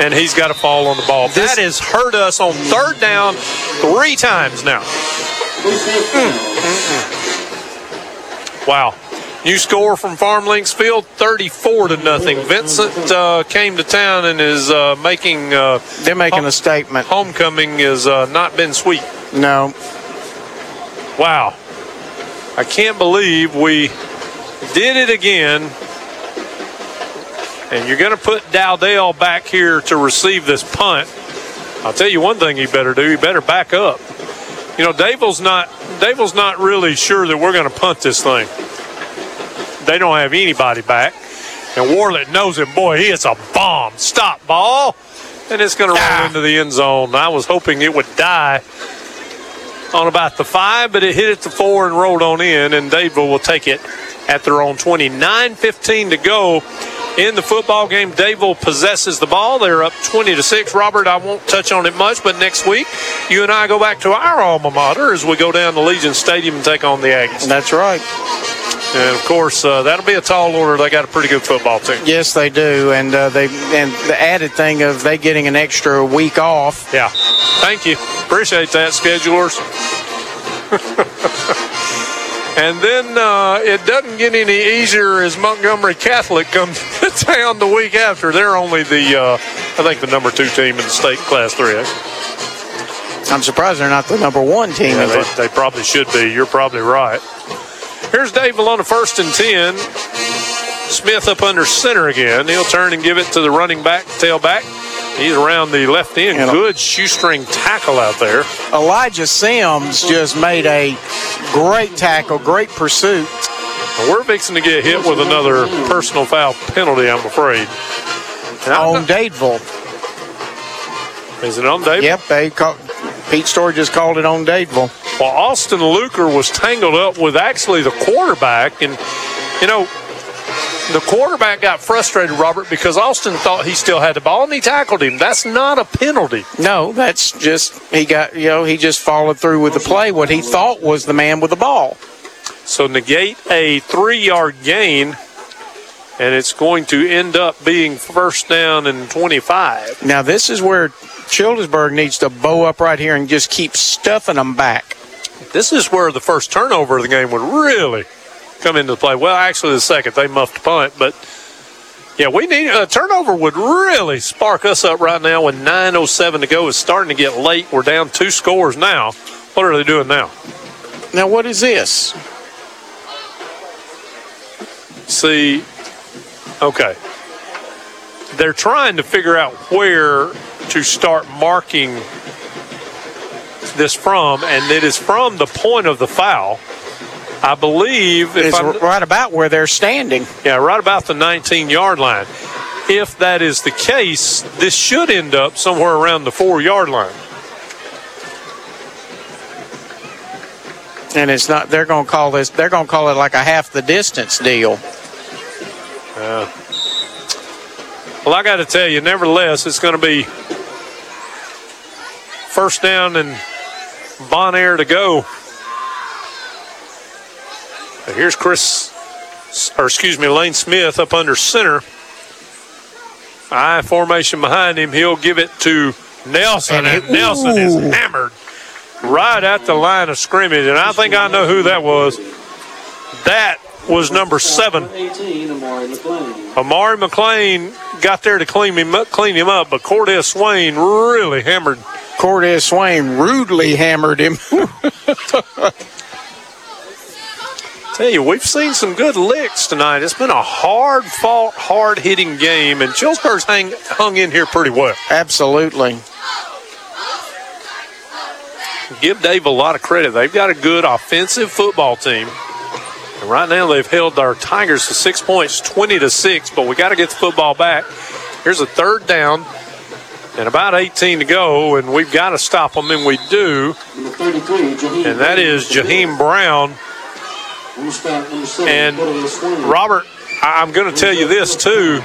and he's got to fall on the ball. that has hurt us on third down three times now. Wow. New score from Farm Links Field, 34 to nothing. Vincent uh, came to town and is uh, making. Uh, They're making a statement. Homecoming has uh, not been sweet. No. Wow. I can't believe we did it again. And you're going to put Dowdell back here to receive this punt. I'll tell you one thing he better do. He better back up. You know, Dadeville's not Dadeville's not really sure that we're going to punt this thing. They don't have anybody back. And Warlick knows it. Boy, he hits a bomb. Stop ball. And it's going to roll into the end zone. I was hoping it would die on about the five, but it hit it to four and rolled on in, and Dadeville will take it at their own 20. 9.15 to go in the football game. Dadeville possesses the ball. They're up 20 to 6. Robert, I won't touch on it much, but next week, you and I go back to our alma mater as we go down to Legion Stadium and take on the Aggies. That's right. And of course, uh, that'll be a tall order. They got a pretty good football team. Yes, they do, and uh, they and the added thing of they getting an extra week off. Yeah, thank you. Appreciate that, schedulers. and then uh, it doesn't get any easier as Montgomery Catholic comes to town the week after. They're only the, uh, I think, the number two team in the state Class 3A. I'm surprised they're not the number one team. Yeah, they, they probably should be. You're probably right. Here's Dave on a first and 10. Smith up under center again. He'll turn and give it to the running back, tailback. He's around the left end. Good shoestring tackle out there. Elijah Sims just made a great tackle, great pursuit. We're fixing to get hit with another personal foul penalty, I'm afraid. And I'm on Dadeville. Is it on Dadeville? Yep, they call, Pete Story just called it on Dadeville. Well, Austin Luker was tangled up with actually the quarterback, and you know, the quarterback got frustrated, Robert, because Austin thought he still had the ball and he tackled him. That's not a penalty. No, that's just he got you know he just followed through with the play what he thought was the man with the ball. So negate a three-yard gain, and it's going to end up being first down and 25. Now this is where Childersburg needs to bow up right here and just keep stuffing them back. This is where the first turnover of the game would really come into the play. Well, actually, the second they muffed a punt, but Yeah, we need a turnover would really spark us up right now When 9:07 to go. It's starting to get late. We're down two scores now. What are they doing now? Now, what is this? See, okay. They're trying to figure out where to start marking this from, and it is from the point of the foul. I believe if It's I'm, right about where they're standing. yeah, right about the 19 yard line. If that is the case, this should end up somewhere around the four yard line. And it's not, they're going to call this, they're going to call it like a half the distance deal. Uh, well, I got to tell you, nevertheless, it's going to be first down and Bon Air to go. But here's Chris, or excuse me, Lane Smith up under center. I formation behind him. He'll give it to Nelson, and, And Nelson is hammered right at the line of scrimmage. And I think I know who that was. That was number seven. 18, Amari McLean. Amari McLean got there to clean him up, clean him up, but Cordell Swain really hammered. Cordell Swain rudely hammered him. Tell you, we've seen some good licks tonight. It's been a hard fought, hard hitting game, and Childersburg's hang, hung in here pretty well. Absolutely. Give Dave a lot of credit. They've got a good offensive football team. And right now, they've held our Tigers to six points, 20 to 6, but we got to get the football back. Here's a third down and about 18 to go, and we've got to stop them, and we do. Number 33, Jaheim. And that is Jaheim Brown. Number seven, number seven, And Robert, I'm going to tell you this too.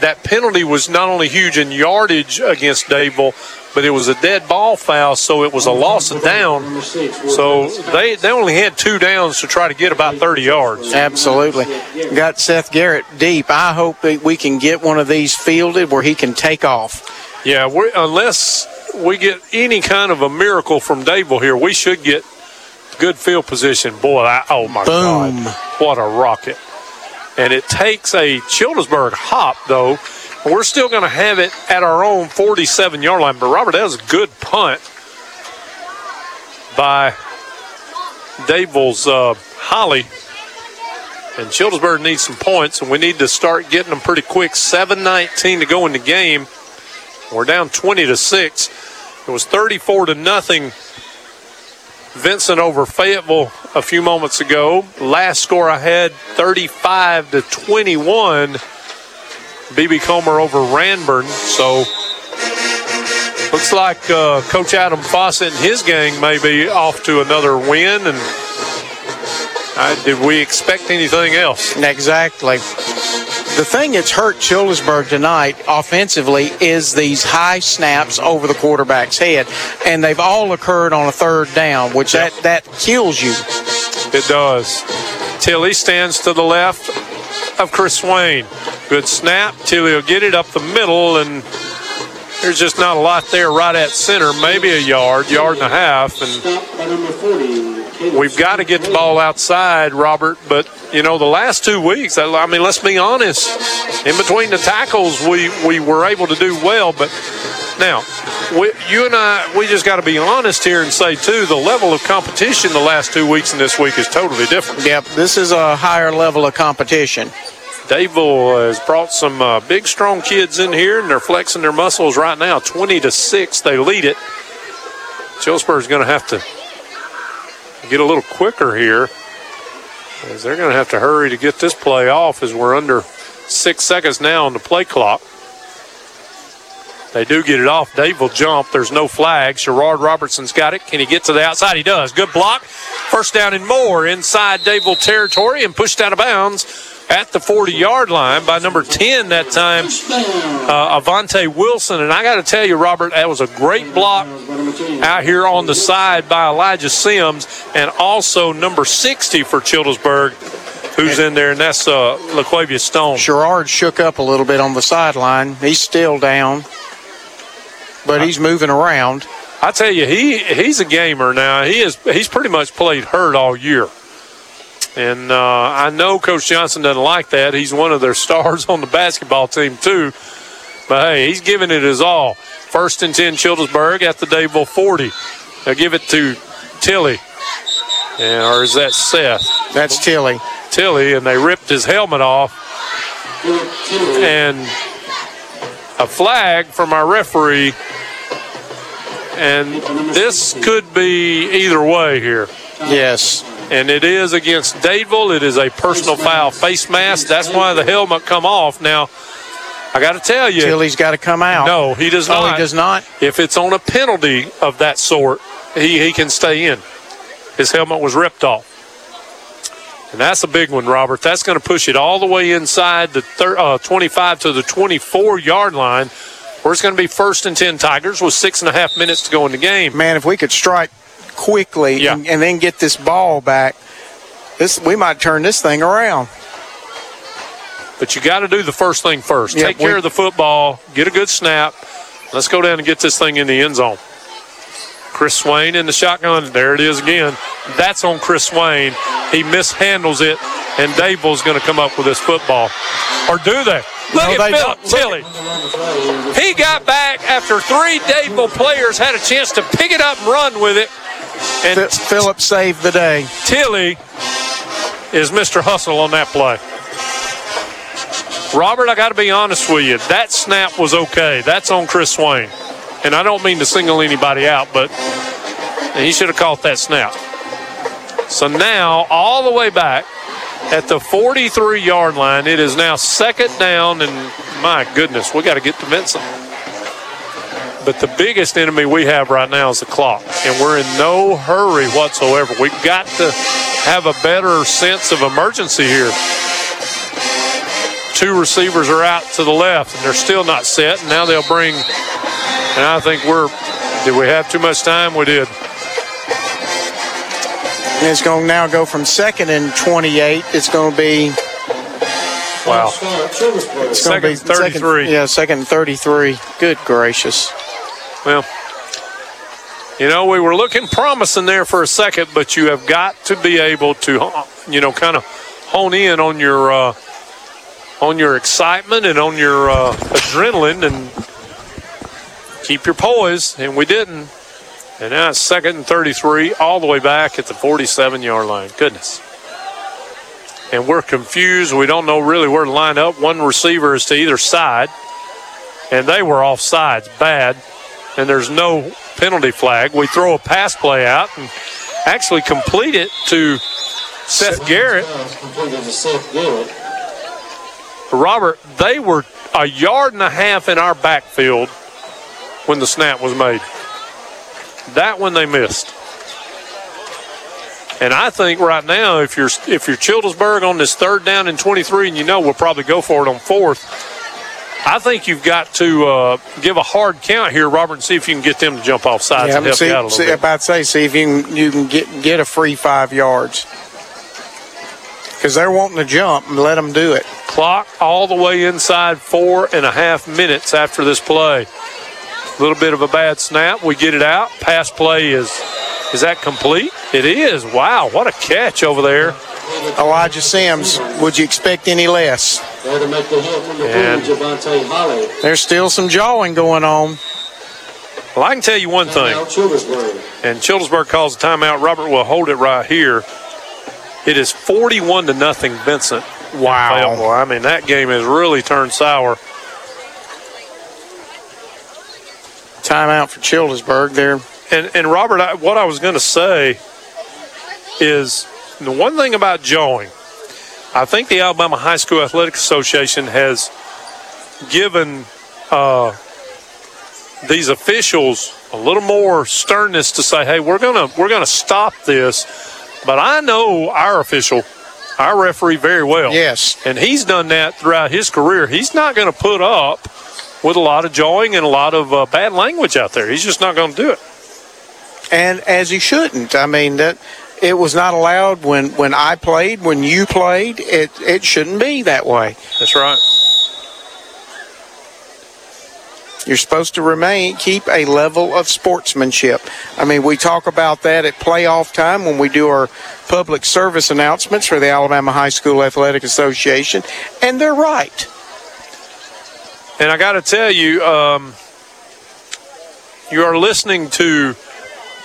That penalty was not only huge in yardage against Dadeville, but it was a dead ball foul, so it was a loss of down. So they, they only had two downs to try to get about 30 yards. Absolutely. Got Seth Garrett deep. I hope that we can get one of these fielded where he can take off. Yeah, we unless we get any kind of a miracle from Dadeville here, we should get good field position. Boy, I, oh my Boom. God, what a rocket! And it takes a Childersburg hop though. We're still going to have it at our own 47 yard line. But Robert, that was a good punt by Dadeville's uh, Holly. And Childersburg needs some points, and we need to start getting them pretty quick. 7:19 to go in the game. We're down 20 to six. It was 34 to nothing. Vincent over Fayetteville a few moments ago. Last score I had 35 to 21. BB Comer over Ranburne. So looks like uh, Coach Adam Fawcett and his gang may be off to another win. And uh, did we expect anything else? Exactly. The thing that's hurt Childersburg tonight offensively is these high snaps over the quarterback's head, and they've all occurred on a third down, which that, that kills you. It does. Tilly stands to the left of Chris Swain. Good snap. Tilly will get it up the middle, and there's just not a lot there right at center. Maybe a yard, yard and a half. And Stopped by number 40. Caleb we've got to get the ball outside, Robert. But, you know, the last two weeks, I mean, let's be honest. In between the tackles, we, we were able to do well. But now, we, you and I, we just got to be honest here and say, too, the level of competition the last two weeks and this week is totally different. Yep, this is a higher level of competition. Dadeville has brought some uh, big, strong kids in here, and they're flexing their muscles right now. 20 to 6, they lead it. Childersburg's going to have to get a little quicker here, as they're going to have to hurry to get this play off as we're under six seconds now on the play clock. They do get it off. Dave will jump. There's no flag. Sherrard Robertson's got it. Can he get to the outside? He does. Good block. First down and more inside Dadeville territory and pushed out of bounds at the 40 yard line by number 10 that time, uh, Avante Wilson. And I got to tell you, Robert, that was a great block out here on the side by Elijah Sims and also number 60 for Childersburg, who's in there, and that's uh, LaQuavia Stone. Sherrard shook up a little bit on the sideline. He's still down, but he's moving around. I tell you, he he's a gamer now. He is he's pretty much played hurt all year. And uh, I know Coach Johnson doesn't like that. He's one of their stars on the basketball team, too. But hey, he's giving it his all. First and 10, Childersburg at the Dadeville 40. They'll give it to Tilly. And, or is that Seth? That's Tilly. Tilly, and they ripped his helmet off. And a flag from our referee. And this could be either way here. Yes. And it is against Dadeville. It is a personal foul face mask. That's why the helmet come off. Now, I got to tell you. Tilly's got to come out. No, he does Oh, not. he does not? If it's on a penalty of that sort, he, he can stay in. His helmet was ripped off. And that's a big one, Robert. That's going to push it all the way inside the thir- uh, 25 to the 24 yard line, where it's going to be first and 10 Tigers with six and a half minutes to go in the game. Man, if we could strike quickly and, and then get this ball back, this we might turn this thing around. But you got to do the first thing first. Yep, Take care we- of the football, get a good snap. Let's go down and get this thing in the end zone. Chris Swain in the shotgun. There it is again. That's on Chris Swain. He mishandles it, and Dadeville's going to come up with this football. Or do they? Look No, at Philip. Tilly. He got back after three Dable players had a chance to pick it up and run with it. And Philip saved the day. Tilly is Mr. Hustle on that play. Robert, I got to be honest with you. That snap was okay. That's on Chris Swain. And I don't mean to single anybody out, but he should have caught that snap. So now, all the way back at the 43 yard line, it is now second down, and my goodness, we got to get to Vincent. But the biggest enemy we have right now is the clock, and we're in no hurry whatsoever. We've got to have a better sense of emergency here. Two receivers are out to the left, and they're still not set. And now they'll bring, and I think we're, did we have too much time? We did. And it's going to now go from second and 28. It's going to be. Wow. It's going to be Second 33. yeah, second and 33. Good gracious. Well, you know, we were looking promising there for a second, but you have got to be able to, you know, kind of hone in on your uh, on your excitement and on your uh, adrenaline and keep your poise. And we didn't. And now it's second and 33, all the way back at the 47 yard line. Goodness. And we're confused. We don't know really where to line up. One receiver is to either side, and they were off sides bad and there's no penalty flag. We throw a pass play out and actually complete it to Seth Garrett. Robert, they were a yard and a half in our backfield when the snap was made. That one they missed. And I think right now, if you're if you're Childersburg on this third down and 23, and you know we'll probably go for it on fourth, I think you've got to uh, give a hard count here, Robert, and see if you can get them to jump off sides Yeah, and help see, you out a little see, bit. to say, see if you can you can get get a free five yards because they're wanting to jump and let them do it. Clock all the way inside four and a half minutes after this play. A little bit of a bad snap. We get it out. Pass play is is that complete? It is. Wow, what a catch over there. Elijah Sims, would you expect any less? There to make the hit number And- four, Javante Holly. There's still some jawing going on. Well, I can tell you one thing. And Childersburg calls a timeout. Robert will hold it right here. It is 41 to nothing, Vincent. Wow. Well, I mean, that game has really turned sour. Timeout for Childersburg there. And, and Robert, I, what I was going to say is the one thing about jawing, I think the Alabama High School Athletic Association has given uh, these officials a little more sternness to say, "Hey, we're gonna we're gonna stop this." But I know our official, our referee, very well. Yes, and he's done that throughout his career. He's not going to put up with a lot of jawing and a lot of uh, bad language out there. He's just not going to do it. and as he shouldn't. I mean that it was not allowed when when I played, when you played. It it shouldn't be that way. That's right. You're supposed to remain, keep a level of sportsmanship. I mean, we talk about that at playoff time when we do our public service announcements for the Alabama High School Athletic Association, and they're right. And I got to tell you, um, you are listening to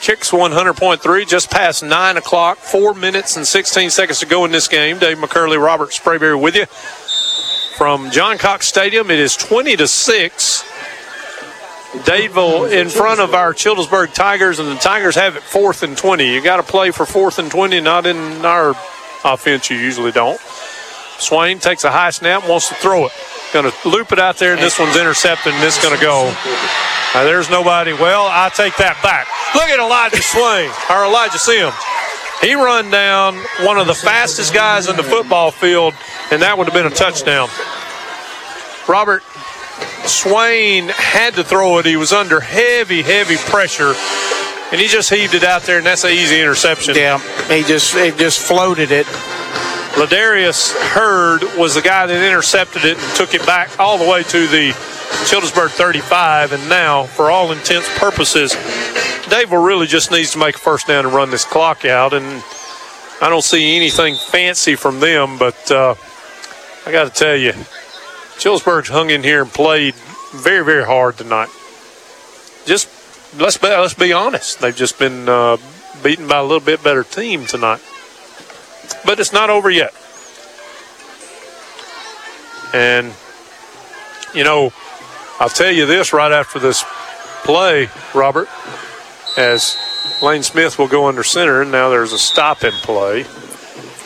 Kicks 100.3, just past 9 o'clock, 4 minutes and 16 seconds to go in this game. Dave McCurley, Robert Sprayberry with you. From John Cox Stadium, it is 20 to 6. Dadeville in front of our Childersburg Tigers, and the Tigers have it fourth and 20. You got to play for fourth and 20, not in our offense, you usually don't. Swain takes a high snap, wants to throw it. Going to loop it out there, and this one's intercepted, and is going to go. Now, there's nobody. Well, I take that back. Look at Elijah Swain, or Elijah Sims. He run down one of the fastest guys in the football field, and that would have been a touchdown. Robert Swain had to throw it. He was under heavy, heavy pressure, and he just heaved it out there, and that's an easy interception. Yeah, he just he just floated it. Ladarius Hurd was the guy that intercepted it and took it back all the way to the Childersburg 35. And now, for all intents purposes, Dadeville really just needs to make a first down and run this clock out. And I don't see anything fancy from them, but uh, I got to tell you, Childersburg's hung in here and played very, very hard tonight. Just let's be, let's be honest, they've just been uh, beaten by a little bit better team tonight but it's not over yet. And, you know, I'll tell you this right after this play, Robert, as Lane Smith will go under center, and now there's a stop in play.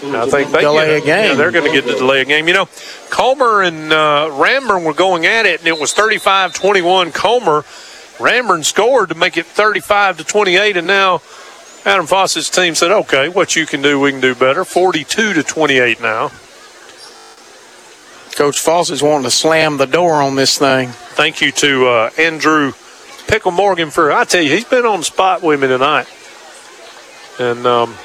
And I think they Delay get a game. Yeah, they're going to get to delay a game. You know, Comer and uh, Ranburne were going at it, and it was 35 21 Comer. Ranburne scored to make it 35 to 28, and now Adam Fawcett's team said, okay, what you can do, we can do better. 42 to 28 now. Coach Fawcett's wanting to slam the door on this thing. Thank you to uh, Andrew Pickle Morgan for, I tell you, he's been on the spot with me tonight. And um,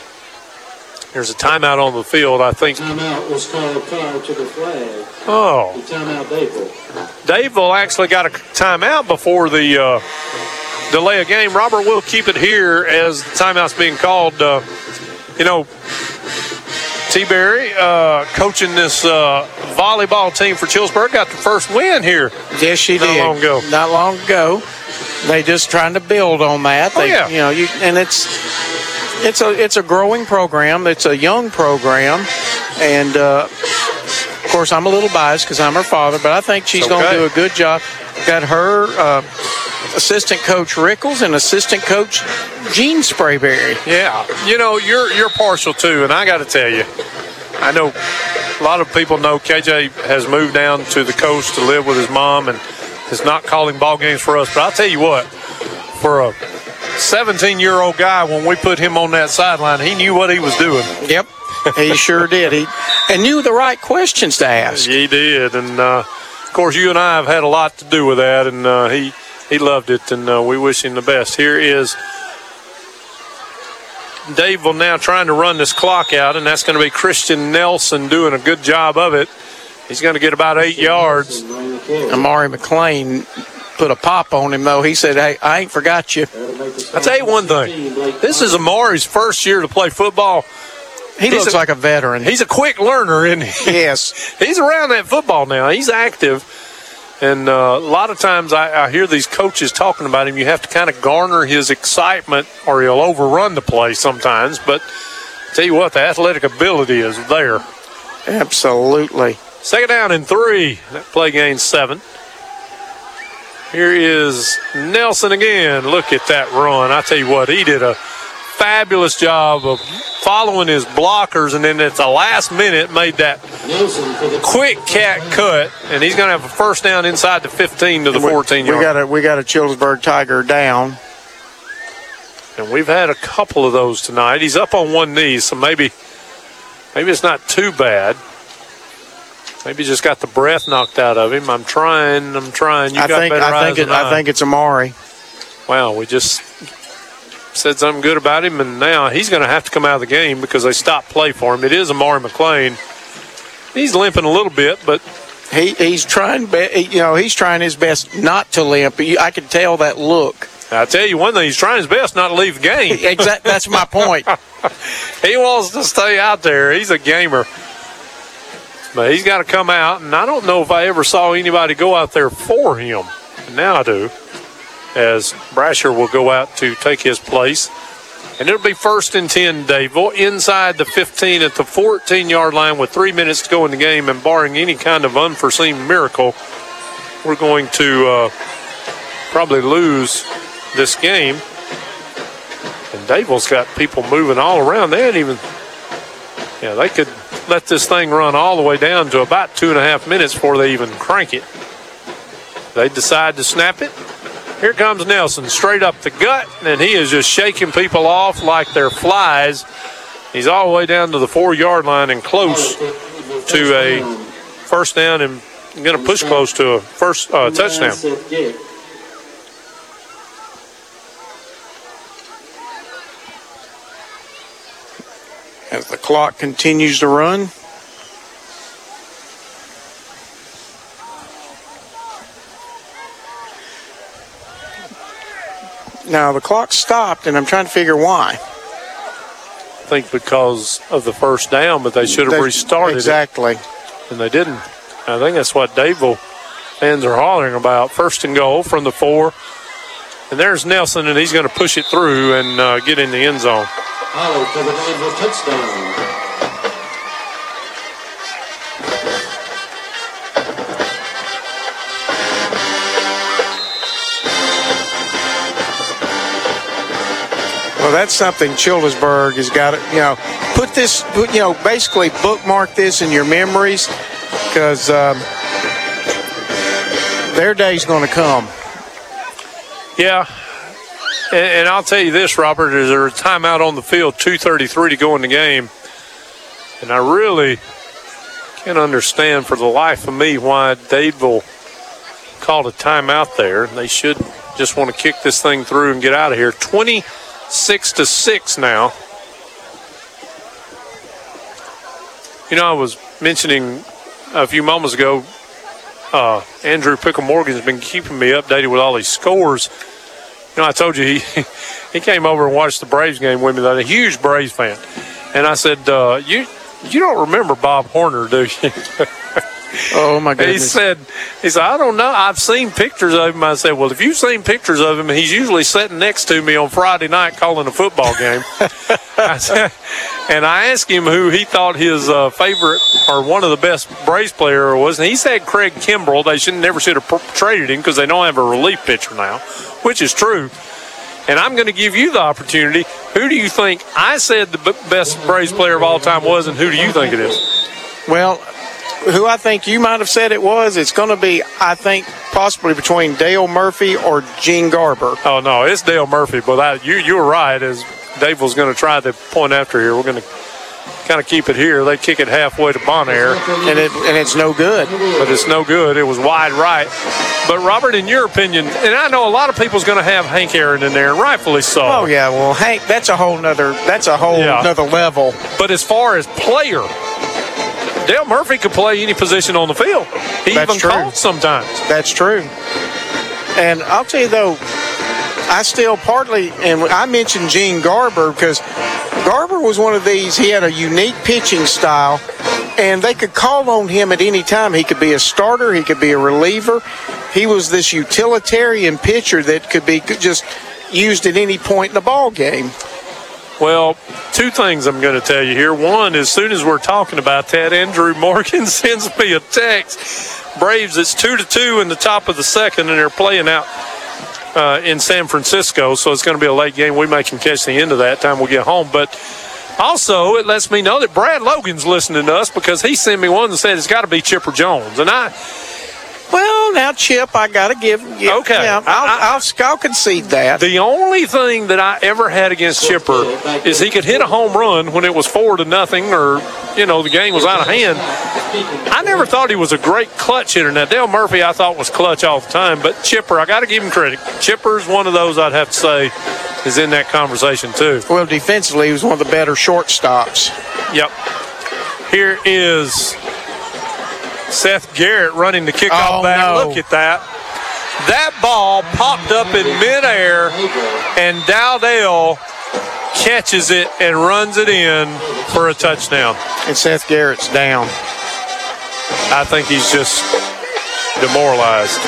there's a timeout on the field, I think. Timeout was called prior to the flag. Oh. The timeout Dadeville. Dadeville actually got a timeout before the uh, delay of game. Robert will keep it here as the timeout's being called. Uh, you know, T. Berry uh, coaching this uh, volleyball team for Chillsburg got the first win here. Yes, she Not did. long ago. Not long ago. They just trying to build on that. Oh, They, yeah. You know, you and it's it's a it's a growing program. It's a young program, and uh, of course I'm a little biased because I'm her father, but I think she's going to do a good job. Got her uh, assistant coach Rickles and assistant coach Gene Sprayberry. Yeah, you know you're you're partial too, and I got to tell you, I know a lot of people know KJ has moved down to the coast to live with his mom and is not calling ball games for us. But I'll tell you what, for a 17 year old guy, when we put him on that sideline, he knew what he was doing. Yep, he sure did. He and knew the right questions to ask. He did, and uh, of course, you and I have had a lot to do with that, and uh, he he loved it, and uh, we wish him the best. Here is Dadeville now trying to run this clock out, and that's going to be Christian Nelson doing a good job of it. He's going to get about eight yards. Amari McLean put a pop on him though. He said, "Hey, I ain't forgot you." I'll tell you one thing. This is Amari's first year to play football. He He's looks a- like a veteran. He's a quick learner, isn't he? Yes. He's around that football now. He's active. And uh, a lot of times I, I hear these coaches talking about him. You have to kind of garner his excitement or he'll overrun the play sometimes. But I tell you what, the athletic ability is there. Absolutely. Second down and three. That play gains seven. Here is Nelson again. Look at that run. I tell you what, he did a fabulous job of following his blockers, and then at the last minute made that quick cat cut, and he's going to have a first down inside the 15 to the 14 yard. We got a we got a Childersburg Tiger down. And we've had a couple of those tonight. He's up on one knee, so maybe maybe it's not too bad. Maybe he just got the breath knocked out of him. I'm trying. I'm trying. You I got think better I eyes think it, than I think it's Amari. Wow, we just said something good about him, and now he's going to have to come out of the game because they stopped play for him. It is Amari McLean. He's limping a little bit, but He he's trying, you know, he's trying his best not to limp. I can tell that look. I tell you one thing, he's trying his best not to leave the game. Exactly. That's my point. he wants to stay out there. He's a gamer. But he's got to come out, and I don't know if I ever saw anybody go out there for him. Now I do, as Brasher will go out to take his place. And it'll be first and 10, Dadeville, inside the 15 at the 14 yard line with three minutes to go in the game. And barring any kind of unforeseen miracle, we're going to uh, probably lose this game. And Dadeville's got people moving all around. They ain't even, yeah, they could let this thing run all the way down to about two and a half minutes before they even crank it. They decide to snap it. Here comes Nelson, straight up the gut, and he is just shaking people off like they're flies. He's all the way down to the four yard line and close to a first down and going to push close to a first uh, touchdown. As the clock continues to run. Now the clock stopped, and I'm trying to figure why. I think because of the first down, but they should have They- restarted exactly. it. And they didn't. I think that's what Dadeville fans are hollering about. First and goal from the four. And there's Nelson, and he's going to push it through and uh, get in the end zone. Holly for the Dadeville touchdown. Well, that's something Childersburg has got to, you know, put this, you know, basically bookmark this in your memories because um, their day's going to come. Yeah. And, and I'll tell you this, Robert, is there a timeout on the field, 2.33 to go in the game. And I really can't understand for the life of me why Dadeville called a timeout there. They should just want to kick this thing through and get out of here. 26 to 6 now. You know, I was mentioning a few moments ago, uh, Andrew Pickle Morgan's been keeping me updated with all these scores. You know, I told you he he came over and watched the Braves game with me. I'm a huge Braves fan, and I said, uh, "You you don't remember Bob Horner, do you?" Oh my goodness! he said, "He said I don't know. I've seen pictures of him." I said, "Well, if you've seen pictures of him, he's usually sitting next to me on Friday night calling a football game." I said, and I asked him who he thought his uh, favorite or one of the best Braves player was, and he said Craig Kimbrel. They should never should have pr- traded him because they don't have a relief pitcher now, which is true. And I'm going to give you the opportunity. Who do you think I said the b- best Braves player of all time was, and who do you think it is? Well, who I think you might have said it was, it's going to be, I think, possibly between Dale Murphy or Gene Garber. Oh no, it's Dale Murphy. But I, you you were right. As Dave was going to try the point after here, we're going to kind of keep it here. They kick it halfway to Bonaire, and it and it's no good. But it's no good. It was wide right. But Robert, in your opinion, and I know a lot of people's going to have Hank Aaron in there, and rightfully so. Oh yeah, well Hank, that's a whole nother, that's a whole Yeah. nother level. But as far as player, Dale Murphy could play any position on the field. He That's even true. called sometimes. That's true. And I'll tell you though, I still partly, and I mentioned Gene Garber because Garber was one of these. He had a unique pitching style, and they could call on him at any time. He could be a starter, he could be a reliever. He was this utilitarian pitcher that could be just used at any point in the ball game. Well, two things I'm going to tell you here. One, as soon as we're talking about that, Andrew Morgan sends me a text. Braves, it's two to two in the top of the second, and they're playing out uh, in San Francisco, so it's going to be a late game. We may can catch the end of that time we get home, but. Also, it lets me know that Brad Logan's listening to us because he sent me one that said it's got to be Chipper Jones, and I Well, now Chip, I got to give. Yeah, Okay. yeah, I'll, I'll, I'll concede that. The only thing that I ever had against Chipper is he could hit a home run when it was four to nothing or, you know, the game was out of hand. I never thought he was a great clutch hitter. Now, Dale Murphy I thought was clutch all the time, but Chipper, I got to give him credit. Chipper's one of those I'd have to say is in that conversation, too. Well, defensively, he was one of the better shortstops. Yep. Here is Seth Garrett running the kickoff Oh, back. no. Look at that. That ball popped up in midair, and Dowdell catches it and runs it in for a touchdown. And Seth Garrett's down. I think he's just demoralized.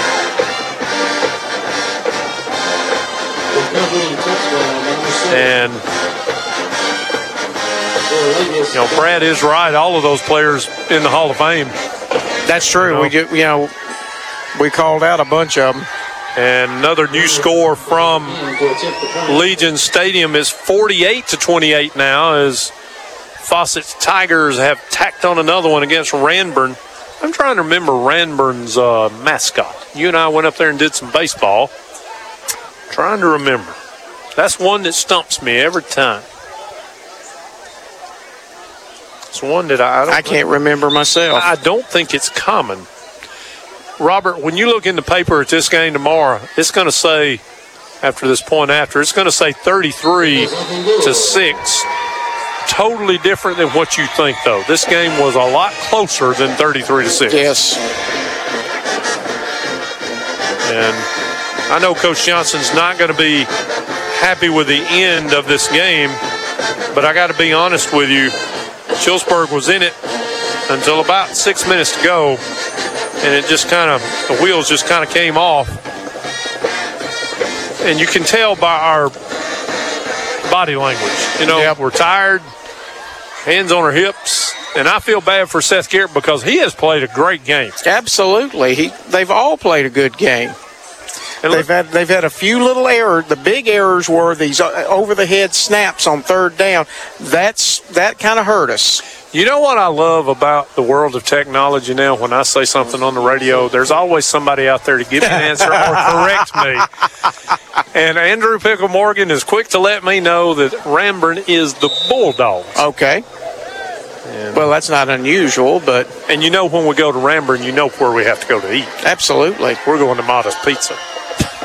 And you know, Brad is right. All of those players in the Hall of Fame. That's true. We ju- you know we called out a bunch of them. And another new score from Legion Stadium is 48 to 28 now as Fawcett's Tigers have tacked on another one against Ranburne. I'm trying to remember Ranburne's uh, mascot. You and I went up there and did some baseball. Trying to remember. That's one that stumps me every time. One that I, I, don't I can't remember myself. I don't think it's common. Robert, when you look in the paper at this game tomorrow, it's going to say, after this point after, it's going to say 33 to 6. Totally different than what you think, though. This game was a lot closer than 33 to 6. Yes. And I know Coach Johnson's not going to be happy with the end of this game, but I got to be honest with you. Chillsburg was in it until about six minutes to go, and it just kind of, the wheels just kind of came off. And you can tell by our body language. You know, we're tired, hands on our hips, and I feel bad for Seth Garrett because he has played a great game. Absolutely. He they've all played a good game. They've had they've had a few little errors. The big errors were these uh, over the head snaps on third down. That's that kind of hurt us. You know what I love about the world of technology now? When I say something on the radio, there's always somebody out there to give me an answer or correct me. And Andrew Pickle Morgan is quick to let me know that Ranburne is the Bulldogs. Okay. well, that's not unusual, but and you know when we go to Ranburne, you know where we have to go to eat. Absolutely. We're going to Modest Pizza.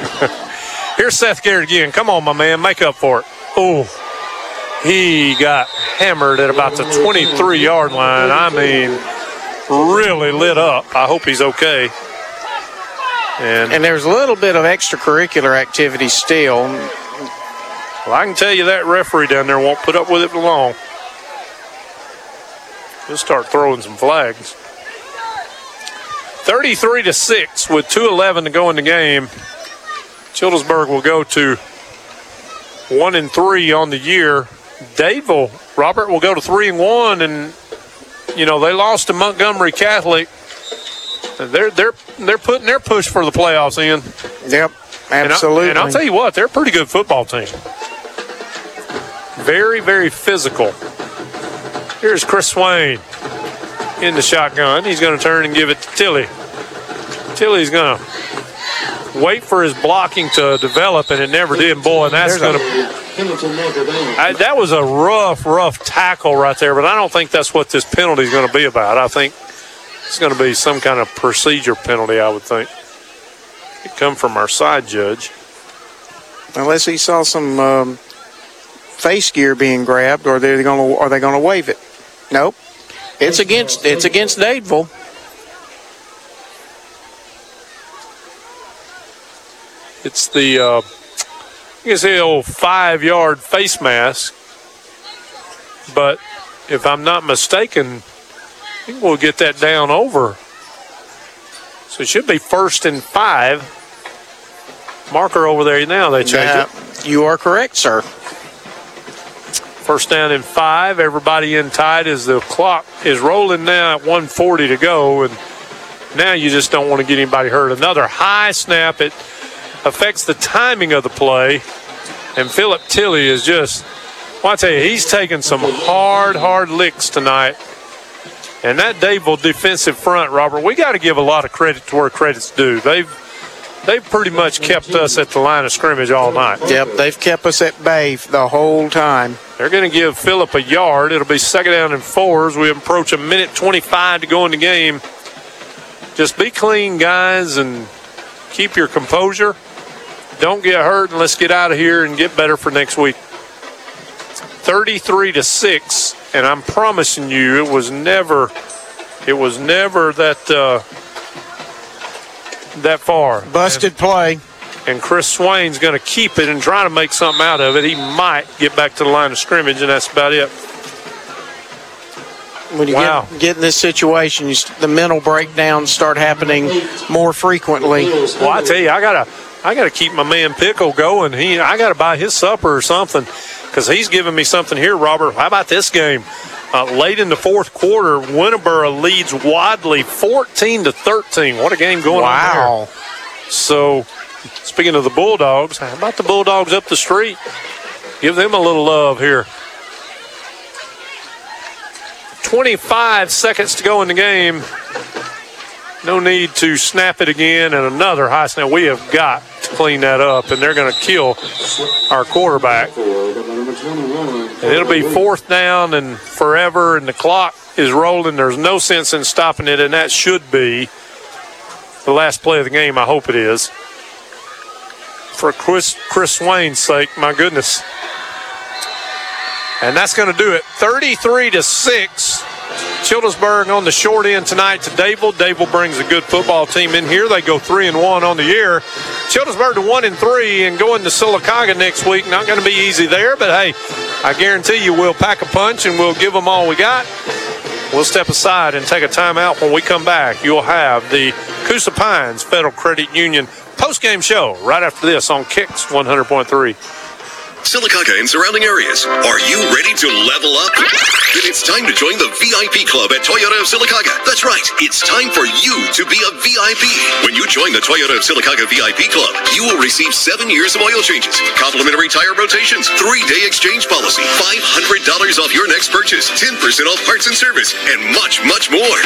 Here's Seth Garrett again. Come on, my man, make up for it. Oh, he got hammered at about the 23 yard line. I mean, really lit up. I hope he's okay. And, and there's a little bit of extracurricular activity still. Well, I can tell you that referee down there won't put up with it for long. He'll start throwing some flags. 33 to 6 with 2.11 to go in the game. Childersburg will go to 1 and 3 on the year. Dadeville, Robert, will go to 3 and 1. And, you know, they lost to Montgomery Catholic. They're, they're, they're putting their push for the playoffs in. Yep, And, I, absolutely. and I'll tell you what, they're a pretty good football team. Very, very physical. Here's Chris Swain in the shotgun. He's going to turn and give it to Tilley. Tilley's going to wait for his blocking to develop, and it never did. Boy, and that's going to. Hamilton Notre Dame. I, that was a rough, rough tackle right there, but I don't think that's what this penalty is going to be about. I think it's going to be some kind of procedure penalty, I would think. It come from our side judge. Unless he saw some um, face gear being grabbed, or they're going to are they going to waive it? Nope. It's against it's against Dadeville. It's the, uh, I guess the old five yard face mask. But if I'm not mistaken, I think we'll get that down over. So it should be first and five. Marker over there now, they changed it. You are correct, sir. First down and five. Everybody in tight as the clock is rolling now at 140 to go. And now you just don't want to get anybody hurt. Another high snap. It affects the timing of the play. And Philip Tilley is just, well, I tell you, he's taking some hard, hard licks tonight. And that Dadeville defensive front, Robert, we got to give a lot of credit to where credit's due. They've they've pretty much kept us at the line of scrimmage all night. Yep, they've kept us at bay the whole time. They're going to give Philip a yard. It'll be second down and four as we approach a minute 25 to go in the game. Just be clean, guys, and keep your composure. Don't get hurt, and let's get out of here and get better for next week. 33 to 6, and I'm promising you it was never It was never that uh, that far. Busted play. And Chris Swain's going to keep it and try to make something out of it. He might get back to the line of scrimmage, and that's about it. When you Wow. get, get in this situation, the mental breakdowns start happening more frequently. Well, I tell you, I gotta, I gotta keep my man Pickle going. He, I gotta buy his supper or something, because he's giving me something here, Robert. How about this game? Uh, late in the fourth quarter, Winterboro leads Wadley 14 to 13. What a game going Wow. on there! So, speaking of the Bulldogs, how about the Bulldogs up the street? Give them a little love here. 25 seconds to go in the game. No need to snap it again and another high snap. We have got to clean that up, and they're going to kill our quarterback. And it'll be fourth down and forever, and the clock is rolling. There's no sense in stopping it, and that should be the last play of the game. I hope it is. For Chris, Chris Swain's sake, my goodness. And that's going to do it. 33 to 6. Childersburg on the short end tonight to Dadeville. Dadeville brings a good football team in here. They go three and one on the year. Childersburg to one and three and going to Sylacauga next week. Not going to be easy there, but hey, I guarantee you we'll pack a punch and we'll give them all we got. We'll step aside and take a timeout. When we come back, you'll have the Coosa Pines Federal Credit Union post-game show right after this on Kicks 100.3. Sylacauga and surrounding areas. Are you ready to level up? Then it's time to join the VIP Club at Toyota of Sylacauga. That's right. It's time for you to be a VIP. When you join the Toyota of Sylacauga VIP Club, you will receive seven years of oil changes, complimentary tire rotations, three-day exchange policy, $500 off your next purchase, 10% off parts and service, and much, much more.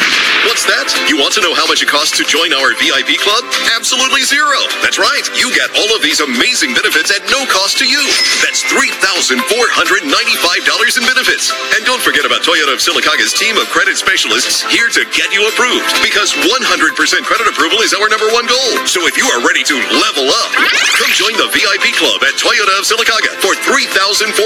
What's that? You want to know how much it costs to join our VIP Club? Absolutely zero. That's right. You get all of these amazing benefits at no cost to you. That's $3,495 in benefits. And don't forget about Toyota of Sylacauga's team of credit specialists here to get you approved because 100% credit approval is our number one goal. So if you are ready to level up, come join the VIP club at Toyota of Sylacauga for $3,495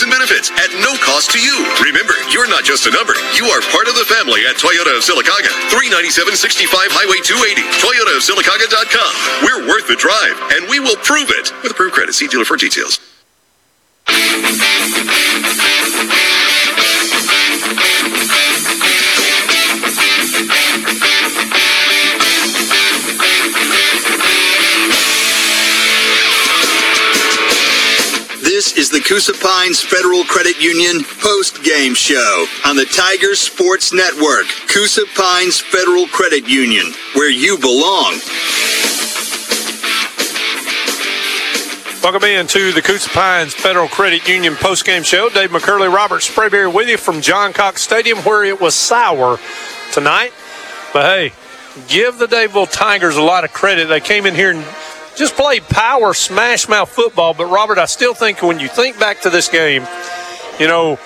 in benefits at no cost to you. Remember, you're not just a number. You are part of the family at Toyota of Sylacauga. 39765 Highway 280. toyota of ToyotaofSylacauga.com. We're worth the drive, and we will prove it. With approved credit, see dealer for details. This is the Coosa Pines Federal Credit Union post-game show on the Tigers Sports Network. Coosa Pines Federal Credit Union, where you belong. Welcome in to the Coosa Pines Federal Credit Union postgame show. Dave McCurley, Robert Sprayberry with you from John Cox Stadium, where it was sour tonight. But hey, give the Dadeville Tigers a lot of credit. They came in here and just played power smash mouth football. But Robert, I still think when you think back to this game, you know,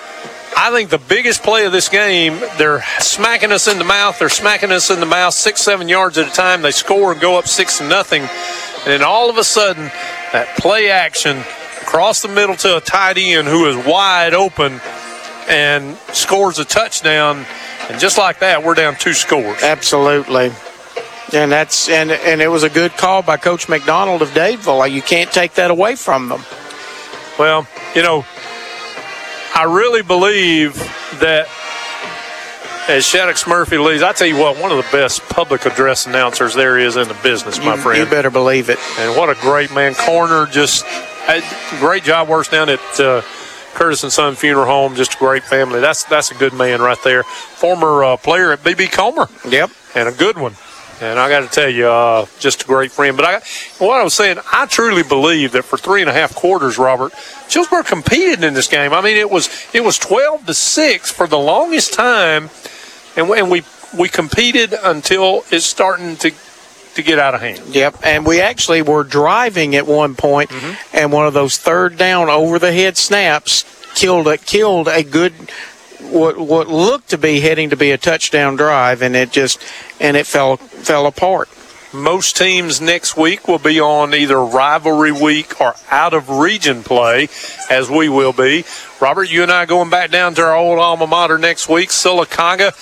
I think the biggest play of this game, they're smacking us in the mouth. They're smacking us in the mouth six, seven yards at a time. They score and go up six to nothing. And then all of a sudden, that play action across the middle to a tight end who is wide open and scores a touchdown. And just like that, we're down two scores. Absolutely. And that's and and it was a good call by Coach McDonald of Dadeville. Like, You can't take that away from them. Well, you know, I really believe that as Shaddix Murphy leaves, I tell you what, one of the best public address announcers there is in the business, my You- friend. You better believe it. And what a great man. Corner, just a great job works down at uh, Curtis and Son Funeral Home. Just a great family. That's that's a good man right there. Former uh, player at BB Comer. Yep. And a good one. And I got to tell you, uh, just a great friend. But I, what I was saying, I truly believe that for three and a half quarters, Robert, Chillsburg competed in this game. I mean, it was it was twelve to six for the longest time, and, we- and we we competed until it's starting to to get out of hand. Yep, and we actually were driving at one point, and one of those third down over the head snaps killed a killed a good what what looked to be heading to be a touchdown drive, and it just and it fell fell apart. Most teams next week will be on either rivalry week or out of region play, as we will be. Robert, you and I going back down to our old alma mater next week, Sylacauga.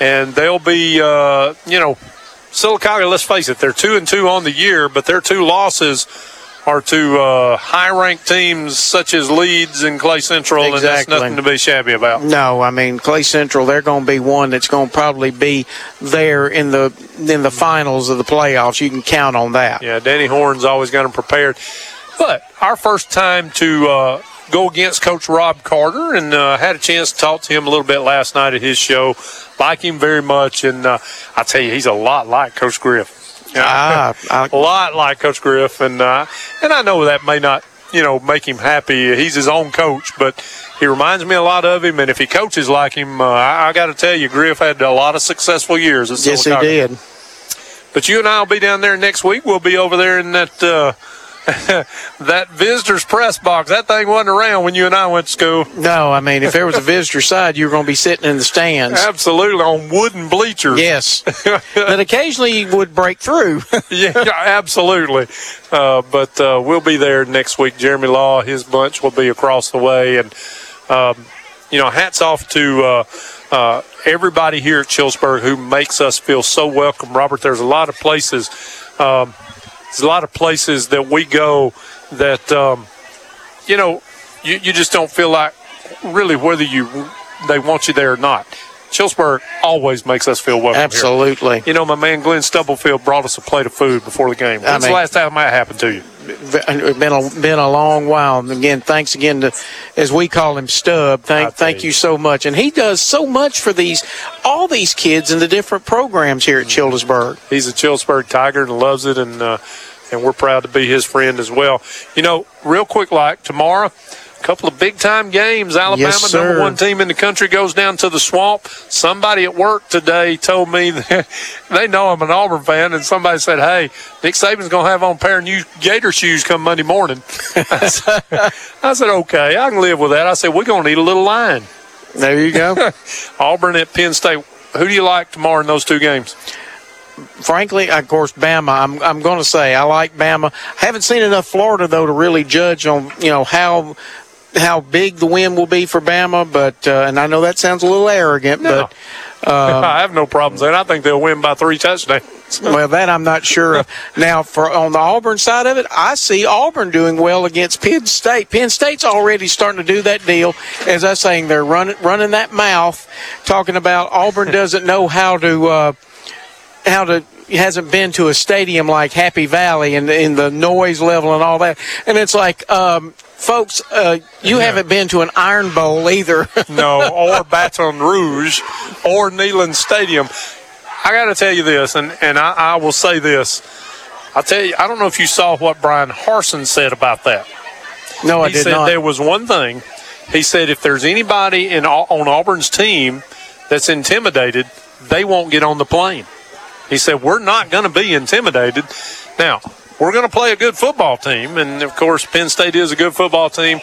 and they'll be, uh, you know, Sylacauga. Let's face it, they're two and two on the year, but their two losses are to uh, high-ranked teams such as Leeds and Clay Central, and that's Exactly. nothing to be shabby about. No, I mean Clay Central. They're going to be one that's going to probably be there in the in the finals of the playoffs. You can count on that. Yeah, Danny Horn's always got them prepared. But our first time to uh, go against Coach Rob Carter, and uh, had a chance to talk to him a little bit last night at his show. Like him very much, and uh, I tell you, he's a lot like Coach Griff. Ah, I- a lot like Coach Griff, and uh, and I know that may not you know make him happy. He's his own coach, but he reminds me a lot of him. And if he coaches like him, uh, I, I got to tell you, Griff had a lot of successful years. Yes, he did. But you and I will be down there next week. We'll be over there in that uh, that visitors press box. That thing wasn't around when you and I went to school. No, I mean if there was a visitor side, you were going to be sitting in the stands. Absolutely on wooden bleachers. Yes, that occasionally would break through. yeah, absolutely. Uh, but uh, we'll be there next week. Jeremy Law, his bunch will be across the way, and um, you know, hats off to uh, uh, everybody here at Chillsburg who makes us feel so welcome. Robert, there's a lot of places. Um, there's a lot of places that we go that um, you know you, you just don't feel like really whether you they want you there or not. Chillsburg always makes us feel welcome. here. Absolutely. You know, my man Glenn Stubblefield brought us a plate of food before the game. I When's the last time that happened to you? It's been a been a long while. And again, thanks again to, as we call him, Stub. Thank thank you so much. And he does so much for these all these kids in the different programs here at Childersburg. He's a Chillsburg Tiger and loves it, and uh, and we're proud to be his friend as well. You know, real quick, like tomorrow, couple of big time games. Alabama, Yes, number one team in the country, goes down to the swamp. Somebody at work today told me that they know I'm an Auburn fan, and somebody said, "Hey, Nick Saban's going to have on a pair of new Gator shoes come Monday morning." I said, I said, "Okay, I can live with that." I said, "We're going to need a little line." There you go. Auburn at Penn State. Who do you like tomorrow in those two games? Frankly, of course, Bama. I'm I'm going to say I like Bama. I haven't seen enough Florida though to really judge on you know how how big the win will be for Bama. But uh, and I know that sounds a little arrogant, No. but um, I have no problems, and I think they'll win by three touchdowns. well, that I'm not sure of. Now, for on the Auburn side of it, I see Auburn doing well against Penn State. Penn State's already starting to do that deal, as I was saying, they're running running that mouth, talking about Auburn doesn't know how to uh, how to hasn't been to a stadium like Happy Valley and in the noise level and all that, and it's like. Um, Folks, uh, you haven't been to an Iron Bowl either. no, or Baton Rouge, or Neyland Stadium. I got to tell you this, and, and I, I will say this. I'll tell you, I don't know if you saw what Bryan Harsin said about that. No, I he did said not. there was one thing. He said if there's anybody in on Auburn's team that's intimidated, they won't get on the plane. He said we're not going to be intimidated. Now we're going to play a good football team, and of course Penn State is a good football team.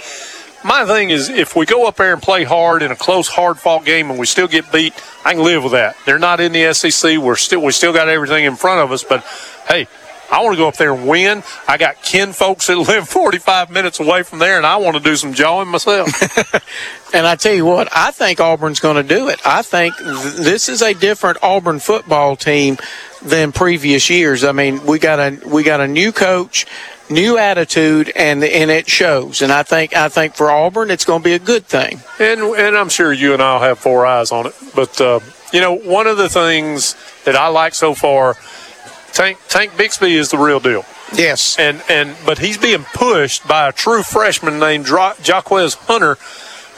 My thing is, if we go up there and play hard in a close, hard-fought game and we still get beat, I can live with that. They're not in the SEC. We're still we still got everything in front of us, but hey, I want to go up there and win. I got kin folks that live 45 minutes away from there, and I want to do some jawing myself. And I tell you what, I think Auburn's going to do it. I think th- this is a different Auburn football team than previous years. I mean, we got a we got a new coach, new attitude, and and it shows. And I think I think for Auburn, it's going to be a good thing. and and I'm sure you and I'll have four eyes on it. But uh, you know, one of the things that I like so far, Tank Tank Bigsby is the real deal. Yes, and and but he's being pushed by a true freshman named Dra- Jarquez Hunter,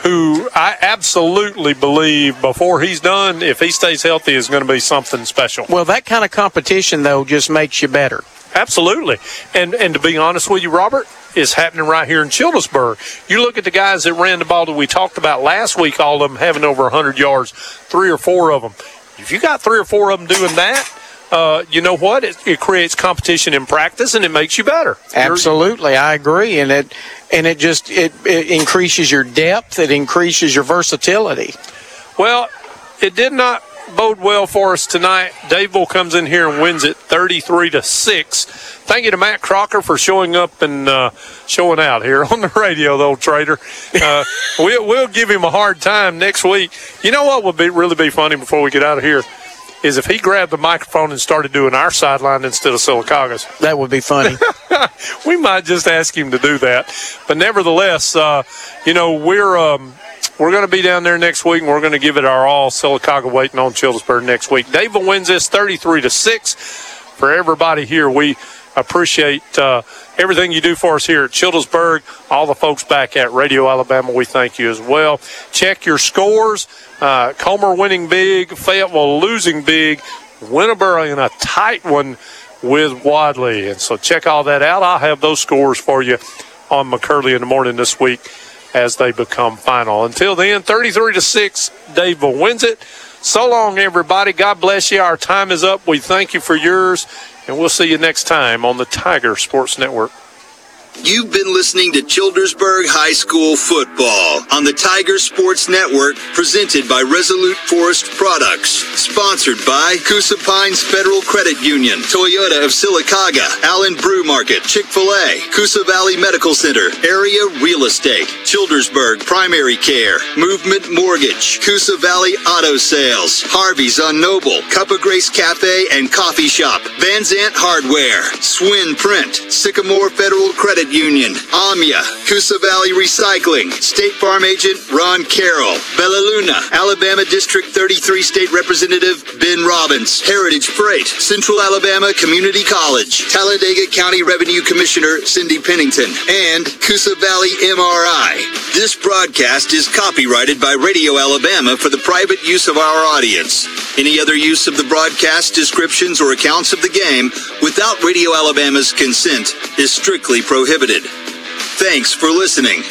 who I absolutely believe before he's done, if he stays healthy, is going to be something special. Well, that kind of competition though just makes you better. Absolutely. And and to be honest with you, Robert, is happening right here in Childersburg. You look at the guys that ran the ball that we talked about last week, all of them having over 100 yards, three or four of them. If you got three or four of them doing that, uh, you know what? It, it creates competition in practice and it makes you better. Absolutely, I agree, and it and it just it, it increases your depth. It increases your versatility. Well, it did not bode well for us tonight. Dadeville comes in here and wins it 33 to six. Thank you to Matt Crocker for showing up and uh, showing out here on the radio, though, Trader. Uh, we'll, we'll give him a hard time next week. You know what would be really be funny before we get out of here is if he grabbed the microphone and started doing our sideline instead of Sylacauga's. That would be funny. we might just ask him to do that. But nevertheless, uh, you know, we're um, we're going to be down there next week, and we're going to give it our all. Sylacauga waiting on Childersburg next week. Dadeville wins this 33 to six. For everybody here, we appreciate uh, everything you do for us here at Childersburg. All the folks back at Radio Alabama, we thank you as well. Check your scores. Uh, Comer winning big, Fayetteville losing big, Winterboro in a tight one with Wadley. And so check all that out. I'll have those scores for you on McCurley in the morning this week as they become final. Until then, 33 to 6, Dadeville wins it. So long, everybody. God bless you. Our time is up. We thank you for yours, and we'll see you next time on the Tiger Sports Network. You've been listening to Childersburg High School football on the Tiger Sports Network, presented by Resolute Forest Products, sponsored by Coosa Pines Federal Credit Union, Toyota of Sylacauga, Allen Brew Market, Chick-fil-A, Coosa Valley Medical Center, Area Real Estate, Childersburg Primary Care, Movement Mortgage, Coosa Valley Auto Sales, Harvey's on Noble, Cup of Grace Cafe and Coffee Shop, Van Zant Hardware, Swin Print, Sycamore Federal Credit Union, Omya, Coosa Valley Recycling, State Farm Agent Ron Carroll, Bella Luna, Alabama District 33 State Representative Ben Robbins, Heritage Freight, Central Alabama Community College, Talladega County Revenue Commissioner Cindy Pennington, and Coosa Valley MRI. This broadcast is copyrighted by Radio Alabama for the private use of our audience. Any other use of the broadcast descriptions or accounts of the game without Radio Alabama's consent is strictly prohibited. Thanks for listening.